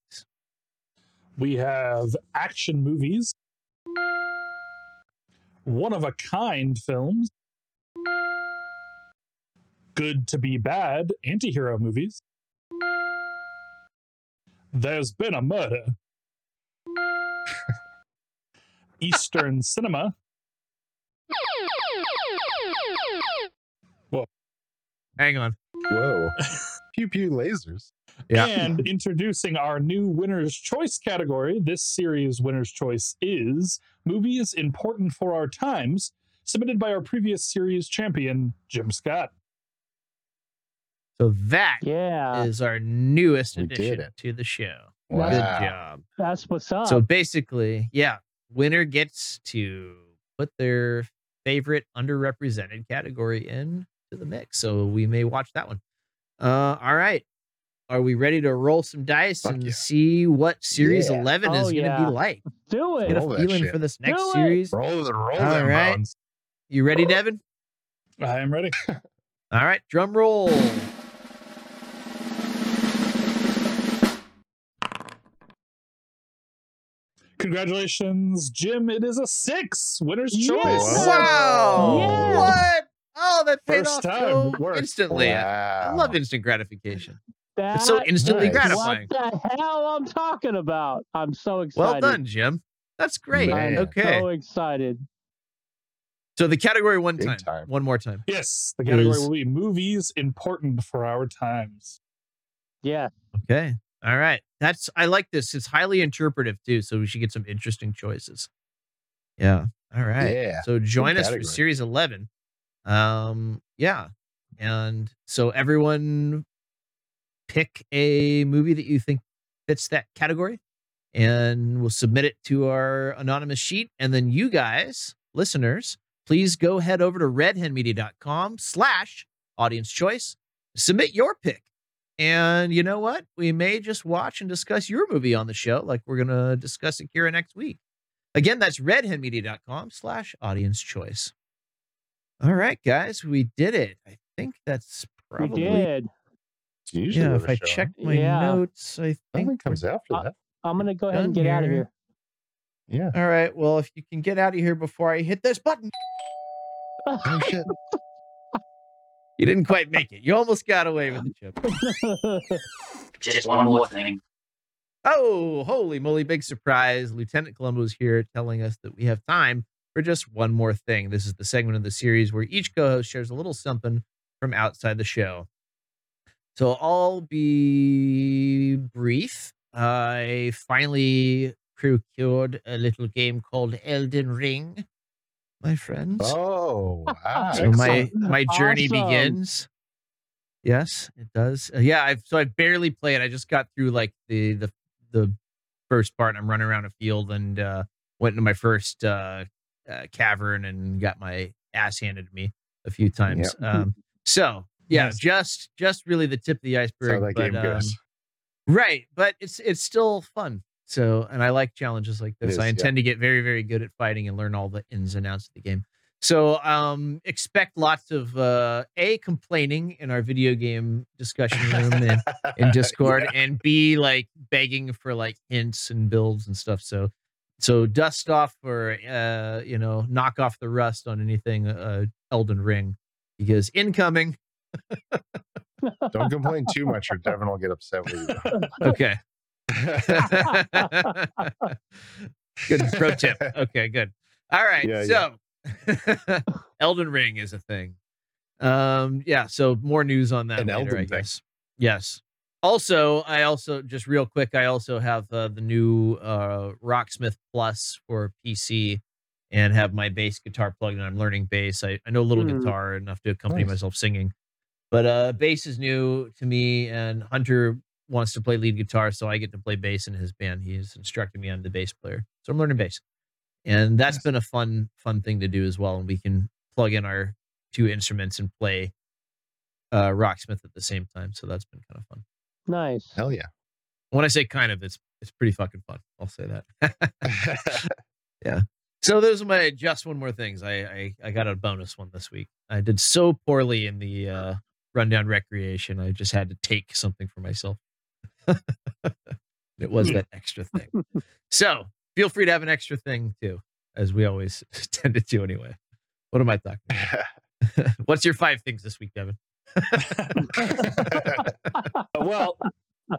S7: We have action movies, one of a kind films, good to be bad anti hero movies. There's been a murder. Eastern cinema. Whoa.
S4: Hang on.
S6: Whoa. pew pew lasers.
S4: Yeah.
S7: And introducing our new winner's choice category. This series' winner's choice is movies important for our times, submitted by our previous series champion, Jim Scott.
S4: So that
S5: Yeah.
S4: is our newest
S6: We
S4: addition to the show.
S6: Wow.
S4: Good job.
S5: That's what's up.
S4: So basically, yeah, winner gets to put their favorite underrepresented category in to the mix. So we may watch that one. Uh, all right. Are we ready to roll some dice
S6: Fuck
S4: and
S6: yeah.
S4: see what series
S6: Yeah.
S4: 11 is
S5: Oh,
S4: going to
S5: yeah.
S4: be like?
S5: Do it.
S4: Get a
S6: Roll
S4: feeling for this next
S5: Do it.
S4: series.
S6: Roll the roll
S4: All
S6: them
S4: You ready, Devin?
S7: I am ready.
S4: All right, drum roll.
S7: Congratulations, Jim. It is a six. Winner's
S5: Yes!
S7: choice.
S4: Wow.
S5: Yeah.
S4: What? Oh, that paid
S7: First
S4: off
S7: time
S4: so
S7: it worked.
S4: instantly. I love instant gratification. It's so instantly
S5: is
S4: gratifying.
S5: What the hell I'm talking about? I'm so excited.
S4: Well done, Jim. That's great.
S5: I'm
S4: Okay.
S5: so excited.
S4: So the category one
S6: Big
S4: time,
S6: time.
S4: one more time.
S7: Yes, the category
S4: Is-
S7: will be movies important for our times.
S5: Yeah.
S4: Okay. All right. That's I like this. It's highly interpretive too, so we should get some interesting choices. Yeah. All right.
S6: Yeah,
S4: So join us for series 11. Um yeah. And so everyone pick a movie that you think fits that category and we'll submit it to our anonymous sheet and then you guys, listeners, please go head over to redhenmedia.com slash audience choice submit your pick and you know what? We may just watch and discuss your movie on the show, like we're gonna discuss Akira next week. Again, that's redhenmedia.com slash audience choice. All right, guys, we did it. I think that's probably
S5: We did.
S6: It's usually
S4: yeah. If I
S6: show-
S4: check my
S5: Yeah.
S4: notes, I think
S6: Nothing
S4: we're
S6: comes after that.
S5: I'm gonna go ahead and
S4: done
S5: get out of
S4: here.
S5: here.
S6: Yeah.
S4: All right. Well, if you can get out of here before I hit this button,
S6: Oh shit.
S4: you didn't quite make it. You almost got away with the chip.
S16: Just one more thing.
S4: Oh, holy moly, big surprise. Lieutenant Columbo is here telling us that we have time for just one more thing. This is the segment of the series where each co host shares a little something from outside the show. So I'll be brief. I finally procured a little game called Elden Ring, my friends.
S6: Oh wow.
S4: So my my journey
S5: Awesome.
S4: begins. Yes, it does. Uh, yeah, I've so I've barely played. I just got through like the the the first part. I'm running around a field and uh went into my first uh, uh cavern and got my ass handed to me a few times. Um so yeah,
S7: Nice.
S4: just just really the tip of the
S6: That's
S4: iceberg.
S6: how that
S4: but,
S6: game goes.
S4: um, right, but it's it's still fun. So, and I like challenges like this.
S6: is,
S4: I
S6: yeah.
S4: intend to get very, very good at fighting and learn all the ins and outs of the game. So, um, expect lots of uh, a complaining in our video game discussion room and in Discord, and b like begging for like hints and builds and stuff. So, so dust off or uh, you know knock off the rust on anything uh, Elden Ring because incoming.
S6: Don't complain too much, or Devin will get upset with you.
S4: Okay. good pro tip. Okay, good. All right.
S6: Yeah,
S4: so Elden Ring is a thing. Um, yeah, so more news on that
S6: An
S4: later,
S6: Elden
S4: I
S6: thing.
S4: Yes. Also, I also just real quick, I also have uh, the new uh Rocksmith Plus for PC and have my bass guitar plugged in. I'm learning bass. I, I know a little
S5: Hmm.
S4: guitar enough to accompany
S6: Nice.
S4: myself singing. But uh bass is new to me and Hunter wants to play lead guitar, so I get to play bass in his band. He's instructed me on the bass player. So I'm learning bass. And that's
S6: Nice.
S4: been a fun, fun thing to do as well. And we can plug in our two instruments and play uh Rocksmith at the same time. So that's been kind of fun.
S5: nice.
S6: Hell yeah.
S4: When I say kind of, it's it's pretty fucking fun. I'll say that. Yeah. So those are my just one more things. I, I I got a bonus one this week. I did so poorly in the uh rundown recreation. I just had to take something for myself. it was that extra thing. So feel free to have an extra thing too, as we always tend to do anyway. What am I talking about? What's your five things this week, Devin?
S7: well,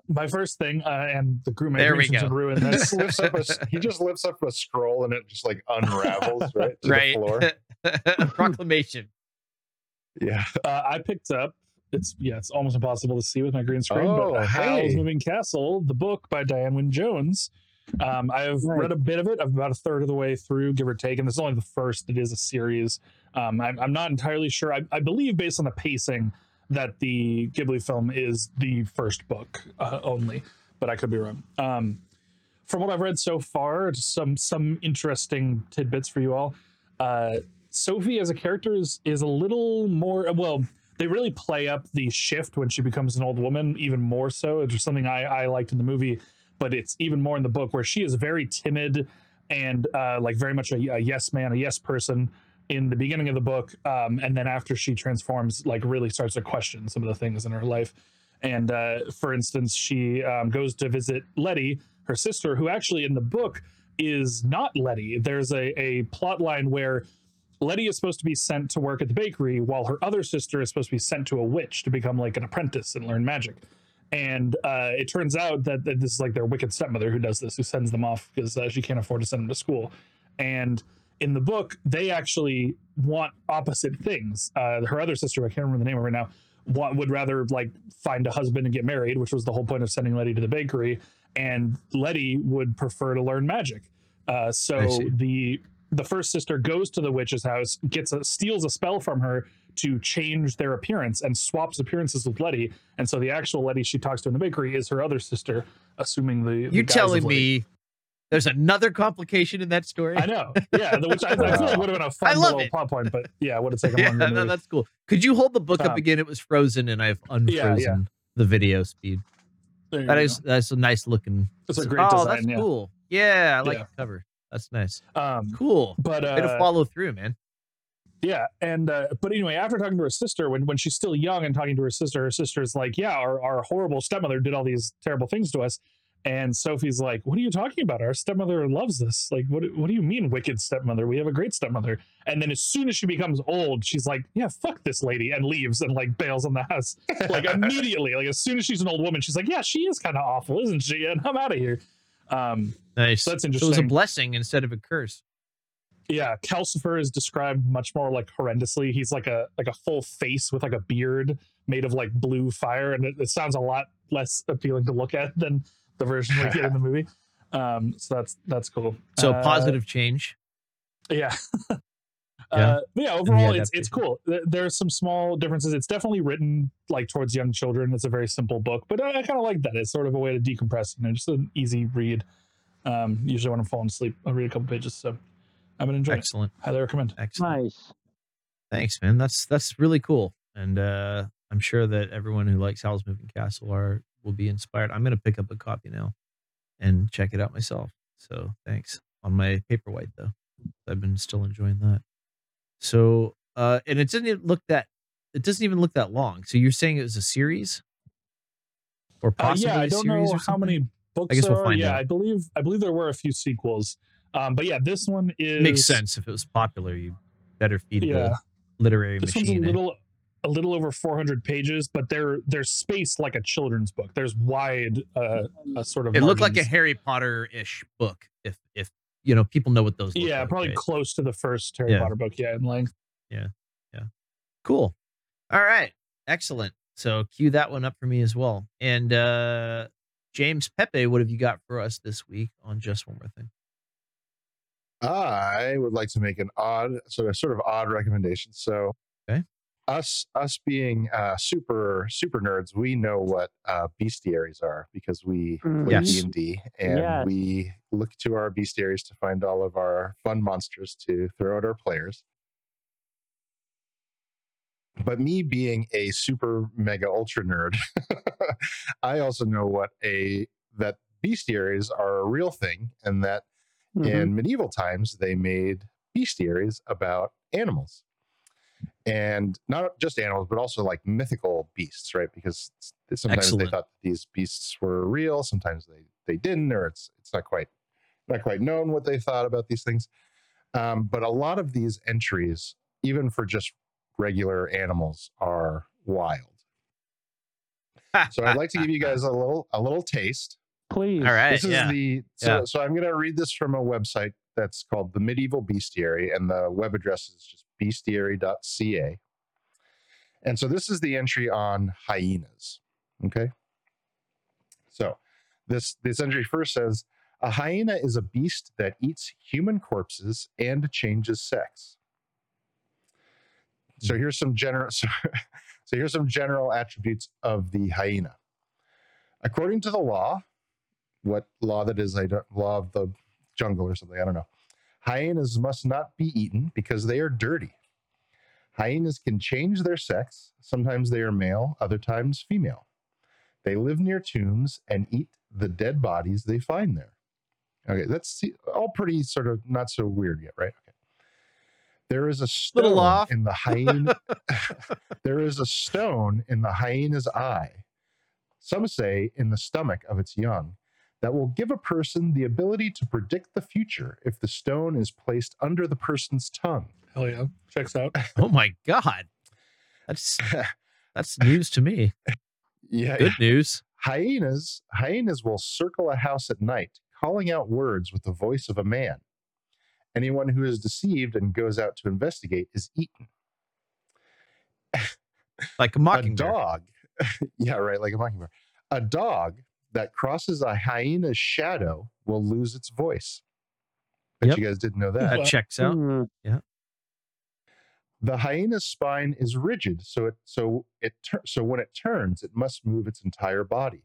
S7: my first thing, uh, and the group
S4: There we
S7: migration
S4: go.
S7: should ruin
S6: he
S7: this.
S6: just lifts up a he just lifts up a scroll and it just like unravels right to
S4: right.
S6: the floor.
S4: Proclamation.
S6: Yeah.
S7: Uh, I picked up. It's yeah, it's almost impossible to see with my green screen.
S6: Oh,
S7: but Howl's. Moving Castle, the book by Diane Wynne Jones. Um, I've
S5: Right.
S7: read a bit of it. I'm about a third of the way through, give or take, and this is only the first. It is a series. Um, I'm, I'm not entirely sure. I, I believe, based on the pacing, that the Ghibli film is the first book uh, only, but I could be wrong. Um, from what I've read so far, some some interesting tidbits for you all. Uh, Sophie as a character is is a little more well. They really play up the shift when she becomes an old woman, even more so. It's something I, I liked in the movie, but it's even more in the book where she is very timid and uh, like very much a, a yes man, a yes person in the beginning of the book, um, and then after she transforms, like really starts to question some of the things in her life. And uh, for instance, she um, goes to visit Letty, her sister, who actually in the book is not Letty. There's a, a plot line where Letty is supposed to be sent to work at the bakery, while her other sister is supposed to be sent to a witch to become like an apprentice and learn magic. And uh, it turns out that, that this is like their wicked stepmother who does this, who sends them off because uh, she can't afford to send them to school. And in the book, they actually want opposite things. Uh, her other sister, I can't remember the name of her now, want, would rather like find a husband and get married, which was the whole point of sending Letty to the bakery. And Letty would prefer to learn magic. Uh, so the the first sister goes to the witch's house, gets a steals a spell from her to change their appearance and swaps appearances with Letty. And so the actual Letty she talks to in the bakery is her other sister, assuming the. the
S4: You're telling me there's another complication in that story?
S7: I know. Yeah, the- which I, I feel like would have been a fun little
S4: it.
S7: plot point, but yeah, it would have taken
S4: yeah,
S7: longer.
S4: no, that's cool. Could you hold the book up
S7: Um,
S4: again? It was frozen, and I've unfrozen
S7: yeah.
S4: the video speed. That
S7: go.
S4: is that's a nice looking.
S7: It's a great
S4: oh,
S7: design,
S4: that's
S7: yeah.
S4: cool. Yeah, I like
S7: Yeah.
S4: the cover. That's nice.
S7: Um,
S4: Cool.
S7: but
S4: Way to
S7: uh,
S4: follow through, man.
S7: Yeah, and uh, but anyway, after talking to her sister, when when she's still young and talking to her sister, her sister's like, "Yeah, our, our horrible stepmother did all these terrible things to us," and Sophie's like, "What are you talking about? Our stepmother loves this. Like, what what do you mean, wicked stepmother? We have a great stepmother." And then as soon as she becomes old, she's like, "Yeah, fuck this lady," and leaves and like bails on the house like immediately. Like as soon as she's an old woman, she's like, "Yeah, she is kind of awful, isn't she?" And I'm out of here. Um,
S4: Nice.
S7: so that's
S4: So it was a blessing instead of a curse.
S7: yeah, Calcifer is described much more like horrendously. He's like a like a full face with like a beard made of like blue fire, and it, it sounds a lot less appealing to look at than the version we get in the movie. Um, so that's that's cool.
S4: So
S7: Uh,
S4: positive change.
S7: yeah.
S4: Yeah.
S7: Uh, but yeah, overall, it's it's cool. There- There's some small differences. It's definitely written like towards young children. It's a very simple book, but I, I kind of like that. It's sort of a way to decompress. You know, just an easy read. Um, usually when I'm falling asleep, I'll read a couple pages. So I'm gonna enjoy
S4: Excellent.
S7: it. Highly recommend.
S4: Excellent.
S5: Nice.
S4: Thanks, man. That's that's really cool, and uh, I'm sure that everyone who likes Howl's Moving Castle are will be inspired. I'm gonna pick up a copy now and check it out myself. So thanks on my paperwhite though. I've been still enjoying that. So uh, and it doesn't even look that it doesn't even look that long. So you're saying it was a series, or possibly Uh,
S7: yeah, I
S4: a
S7: don't
S4: series
S7: know
S4: or
S7: how many books.
S4: I guess
S7: there
S4: we'll
S7: are.
S4: find
S7: yeah,
S4: out.
S7: I believe I believe there were a few sequels. Um, but yeah, this one is
S4: Makes sense if it was popular. You better feed
S7: Yeah.
S4: the literary
S7: This
S4: machine.
S7: one's a little a little over 400 pages, but there there's space like a children's book. There's wide uh, sort of.
S4: It looked like a. Harry Potter ish book. If if you know people know what those. Look
S7: yeah,
S4: like,
S7: probably
S4: right?
S7: close to the first Harry
S4: Yeah.
S7: Potter book. Yeah, in length.
S4: Yeah, yeah, cool. All right, excellent. So cue that one up for me as well. And uh James Pepe, what have you got for us this week on just one more thing?
S6: I would like to make an odd, sort of, sort of odd recommendation. So,
S4: okay,
S6: us, us being uh, super, super nerds, we know what uh, bestiaries are because we
S5: Mm.
S6: play D and D, and we look to our bestiaries to find all of our fun monsters to throw at our players. But me being a super mega ultra nerd, I also know what a that bestiaries are a real thing, and that
S5: Mhm.
S6: in medieval times they made bestiaries about animals and not just animals but also like mythical beasts right because sometimes
S4: Excellent.
S6: they thought that these beasts were real sometimes they they didn't or it's it's not quite not quite known what they thought about these things um, but a lot of these entries even for just regular animals are wild so i'd like to give you guys a little a little taste
S5: Please.
S4: All right,
S6: this is
S4: yeah.
S6: the so,
S4: Yeah.
S6: so I'm going to read this from a website that's called the Medieval Bestiary, and the web address is just bestiary.ca. And so this is the entry on hyenas. Okay. So this this entry first says a hyena is a beast that eats human corpses and changes sex. So here's some general so, so here's some general attributes of the hyena. According to the law, what law that is, I don't law of the jungle or something, I don't know. Hyenas must not be eaten because they are dirty. Hyenas can change their sex. Sometimes they are male, other times female. They live near tombs and eat the dead bodies they find there. Okay, that's all pretty sort of not so weird yet, right? Okay. There is a stone
S4: Little off.
S6: in the hyena. there is a stone in the hyena's eye. Some say in the stomach of its young that will give a person the ability to predict the future if the stone is placed under the person's tongue.
S7: Hell yeah, checks out.
S4: Oh my god, that's that's news to me.
S6: Yeah,
S4: Good news.
S6: Hyenas hyenas will circle a house at night, calling out words with the voice of a man. Anyone who is deceived and goes out to investigate is eaten.
S4: like a
S6: mocking
S4: A
S6: dog, yeah, right, like a mockingbird. A dog that crosses a hyena's shadow will lose its voice. But
S4: Yep.
S6: you guys didn't know that.
S4: That checks out.
S5: Hmm.
S6: The hyena's spine is rigid, so it so it tur- so when it turns, it must move its entire body.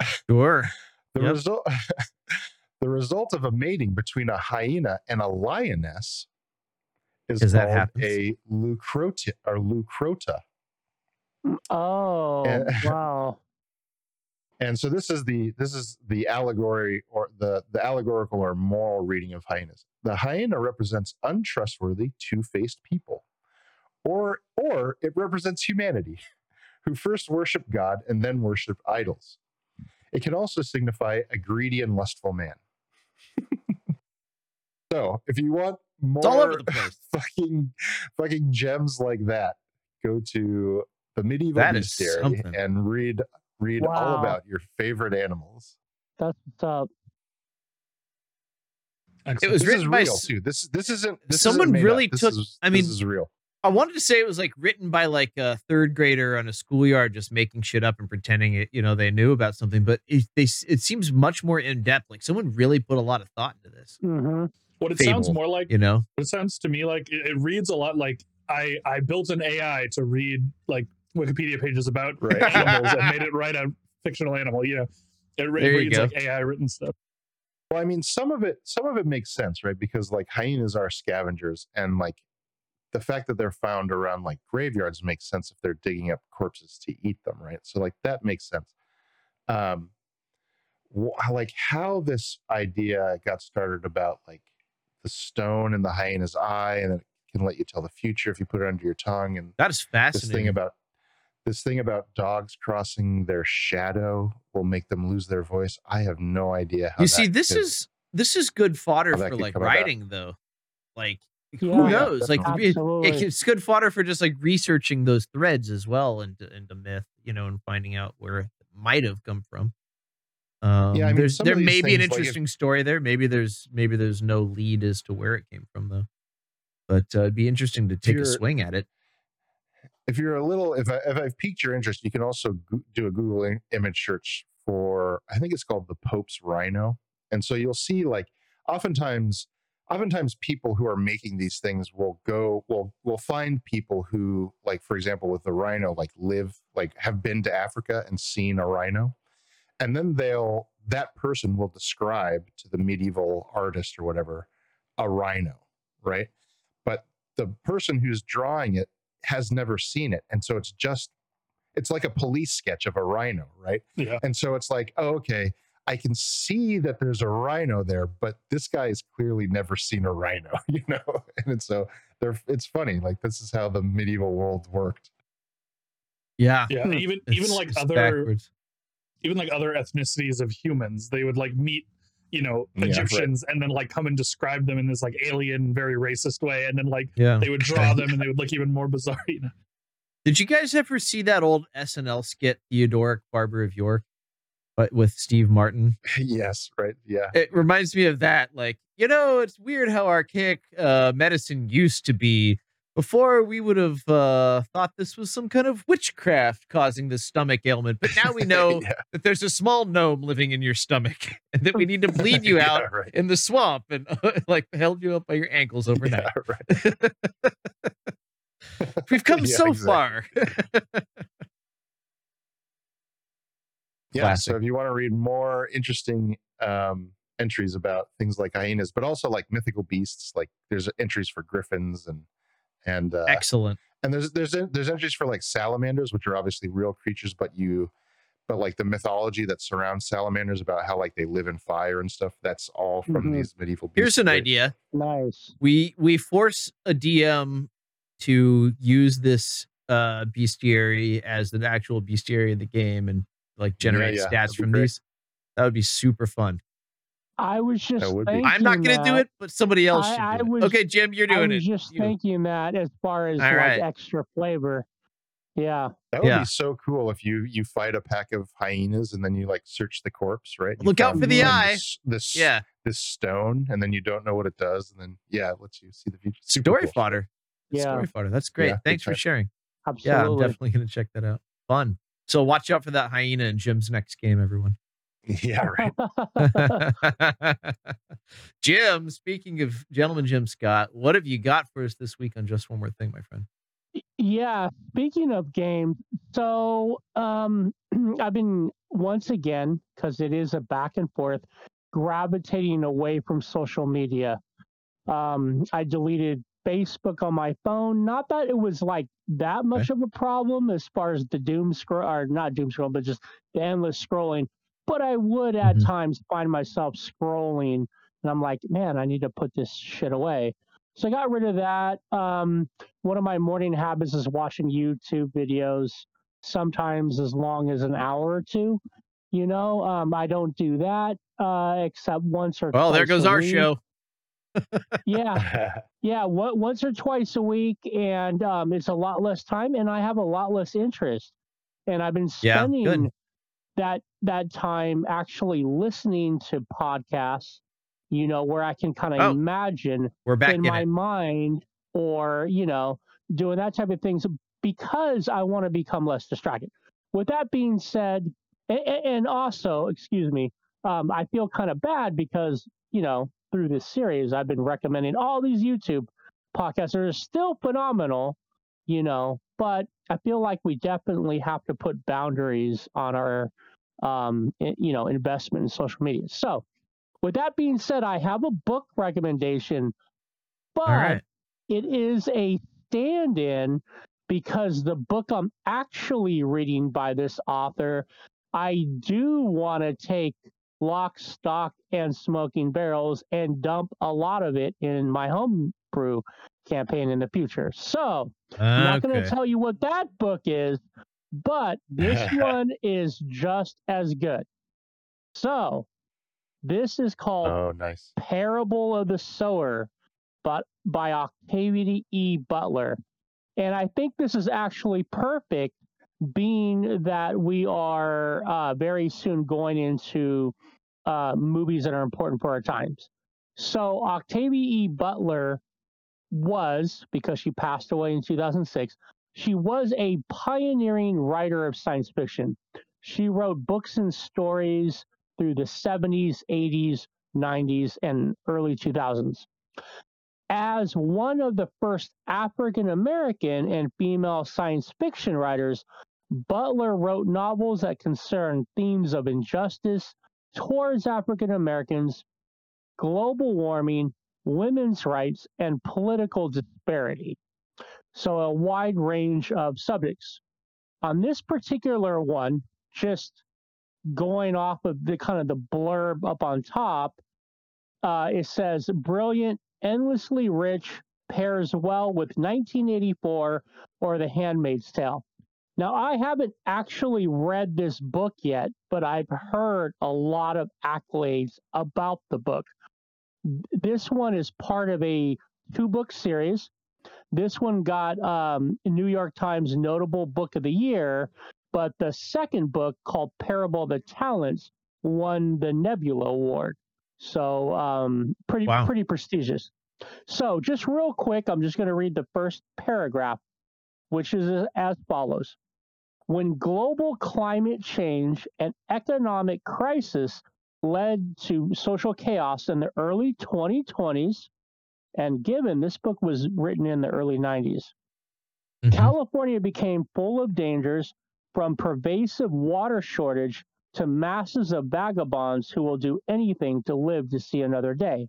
S4: Sure.
S6: The
S4: Yep.
S6: result the result of a mating between a hyena and a lioness is,
S4: that
S6: called a lucrota or lucrota.
S5: Oh,
S6: And-
S5: wow.
S6: And so this is the this is the allegory or the the allegorical or moral reading of hyenas. The hyena represents untrustworthy, two-faced people. Or or it represents humanity, who first worship God and then worship idols. It can also signify a greedy and lustful man. so if you want more
S4: all over the place.
S6: fucking fucking gems like that, go to the medieval
S4: That
S6: bestiary and read read all about your favorite animals.
S5: That's what's up.
S4: It was
S6: this
S4: written
S6: is
S4: by
S6: real
S4: s-
S6: too. This this isn't this
S4: someone
S6: isn't
S4: really
S6: up. This
S4: took-
S6: is-
S4: I mean,
S6: this is real.
S4: I wanted to say it was like written by like a third grader on a schoolyard, just making shit up and pretending it, you know, they knew about something. But it, they, it seems much more in depth. Like someone really put a lot of thought into this.
S5: hmm
S7: What it sounds more like,
S4: you know,
S7: what it sounds to me like, it, it reads a lot like I I built an AI to read like Wikipedia pages about
S6: Right.
S7: animals and made it write a fictional animal. You know, it, re-
S4: There you
S7: reads
S4: go.
S7: like AI written stuff.
S6: Well, I mean, some of it some of it makes sense, right? Because like hyenas are scavengers, and like the fact that they're found around like graveyards makes sense if they're digging up corpses to eat them, right? So like that makes sense. Um, wh- like how this idea got started about like the stone in the hyena's eye, and it can let you tell the future if you put it under your tongue, and
S4: that is
S6: this
S4: fascinating.
S6: thing about this thing about dogs crossing their shadow will make them lose their voice. I have no idea how.
S4: you see, this
S6: could-
S4: is this is good fodder for like
S6: come about.
S4: writing, though. Like, who
S5: Yeah,
S4: knows? Like, it-
S5: Absolutely.
S4: it's good fodder for just like researching those threads as well into into myth, you know, and finding out where it might have come from. Um,
S6: Yeah, I mean,
S4: there's there may be an
S6: things, like, if-
S4: interesting story there. Maybe there's maybe there's no lead as to where it came from though. But uh, it'd be interesting to take a swing at it.
S6: If you're a little if I, if I've piqued your interest, you can also do a Google image search for I think it's called the Pope's Rhino, and so you'll see like oftentimes oftentimes people who are making these things will go will will find people who like for example with the rhino like live like have been to Africa and seen a rhino, and then they'll that person will describe to the medieval artist or whatever a rhino, right? But the person who's drawing it has never seen it and so it's just it's like a police sketch of a rhino right
S7: Yeah.
S6: and so it's like oh, okay i can see that there's a rhino there but this guy has clearly never seen a rhino you know and so they're it's funny like this is how the medieval world worked
S4: Yeah.
S7: Yeah,
S5: Hmm.
S7: even
S4: It's-
S7: even like other
S4: backwards.
S7: even like other ethnicities of humans, they would like meet, you know,
S6: Yeah, right.
S7: Egyptians and then like come and describe them in this like alien, very racist way, and then like
S4: Yeah.
S7: they would draw them and they would look even more bizarre. You know?
S4: Did you guys ever see that old SNL skit, Theodoric Barber of York, but with Steve Martin?
S6: yes right yeah
S4: It reminds me of that. Like, you know, it's weird how archaic uh, medicine used to be. Before we would have uh, thought this was some kind of witchcraft causing this stomach ailment, but now we know
S6: yeah,
S4: that there's a small gnome living in your stomach, and that we need to bleed you
S6: Yeah,
S4: out
S6: right.
S4: in the swamp and like held you up by your ankles overnight.
S6: yeah, right
S4: We've come so
S6: exactly.
S4: far.
S6: yeah
S4: Classic.
S6: so if you want to read more interesting um entries about things like hyenas but also like mythical beasts like there's entries for griffins and and uh,
S4: Excellent.
S6: and there's there's there's entries for like salamanders which are obviously real creatures but you but like the mythology that surrounds salamanders about how like they live in fire and stuff that's all from
S5: Mhm.
S6: these medieval beasts
S4: Here's an
S6: right?
S4: idea.
S5: Nice.
S4: we we force a DM to use this uh bestiary as the actual bestiary in the game and like generate
S6: yeah,
S4: stats
S6: that'd
S4: from these. That would be super fun.
S5: I was just
S6: would be.
S4: I'm not gonna do it, but somebody else
S5: I-
S4: should
S5: I
S4: do it.
S5: was-
S4: okay, Jim, you're
S5: I
S4: doing
S5: was
S4: it.
S5: just
S4: You-
S5: thinking that as far as
S4: All
S5: like
S4: right.
S5: extra flavor. Yeah.
S6: That would
S4: Yeah.
S6: be so cool if you you fight a pack of hyenas and then you like search the corpse, right? You
S4: Look out for the
S6: one,
S4: eye.
S6: This, this
S4: Yeah.
S6: this stone, and then you don't know what it does, and then yeah, it lets you see the future. Super
S4: Story
S6: cool.
S4: fodder.
S5: Yeah.
S4: Story fodder. That's great.
S6: Yeah,
S4: Thanks for
S6: time.
S4: sharing.
S5: Absolutely.
S4: Yeah, I'm definitely going to check that out. Fun. So watch out for that hyena in Jim's next game, everyone.
S6: Yeah, right.
S4: Jim, speaking of gentleman Jim Scott, what have you got for us this week on Just One More Thing, my friend?
S5: Yeah, speaking of games, so um I've been once again because it is a back and forth gravitating away from social media. Um I deleted Facebook on my phone. Not that it was like that much of a problem as far as the doom scroll or not doom scroll, but just the endless scrolling. But I would at
S4: Mhm.
S5: times find myself scrolling and I'm like, man, I need to put this shit away. So I got rid of that. Um, one of my morning habits is watching YouTube videos, sometimes as long as an hour or two. You know, um, I don't do that uh, except once or
S4: Well, there goes our
S5: week.
S4: show.
S5: Yeah, yeah, what, once or twice a week, and um, it's a lot less time, and I have a lot less interest. And I've been
S4: Yeah,
S5: spending that that time actually listening to podcasts. You know, where I can kind of
S4: Oh,
S5: imagine
S4: We're back
S5: in my
S4: it.
S5: mind or you know doing that type of things because i want to become less distracted with that being said a- a- and also excuse me um, i feel kind of bad because you know through this series i've been recommending all these youtube podcasts that are still phenomenal you know but i feel like we definitely have to put boundaries on our um, you know investment in social media so with that being said i have a book recommendation but
S4: right.
S5: it is a stand in because the book I'm actually reading by this author, I do want to take lock, stock, and smoking barrels and dump a lot of it in my homebrew campaign in the future. So I'm not going to tell you what that book is, but this one is just as good. So this is called
S6: Oh, nice.
S5: Parable of the Sower, but by Octavia E. Butler. And I think this is actually perfect, being that we are uh, very soon going into uh, movies that are important for our times. So Octavia E. Butler was, because she passed away in 2006, she was a pioneering writer of science fiction. She wrote books and stories through the 70s, 80s, 90s, and early 2000s. As one of the first African American and female science fiction writers, Butler wrote novels that concern themes of injustice towards African Americans, global warming, women's rights, and political disparity. So, a wide range of subjects. On this particular one, just going off of the kind of the blurb up on top, uh, it says brilliant, endlessly rich, pairs well with 1984 or The Handmaid's Tale. Now, I haven't actually read this book yet, but I've heard a lot of accolades about the book. This one is part of a two book series. This one got um, New York Times Notable Book of the Year, but the second book, called Parable of the Talents, won the Nebula Award. So um, pretty
S4: Wow.
S5: pretty prestigious. So just real quick, I'm just going to read the first paragraph, which is as follows: When global climate change and economic crisis led to social chaos in the early 2020s, and given this book was written in the early 90s,
S4: Mhm.
S5: California became full of dangers from pervasive water shortage to masses of vagabonds who will do anything to live to see another day.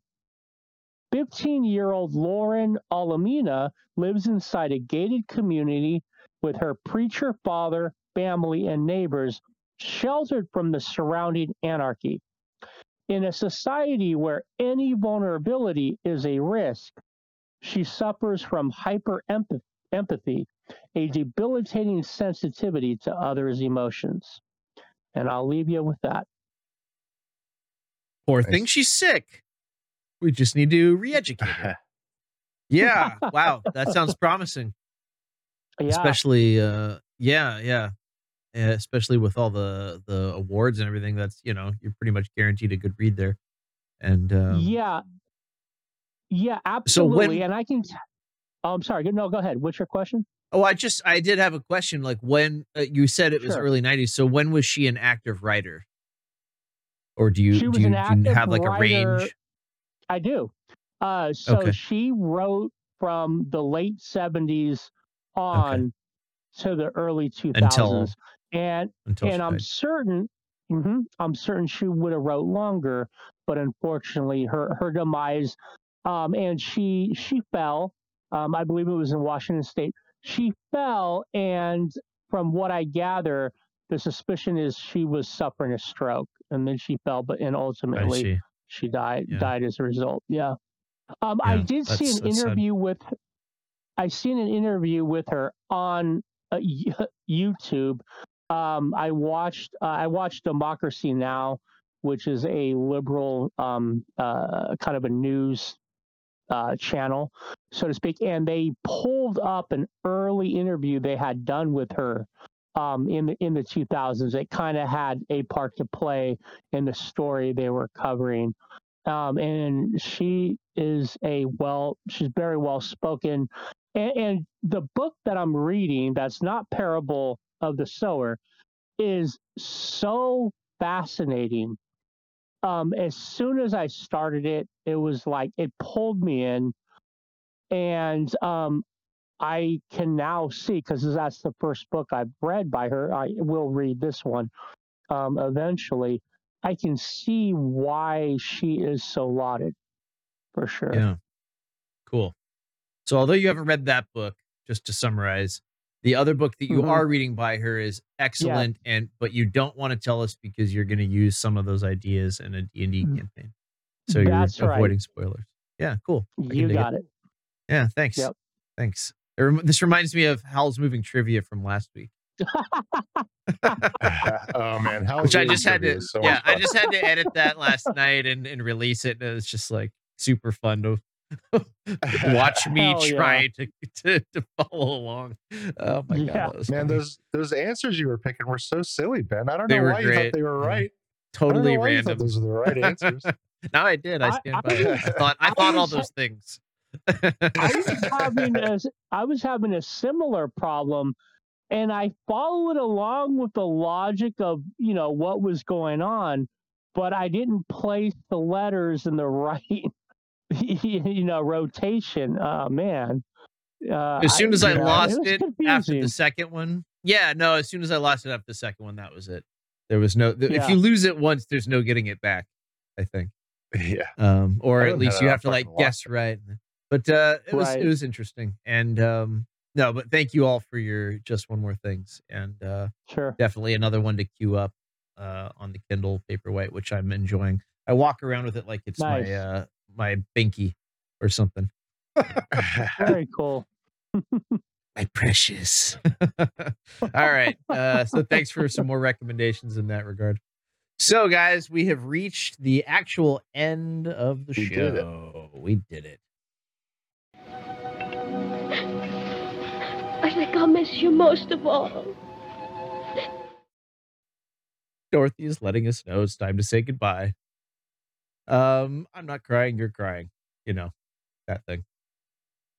S5: 15 year old Lauren Olamina lives inside a gated community with her preacher father, family, and neighbors, sheltered from the surrounding anarchy. In a society where any vulnerability is a risk, she suffers from hyper empathy, a debilitating sensitivity to others' emotions. And I'll leave you with that.
S4: Poor thing, she's sick. We just need to re-educate her. Yeah. Wow. That sounds promising.
S5: Yeah.
S4: especially uh yeah yeah Yeah, especially with all the the awards and everything that's you know you're pretty much guaranteed a good read there and um
S5: yeah. Yeah,
S4: so
S5: absolutely.
S4: when
S5: And I can. t- Oh, I'm sorry. No, go ahead. What's your question?
S4: oh i just i did have a question like when uh, you said it was
S5: Sure.
S4: early 90s so when was she an active writer or do you do you, do you have like a range
S5: I do. Uh, so
S4: Okay.
S5: she wrote from the late 70s on to the early 2000s.
S4: Until-
S5: and
S4: until
S5: and I'm
S4: died.
S5: certain mhm, I'm certain she would have wrote longer, but unfortunately her her demise um and she she fell. Um I believe it was in Washington state. She fell and from what I gather the suspicion is she was suffering a stroke and then she fell but and ultimately she died
S4: Yeah.
S5: died as a result. Yeah. Um, I did see an
S4: that's sad.
S5: interview with. I seen an interview with her on uh, YouTube. Um, I watched. Uh, I watched Democracy Now, which is a liberal um, uh, kind of a news uh, channel, so to speak, and they pulled up an early interview they had done with her um, in the in the 2000s. It kind of had a part to play in the story they were covering um, and she is a well she's very well spoken and, and the book that i'm reading that's not parable of the sower is so fascinating. Um, as soon as i started it it was like it pulled me in. And um, i can now see because that's the first book i've read by her. I will read this one um, eventually. I can see why she is so lauded, for sure.
S4: yeah. Cool. So although you haven't read that book just to summarize the other book that you
S5: Mhm.
S4: are reading by her is excellent and but you don't want to tell us because you're going to use some of those ideas in a d&d
S5: Mm.
S4: campaign so you're
S5: That's right.
S4: avoiding spoilers yeah cool I
S5: You got it.
S4: yeah thanks
S5: Yep.
S4: thanks It rem- this reminds me of howl's moving trivia from last week
S6: oh man, how
S4: which i just had to yeah i just had to edit that last night and, and release it and it was just like super fun to watch me
S5: Hell yeah.
S4: try to, to to follow along oh my god
S5: Yeah.
S4: that was
S6: Man,
S4: funny.
S6: those those answers you were picking were so silly, Ben. I don't
S4: They
S6: know
S4: were
S6: why you thought they were
S4: Yeah.
S6: right. I don't
S4: totally
S6: know why you thought
S4: random
S6: those were the right answers.
S4: no i did i
S5: I-
S4: stand
S5: I
S4: by it
S6: was-
S4: i thought i
S5: I
S4: thought all
S5: was-
S4: those things
S5: I was having a, I was having a similar problem, and I followed along with the logic of you know what was going on, but I didn't place the letters in the right you know rotation. Oh man. Uh,
S4: as soon as i,
S5: yeah,
S4: lost
S5: was
S4: it, after the second one yeah no as soon as i lost it after the second one that was it there was no th- if you lose it once there's no getting it back i think
S6: yeah.
S4: um or at least you have to like
S6: fucking
S4: guess right but uh it was
S5: Right.
S4: it was interesting and um no but thank you all for your just one more things and uh
S5: Sure.
S4: definitely another one to queue up uh on the kindle paperwhite which i'm enjoying i walk around with it like it's
S5: Nice.
S4: my uh my binky or something
S5: Very cool.
S4: my precious all right uh so thanks for some more recommendations in that regard so guys we have reached the actual end of the
S6: We did
S4: show we did it
S8: I think I'll miss you most of all.
S4: Dorothy is letting us know it's time to say goodbye. Um, I'm not crying, you're crying. You know, that thing.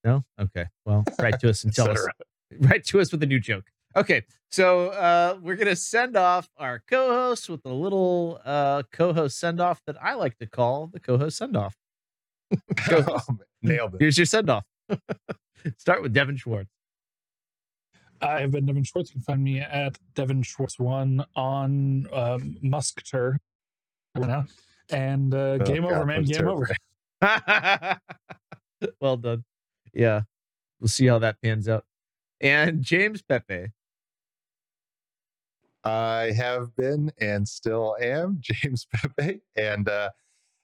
S4: No? Okay. Well, write to us and tell us. Write to us with a new joke. Okay. So uh we're gonna send off our co-host with a little uh co-host send-off that I like to call the co-host send-off.
S6: Oh, man, Nailed it.
S4: Here's your send-off. Start with Devin Schwartz.
S7: I have been Devin Schwartz. You can find me at Devin Schwartz one on um, Musketer. You know, and uh,
S6: Oh,
S7: game over, man. Game
S6: terrible.
S7: over.
S4: well done. Yeah. We'll see how that pans out. And James Pepe.
S6: I have been and still am James Pepe, and uh,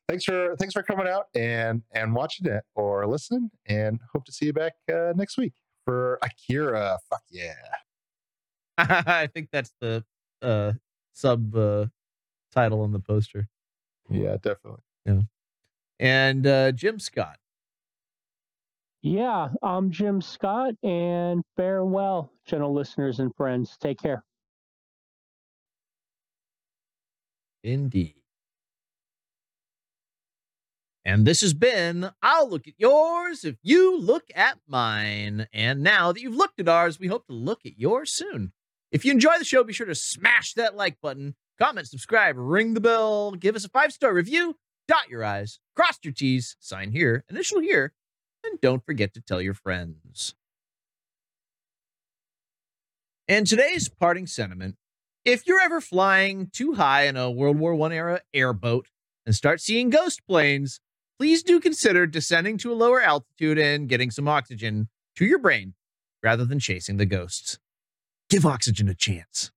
S6: thanks for thanks for coming out and and watching it or listening, and hope to see you back uh, next week for Akira. Fuck yeah!
S4: I think that's the uh sub uh title on the poster.
S6: Yeah, definitely. Yeah.
S4: And uh Jim Scott.
S5: Yeah, I'm Jim Scott, and farewell, gentle listeners and friends. Take care.
S4: Indeed. And this has been I'll Look at Yours if you look at mine. And now that you've looked at ours, we hope to look at yours soon. If you enjoy the show, be sure to smash that like button, comment, subscribe, ring the bell, give us a five star review, dot your I's, cross your T's, sign here, initial here, and don't forget to tell your friends. And today's parting sentiment if you're ever flying too high in a World War I era airboat and start seeing ghost planes, please do consider descending to a lower altitude and getting some oxygen to your brain rather than chasing the ghosts. Give oxygen a chance.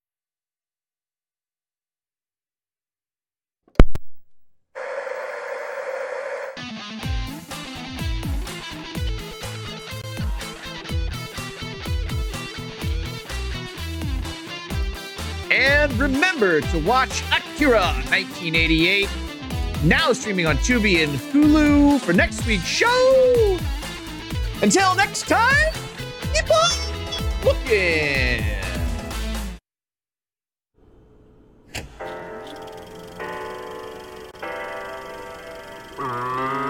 S4: And remember to watch Akira 1988, now streaming on Tubi and Hulu for next week's show. Until next time, keep on looking. Uh...